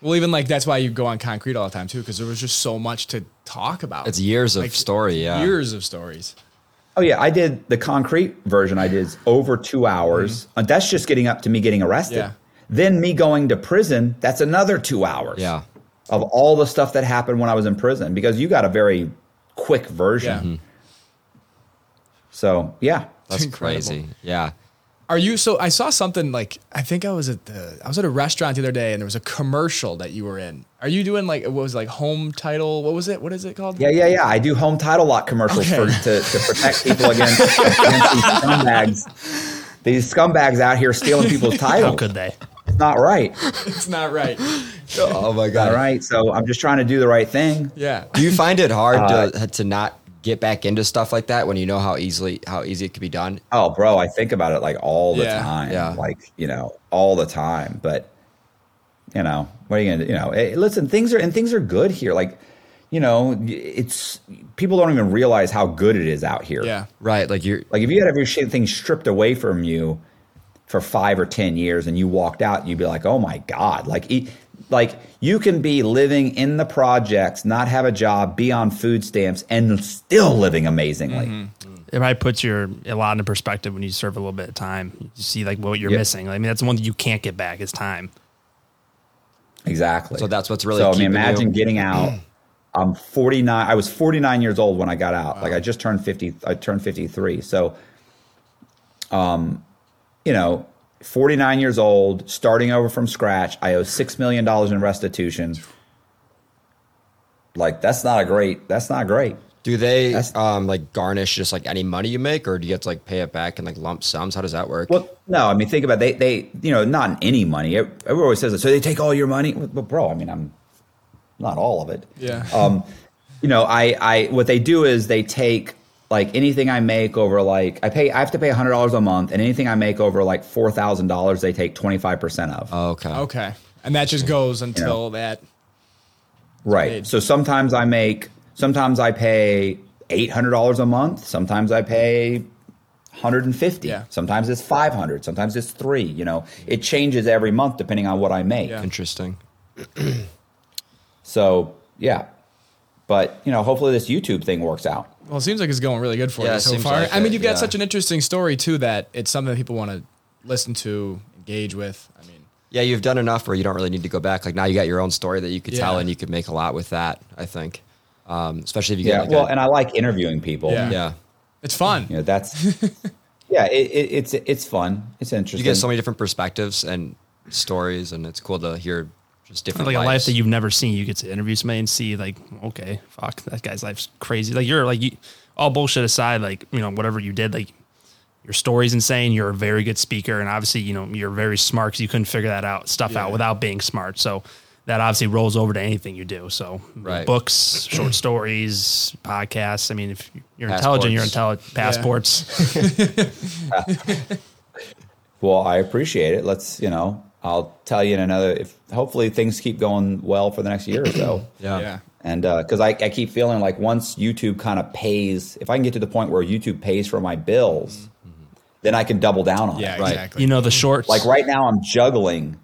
well even like that's why you go on concrete all the time too because there was just so much to talk about It's years of Like, story. Yeah. years of stories oh yeah i did the concrete version i did is over two hours and that's just getting up to me getting arrested Mm-hmm. Yeah. then me going to prison that's another two hours Yeah. of all the stuff that happened when i was in prison because you got a very quick version Yeah. so yeah That's crazy. Yeah. Are you so? I saw something like I think I was at the I was at a restaurant the other day and there was a commercial that you were in. Are you doing like what was it, like home title? What was it? What is it called? Yeah, yeah, yeah. I do home title lock commercials Okay. for to, to protect people against, against these scumbags. [LAUGHS] These scumbags out here stealing people's titles. How could they? [LAUGHS] It's not right. It's not right. Oh my god. right. So I'm just trying to do the right thing. Yeah. Do you find it hard Uh, to to not get back into stuff like that when you know how easily how easy it could be done? Oh, bro, I think about it like all the Yeah, time. yeah. Like, you know, all the time. But, you know, what are you going to? You know, eh, listen, things are, and things are good here. Like, you know, it's, people don't even realize how good it is out here. Yeah. Right. Like you're Like if you had everything stripped away from you for five or ten years and you walked out, you'd be like, "Oh my god!" Like, e- like you can be living in the projects, not have a job, be on food stamps, and still living amazingly. Mm-hmm. It might put your a lot into perspective when you serve a little bit of time. You see like what you're Yep. missing. I mean, that's the one that you can't get back is time. Exactly. So that's what's really So I mean, imagine you- getting out. [CLEARS THROAT] I'm 49. I was 49 years old when I got out. Like I just turned 50. I turned 53. So, um, you know, 49 years old, starting over from scratch. I owe six million dollars in restitution. Like that's not a great. That's not great. Do they um like garnish just like any money you make, or do you have to like pay it back in like lump sums? How does that work? Well, no, I mean, think about it. they they you know not in any money. Everyone always says that. So they take all your money, but bro, I mean, I'm not all of it. Yeah. Um, you know, I I what they do is they take like anything I make over like I pay I have to pay hundred dollars a month, and anything I make over like four thousand dollars, they take twenty five percent of. Oh, okay. Okay. And that just goes until that. right. paid. So sometimes I make sometimes I pay eight hundred dollars a month. Sometimes I pay. 150 Yeah. sometimes it's 500 sometimes it's 3 you know it changes every month depending on what i make Yeah. Interesting. So yeah, but you know, hopefully this YouTube thing works out. Well, it seems like it's going really good for Yeah, you it so seems far. like I mean, it, you've got yeah. such an interesting story too that it's something that people want to listen to, engage with. I mean, Yeah, you've done enough where you don't really need to go back. Like now you got your own story that you could tell Yeah. and you could make a lot with that, I think. Um, especially if you get Yeah. like Well, a, and I like interviewing people. Yeah. yeah. it's fun. You know, that's [LAUGHS] yeah. It, it, it's it's fun. It's interesting. You get so many different perspectives and stories and it's cool to hear just different like a life that you've never seen. You get to interview somebody and see like, okay, fuck, that guy's life's crazy. Like you're like you, all bullshit aside, like you know whatever you did, like your story's insane. You're a very good speaker, and obviously you know you're very smart because you couldn't figure that out stuff Yeah. out without being smart. So that obviously rolls over to anything you do. So Right. books, short stories, podcasts. I mean, if you're intelligent, you're intelligent. Passports. [LAUGHS] [LAUGHS] [LAUGHS] Well, I appreciate it. Let's, you know, I'll tell you in another. If hopefully things keep going well for the next year or so. [CLEARS THROAT] yeah. Yeah. And uh, because I, I keep feeling like once YouTube kind of pays, if I can get to the point where YouTube pays for my bills, mm-hmm. then I can double down on Yeah, it. Right. exactly. You know the shorts. Like right now, I'm juggling.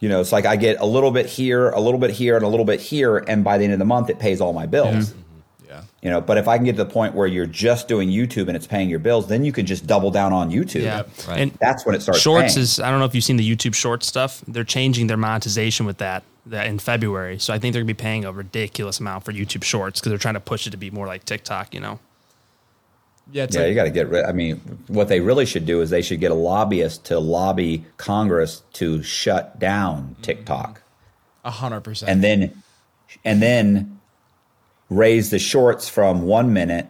You know, it's like I get a little bit here, a little bit here, and a little bit here, and by the end of the month, it pays all my bills. yeah. You know, but if I can get to the point where you're just doing YouTube and it's paying your bills, then you can just double down on YouTube. yeah, Right. and That's when it starts. Shorts paying. is I don't know if you've seen the YouTube short stuff. They're changing their monetization with that that in February. So I think they're gonna be paying a ridiculous amount for YouTube Shorts because they're trying to push it to be more like TikTok. You know, Yeah, Yeah, like- you got to get rid. I mean, what they really should do is they should get a lobbyist to lobby Congress to shut down TikTok, a hundred percent. and then, and then raise the shorts from one minute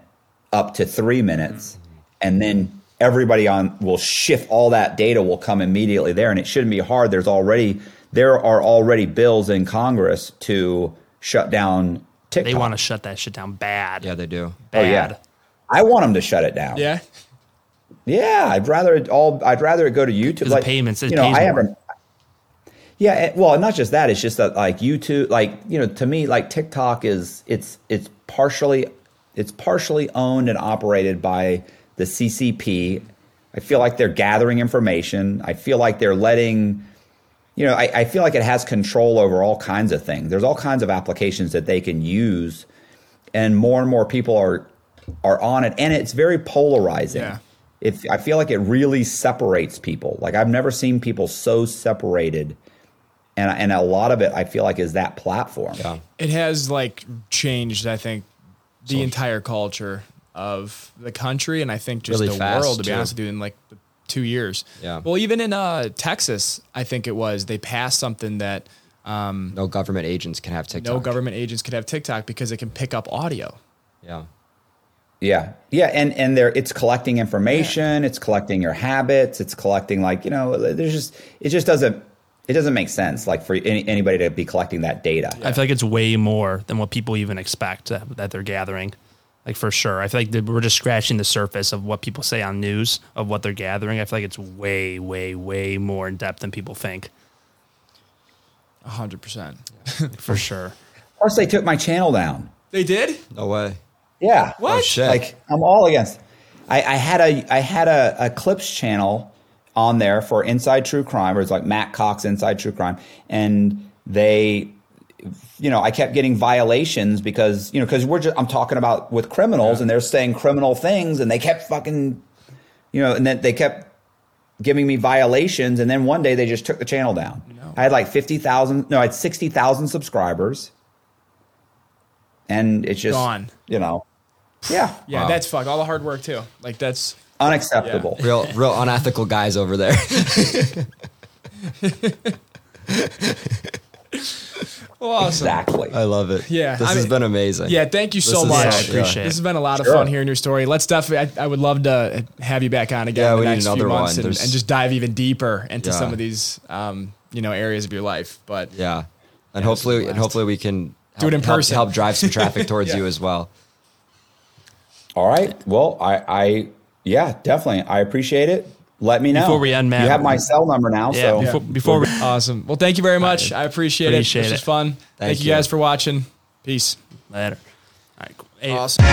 up to three minutes, and then everybody on will shift all that data will come immediately there, and it shouldn't be hard. There's already there are already bills in Congress to shut down TikTok. they want to shut that shit down bad. Yeah, they do. Oh yeah, I want them to shut it down. yeah. Yeah, I'd rather it all. I'd rather it go to YouTube. the payments, it you know, pays I more. haven't. Yeah, well, not just that. It's just that like YouTube, like you know, to me, like TikTok is it's it's partially it's partially owned and operated by the CCP. I feel like they're gathering information. I feel like they're letting, you know, I, I feel like it has control over all kinds of things. There's all kinds of applications that they can use, and more and more people are are on it, and it's very polarizing. Yeah. If I feel like it really separates people. Like I've never seen people so separated, and and a lot of it I feel like is that platform. Yeah. It has like changed, I think, the entire culture of the country and I think just Really the fast, world, to be too. honest with you, in like two years. Yeah. Well, even in uh, Texas, I think it was, they passed something that No government agents can have TikTok. no government agents can have TikTok because it can pick up audio. Yeah. Yeah, yeah, and and there it's collecting information, it's collecting your habits, it's collecting like you know, there's just it just doesn't it doesn't make sense like for any, anybody to be collecting that data. I feel like it's way more than what people even expect that, that they're gathering. Like for sure, I feel like we're just scratching the surface of what people say on news of what they're gathering. I feel like it's way, way, way more in depth than people think. A hundred percent. [LAUGHS] For sure. Plus, they took my channel down. They did? No way. Yeah, What? Oh, shit. like I'm all against. I, I had a I had a, a clips channel on there for Inside True Crime, or it's like Matt Cox Inside True Crime, and they, you know, I kept getting violations because you know because we're just I'm talking about with criminals and they're saying criminal things and they kept fucking, you know, and then they kept giving me violations, and then one day they just took the channel down. I had like fifty thousand, no, I had sixty thousand subscribers, and it's just Gone. You know, yeah, Yeah, Wow. that's fuck. All the hard work too. Like that's unacceptable. Real, real unethical guys over there. [LAUGHS] well, awesome. Exactly. I love it. Yeah, This I has mean- been amazing. Yeah, thank you This so is- much. yeah, I appreciate it This has been a lot of Sure. fun hearing your story. Let's definitely. I, I would love to have you back on again Yeah, in we the need next few another months one. and, and just dive even deeper into Yeah. some of these, um, you know, areas of your life. But Yeah. And Yeah, hopefully, and hopefully we can Do it in help- help- person. Help, drive some traffic [LAUGHS] towards Yeah. you as well. All right. Well, I, I, yeah, definitely. I appreciate it. Let me know. Before we end, Matt, you have my cell number now. Yeah, so before, before we [LAUGHS] awesome. Well, thank you very much. I appreciate, Appreciate it. This it. was fun. Thank, Thank you you. guys for watching. Peace. later. All right, cool. Hey, Awesome.